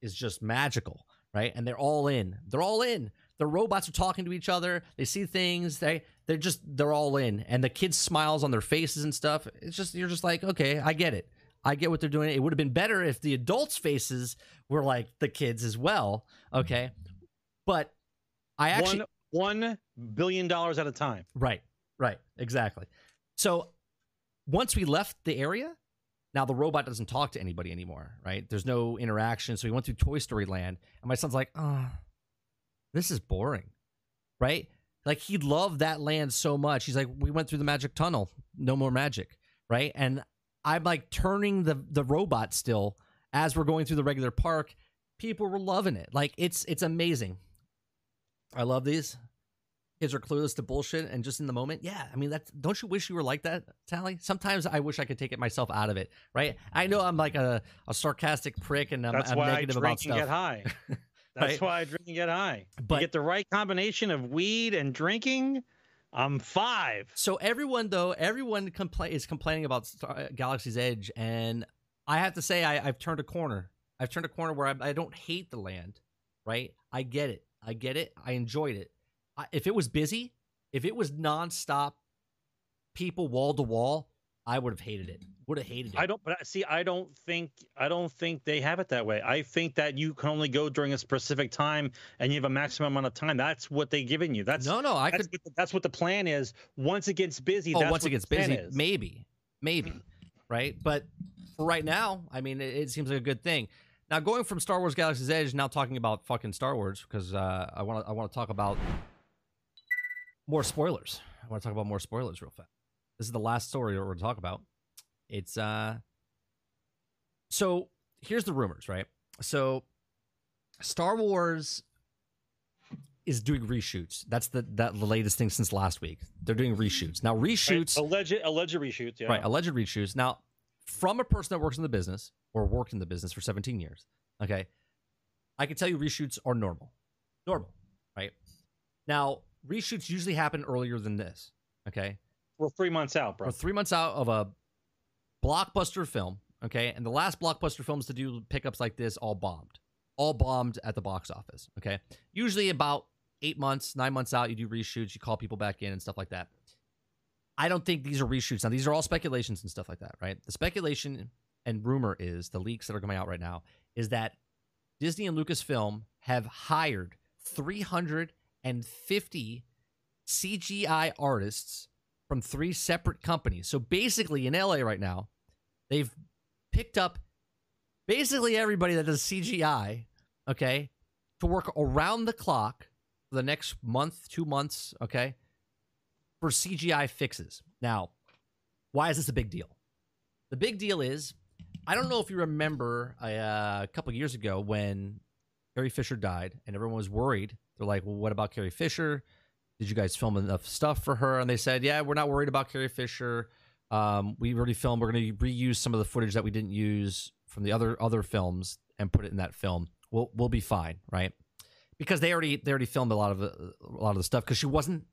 is just magical, right? And they're all in. They're all in. The robots are talking to each other. They see things. They they're just they're all in. And the kids' smiles on their faces and stuff. It's just you're just like, okay, I get it. I get what they're doing. It would have been better if the adults' faces were like the kids as well. Okay. But I actually one one billion dollars at a time. Right, right, exactly. So once we left the area, now the robot doesn't talk to anybody anymore, right? There's no interaction. So we went through Toy Story Land, and my son's like, oh, this is boring, right? Like he loved that land so much. He's like, we went through the magic tunnel, no more magic, right? And I'm like turning the the robot still as we're going through the regular park. People were loving it. Like it's it's amazing. I love these. Kids are clueless to bullshit and just in the moment. Yeah, I mean that's don't you wish you were like that, Tally? Sometimes I wish I could take it myself out of it, right? I know I'm like a, a sarcastic prick and I'm, That's I'm why I negative drink about and get high. That's Right. why I drink and get high. But- you get the right combination of weed and drinking. I'm five. So everyone though, everyone compla- is complaining about Star- uh, Galaxy's Edge, and I have to say I, I've turned a corner. I've turned a corner where I, I don't hate the land, right? I get it. I get it. I enjoyed it. If it was busy, if it was nonstop, people wall to wall, I would have hated it. Would have hated it. I don't, but see, I don't think, I don't think they have it that way. I think that you can only go during a specific time, and you have a maximum amount of time. That's what they given you. That's no, no. I that's, could. what the, that's what the plan is. Once it gets busy, Oh, that's once it gets busy, is. maybe, maybe, right? But for right now, I mean, it, it seems like a good thing. Now, going from Star Wars Galaxy's Edge, now talking about fucking Star Wars because uh, I want to I want to talk about more spoilers. I want to talk about more spoilers real fast. This is the last story we're going to talk about. It's uh, so here's the rumors, right? So Star Wars is doing reshoots. That's the that the latest thing since last week. They're doing reshoots now. Right? Reshoots, Alleged, alleged reshoots. Yeah. right? Alleged reshoots. Now, from a person that works in the business or worked in the business for 17 years, okay, I can tell you reshoots are normal, normal, right? Now, reshoots usually happen earlier than this, okay? We're three months out, bro. We're three months out of a blockbuster film, okay? And the last blockbuster films to do pickups like this all bombed, all bombed at the box office, okay? Usually about eight months, nine months out, you do reshoots, you call people back in and stuff like that. I don't think these are reshoots. Now, these are all speculations and stuff like that, right? The speculation and rumor is the leaks that are coming out right now is that Disney and Lucasfilm have hired 350 CGI artists from three separate companies. So basically, in LA right now, they've picked up basically everybody that does CGI, okay, to work around the clock for the next month, two months, okay, for CGI fixes. Now, why is this a big deal? The big deal is, I don't know if you remember uh, a couple years ago when Carrie Fisher died and everyone was worried. They're like, well, what about Carrie Fisher? Did you guys film enough stuff for her? And they said, yeah, we're not worried about Carrie Fisher. Um, we already filmed. We're going to reuse some of the footage that we didn't use from the other other films and put it in that film. We'll we'll be fine, right? Because they already they already filmed a lot of a lot of the stuff because she wasn't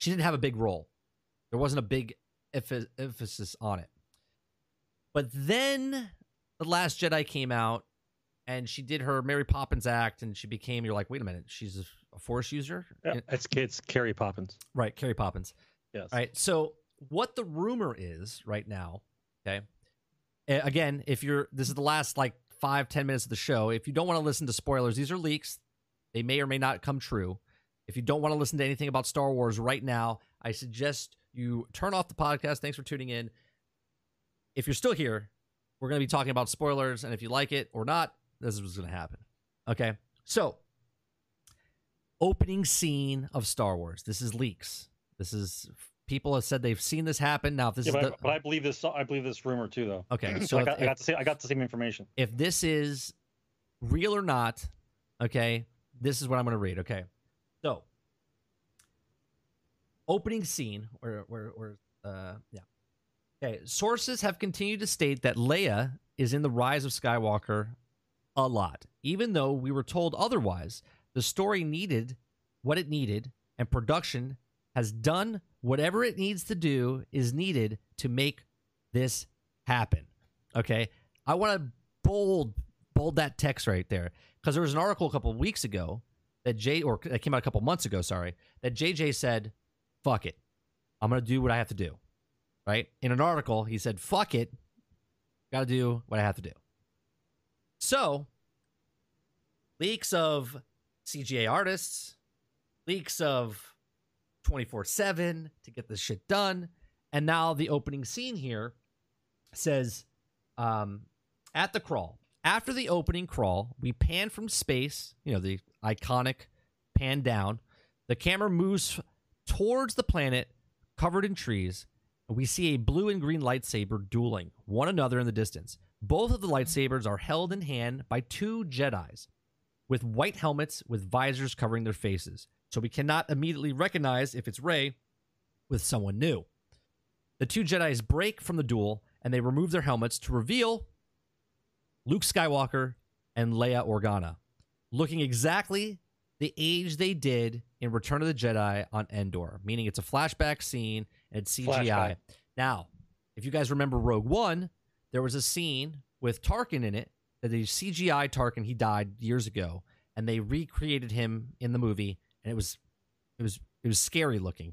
she didn't have a big role. There wasn't a big emph- emphasis on it. But then the Last Jedi came out, and she did her Mary Poppins act, and she became. You're like, wait a minute, she's a, Force user, Yeah, it's kids. Carrie Poppins. right? Carrie Poppins. Yes. All right. So what the rumor is right now, okay? Again, if you're this is the last like five, ten minutes of the show. If you don't want to listen to spoilers, these are leaks. They may or may not come true. If you don't want to listen to anything about Star Wars right now, I suggest you turn off the podcast. Thanks for tuning in. If you're still here, we're going to be talking about spoilers, and if you like it or not, this is what's going to happen. Okay. So, opening scene of Star Wars. This is leaks. This is people have said they've seen this happen. Now, if this Yeah, is but, the I, but I believe this. I believe this rumor too, though. okay, So I if, got, I got the same. I got the same information. if this is real or not, okay, this is what I'm going to read. Okay, so opening scene where where where uh yeah. Okay, sources have continued to state that Leia is in the Rise of Skywalker a lot, even though we were told otherwise. The story needed what it needed, and production has done whatever it needs to do is needed to make this happen. Okay, I want to bold bold that text right there because there was an article a couple of weeks ago that J or that came out a couple months ago. Sorry, that JJ said, "Fuck it, I'm gonna do what I have to do." Right in an article, he said, "Fuck it, got to do what I have to do." So, leaks of CGI artists, leaks of 24 7 to get this shit done. And now the opening scene here says um, at the crawl, after the opening crawl, we pan from space, you know, the iconic pan down. The camera moves towards the planet covered in trees. and We see a blue and green lightsaber dueling one another in the distance. Both of the lightsabers are held in hand by two Jedi's. With white helmets with visors covering their faces. So we cannot immediately recognize if it's Rey with someone new. The two Jedi's break from the duel and they remove their helmets to reveal Luke Skywalker and Leia Organa, looking exactly the age they did in Return of the Jedi on Endor, meaning it's a flashback scene and it's CGI. Flashback. Now, if you guys remember Rogue One, there was a scene with Tarkin in it that they CGI Tarkin. He died years ago, and they recreated him in the movie, and it was it was it was scary looking.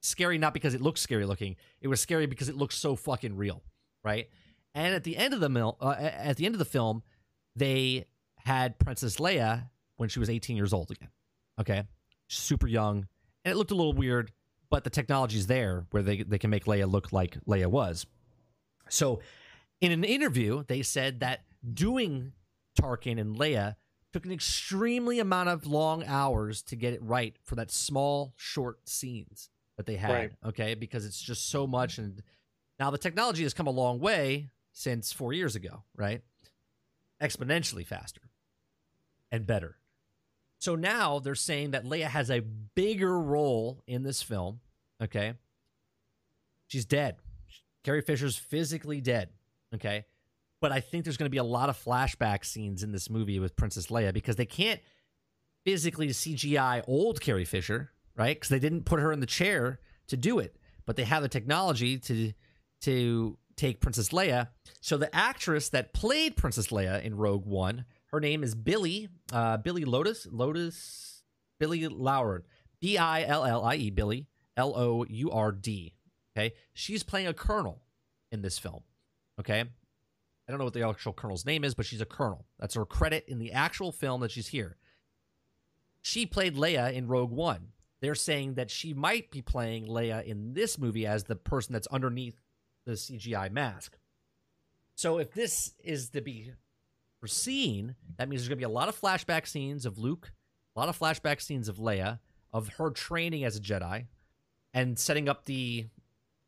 Scary not because it looked scary looking. It was scary because it looked so fucking real, right? And at the end of the mil- uh, at the end of the film, they had Princess Leia when she was 18 years old again. Okay, super young, and it looked a little weird, but the technology's there where they they can make Leia look like Leia was. So, in an interview, they said that doing Tarkin and Leia took an extremely amount of long hours to get it right for that small, short scenes that they had. Right. Okay, because it's just so much, and now the technology has come a long way since four years ago, right? Exponentially faster and better. So now they're saying that Leia has a bigger role in this film. Okay. She's dead. Carrie Fisher's physically dead. Okay. But I think there's going to be a lot of flashback scenes in this movie with Princess Leia because they can't physically CGI old Carrie Fisher, right? Because they didn't put her in the chair to do it, but they have the technology to to take Princess Leia. So the actress that played Princess Leia in Rogue One, her name is Billie, uh, Billie Lotus, Lotus, Billie Lourd, B I L L I E, Billie L O U R D. Okay, she's playing a colonel in this film. Okay, don't know what the actual colonel's name is, but she's a colonel. That's her credit in the actual film that she's here. She played Leia in Rogue One. They're saying that she might be playing Leia in this movie as the person that's underneath the CGI mask. So if this is to be foreseen, that means there's going to be a lot of flashback scenes of Luke, a lot of flashback scenes of Leia, of her training as a Jedi, and setting up the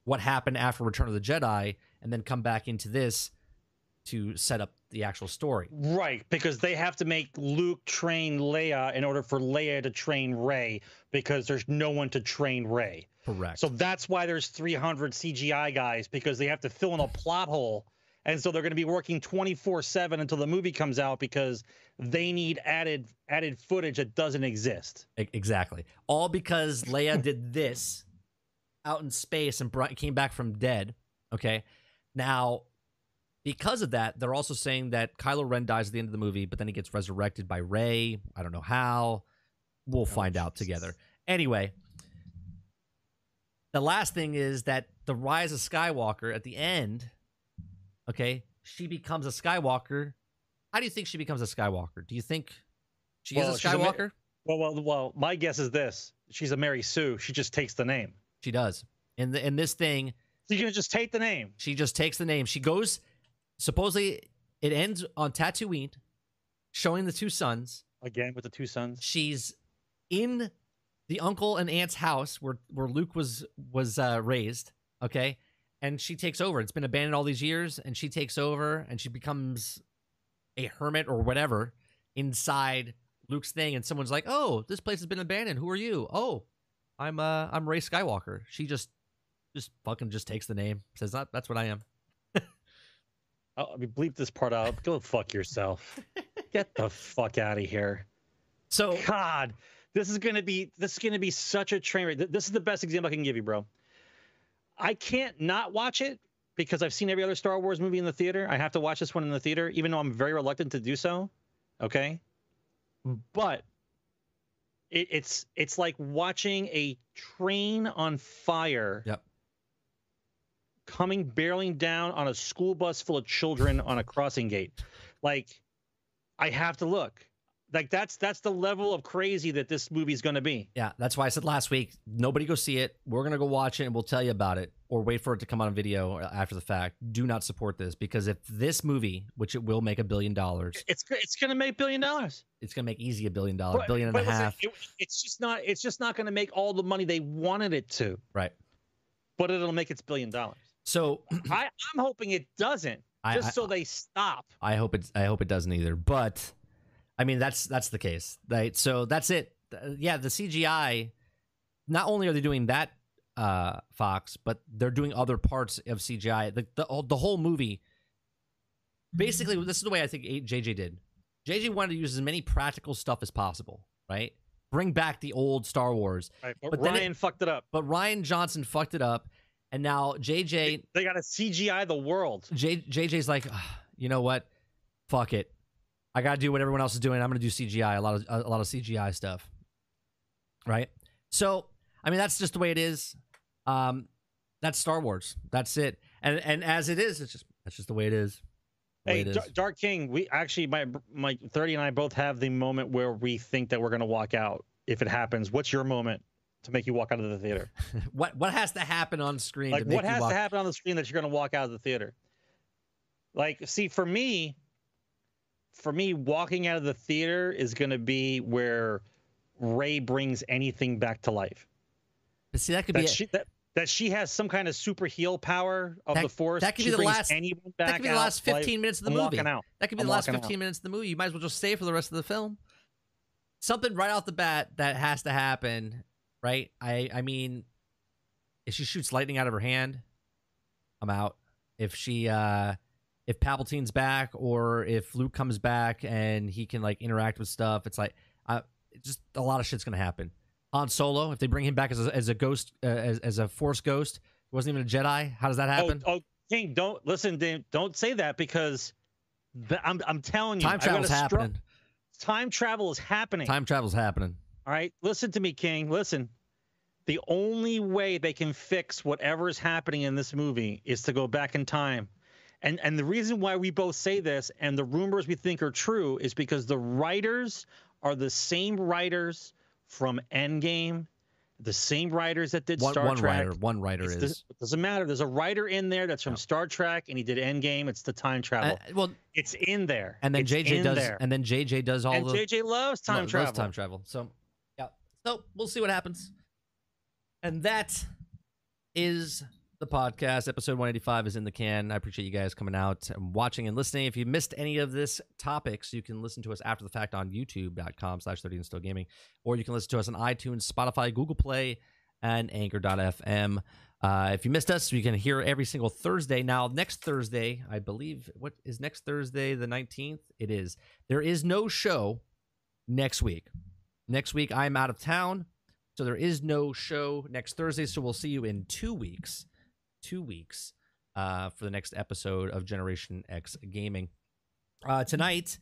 what happened after Return of the Jedi, and then come back into this to set up the actual story. Right, because they have to make Luke train Leia in order for Leia to train Rey, because there's no one to train Rey. Correct. So that's why there's 300 CGI guys because they have to fill in a plot hole. And so they're going to be working 24/7 until the movie comes out because they need added added footage that doesn't exist. Exactly. All because Leia did this out in space and brought, came back from dead. Okay. Now, because of that, they're also saying that Kylo Ren dies at the end of the movie, but then he gets resurrected by Rey. I don't know how. We'll oh, find out together. Anyway, the last thing is that the rise of Skywalker at the end, okay, she becomes a Skywalker. How do you think she becomes a Skywalker? Do you think she Well, is a she's a Skywalker? Well, well, well. My guess is this: she's a Mary Sue. She just takes the name. She does. In the in this thing, So you're gonna just take the name. she just takes the name. She goes. Supposedly, it ends on Tatooine, showing the two suns. again with the two suns. She's in the uncle and aunt's house where where Luke was was uh, raised. Okay, and she takes over. It's been abandoned all these years, and she takes over, and she becomes a hermit or whatever inside Luke's thing. And someone's like, "Oh, this place has been abandoned. Who are you? Oh, I'm uh I'm Rey Skywalker." She just just fucking just takes the name. Says that that's what I am. Oh, I mean, bleep this part out. Go fuck yourself. Get the fuck out of here. So God, this is gonna be this is gonna be such a train wreck. This is the best example I can give you, bro. I can't not watch it because I've seen every other Star Wars movie in the theater. I have to watch this one in the theater, even though I'm very reluctant to do so. Okay, but it, it's it's like watching a train on fire. Yep. Coming barreling down on a school bus full of children on a crossing gate. Like, I have to look. Like that's that's the level of crazy that this movie's going to be. Yeah, that's why I said last week, nobody go see it. We're gonna go watch it and we'll tell you about it, or wait for it to come out on video after the fact. Do not support this because if this movie, which it will make a billion dollars, It's it's going to make billion dollars. it's gonna make easy a billion dollars, But- billion and a half. it- it's just not it's just not going to make all the money they wanted it to, Right. but it'll make its billion dollars. So I I'm hoping it doesn't, I, just I, so they stop. I hope it. I hope it doesn't either. But I mean, that's that's the case, right? So that's it. Yeah, the CGI. Not only are they doing that, uh, Fox, but they're doing other parts of CGI. The the, the whole movie. Basically, this is the way I think JJ did. JJ wanted to use as many practical stuff as possible, right? Bring back the old Star Wars, Right, but, But Rian fucked it up. but Rian Johnson fucked it up, and now JJ They got to CGI the world. J, JJ's like, "Ah, you know what? Fuck it. I gotta do what everyone else is doing. I'm gonna do CGI, a lot of a, lot of CGI stuff. Right. So, I mean, that's just the way it is. Um, that's Star Wars. That's it. And and as it is, it's just that's just the way it is. Hey, it is. Dark King, we actually my my 30 and I both have the moment where we think that we're going to walk out if it happens. What's your moment to make you walk out of the theater? what what has to happen on screen? Like to make what has walk- to happen on the screen that you're going to walk out of the theater? Like see for me for me walking out of the theater is going to be where Rey brings anything back to life. But see, that could be That it. she that, that she has some kind of super heal power of That- the force. that could she be the last- that could be the last life. 15 minutes of the I'm movie. That could be I'm the last 15 out. minutes of the movie. You might as well just stay for the rest of the film. Something right off the bat that has to happen, right? I I mean, if she shoots lightning out of her hand, I'm out. If she uh if Palpatine's back or if Luke comes back and he can like interact with stuff, it's like uh just a lot of shit's gonna happen. Han Solo, if they bring him back as a, as a ghost, uh, as, as a Force ghost, wasn't even a Jedi. How does that happen? Oh, oh, King, don't listen. Dave, Don't say that because the, I'm I'm telling you, Time I travel's stru- happening. time travel is happening. Time travel's happening. All right, listen to me, King. Listen. The only way they can fix whatever is happening in this movie is to go back in time. And and the reason why we both say this and the rumors we think are true is because the writers are the same writers from Endgame, the same writers that did One, Star one Trek. writer, one writer It's is. the- it doesn't matter. There's a writer in there that's from. Star Trek, and he did Endgame. It's the time travel. Uh, well, it's in there. and then It's JJ does, there. and then JJ does all and the JJ loves time loves travel. time travel. So. So we'll see what happens. And that is the podcast. Episode 185 is in the can. I appreciate you guys coming out and watching and listening. If you missed any of this topics, you can listen to us after the fact on youtube.com slash 30 and still gaming, or you can listen to us on iTunes, Spotify, Google Play, and anchor.fm. Uh, if you missed us, you can hear every single Thursday. Now, next Thursday, I believe, what is next Thursday, the 19th? It is. There is no show next week. Next week, I'm out of town. So there is no show next Thursday. So we'll see you in two weeks. Two weeks uh, for the next episode of Generation X Gaming. Uh, tonight,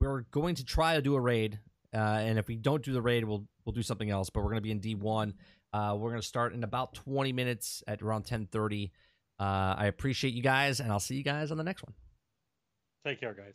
we're going to try to do a raid. Uh, and if we don't do the raid, we'll we'll do something else. But we're going to be in D1. Uh, we're going to start in about 20 minutes at around 10:30. Uh, I appreciate you guys, and I'll see you guys on the next one. Take care, guys.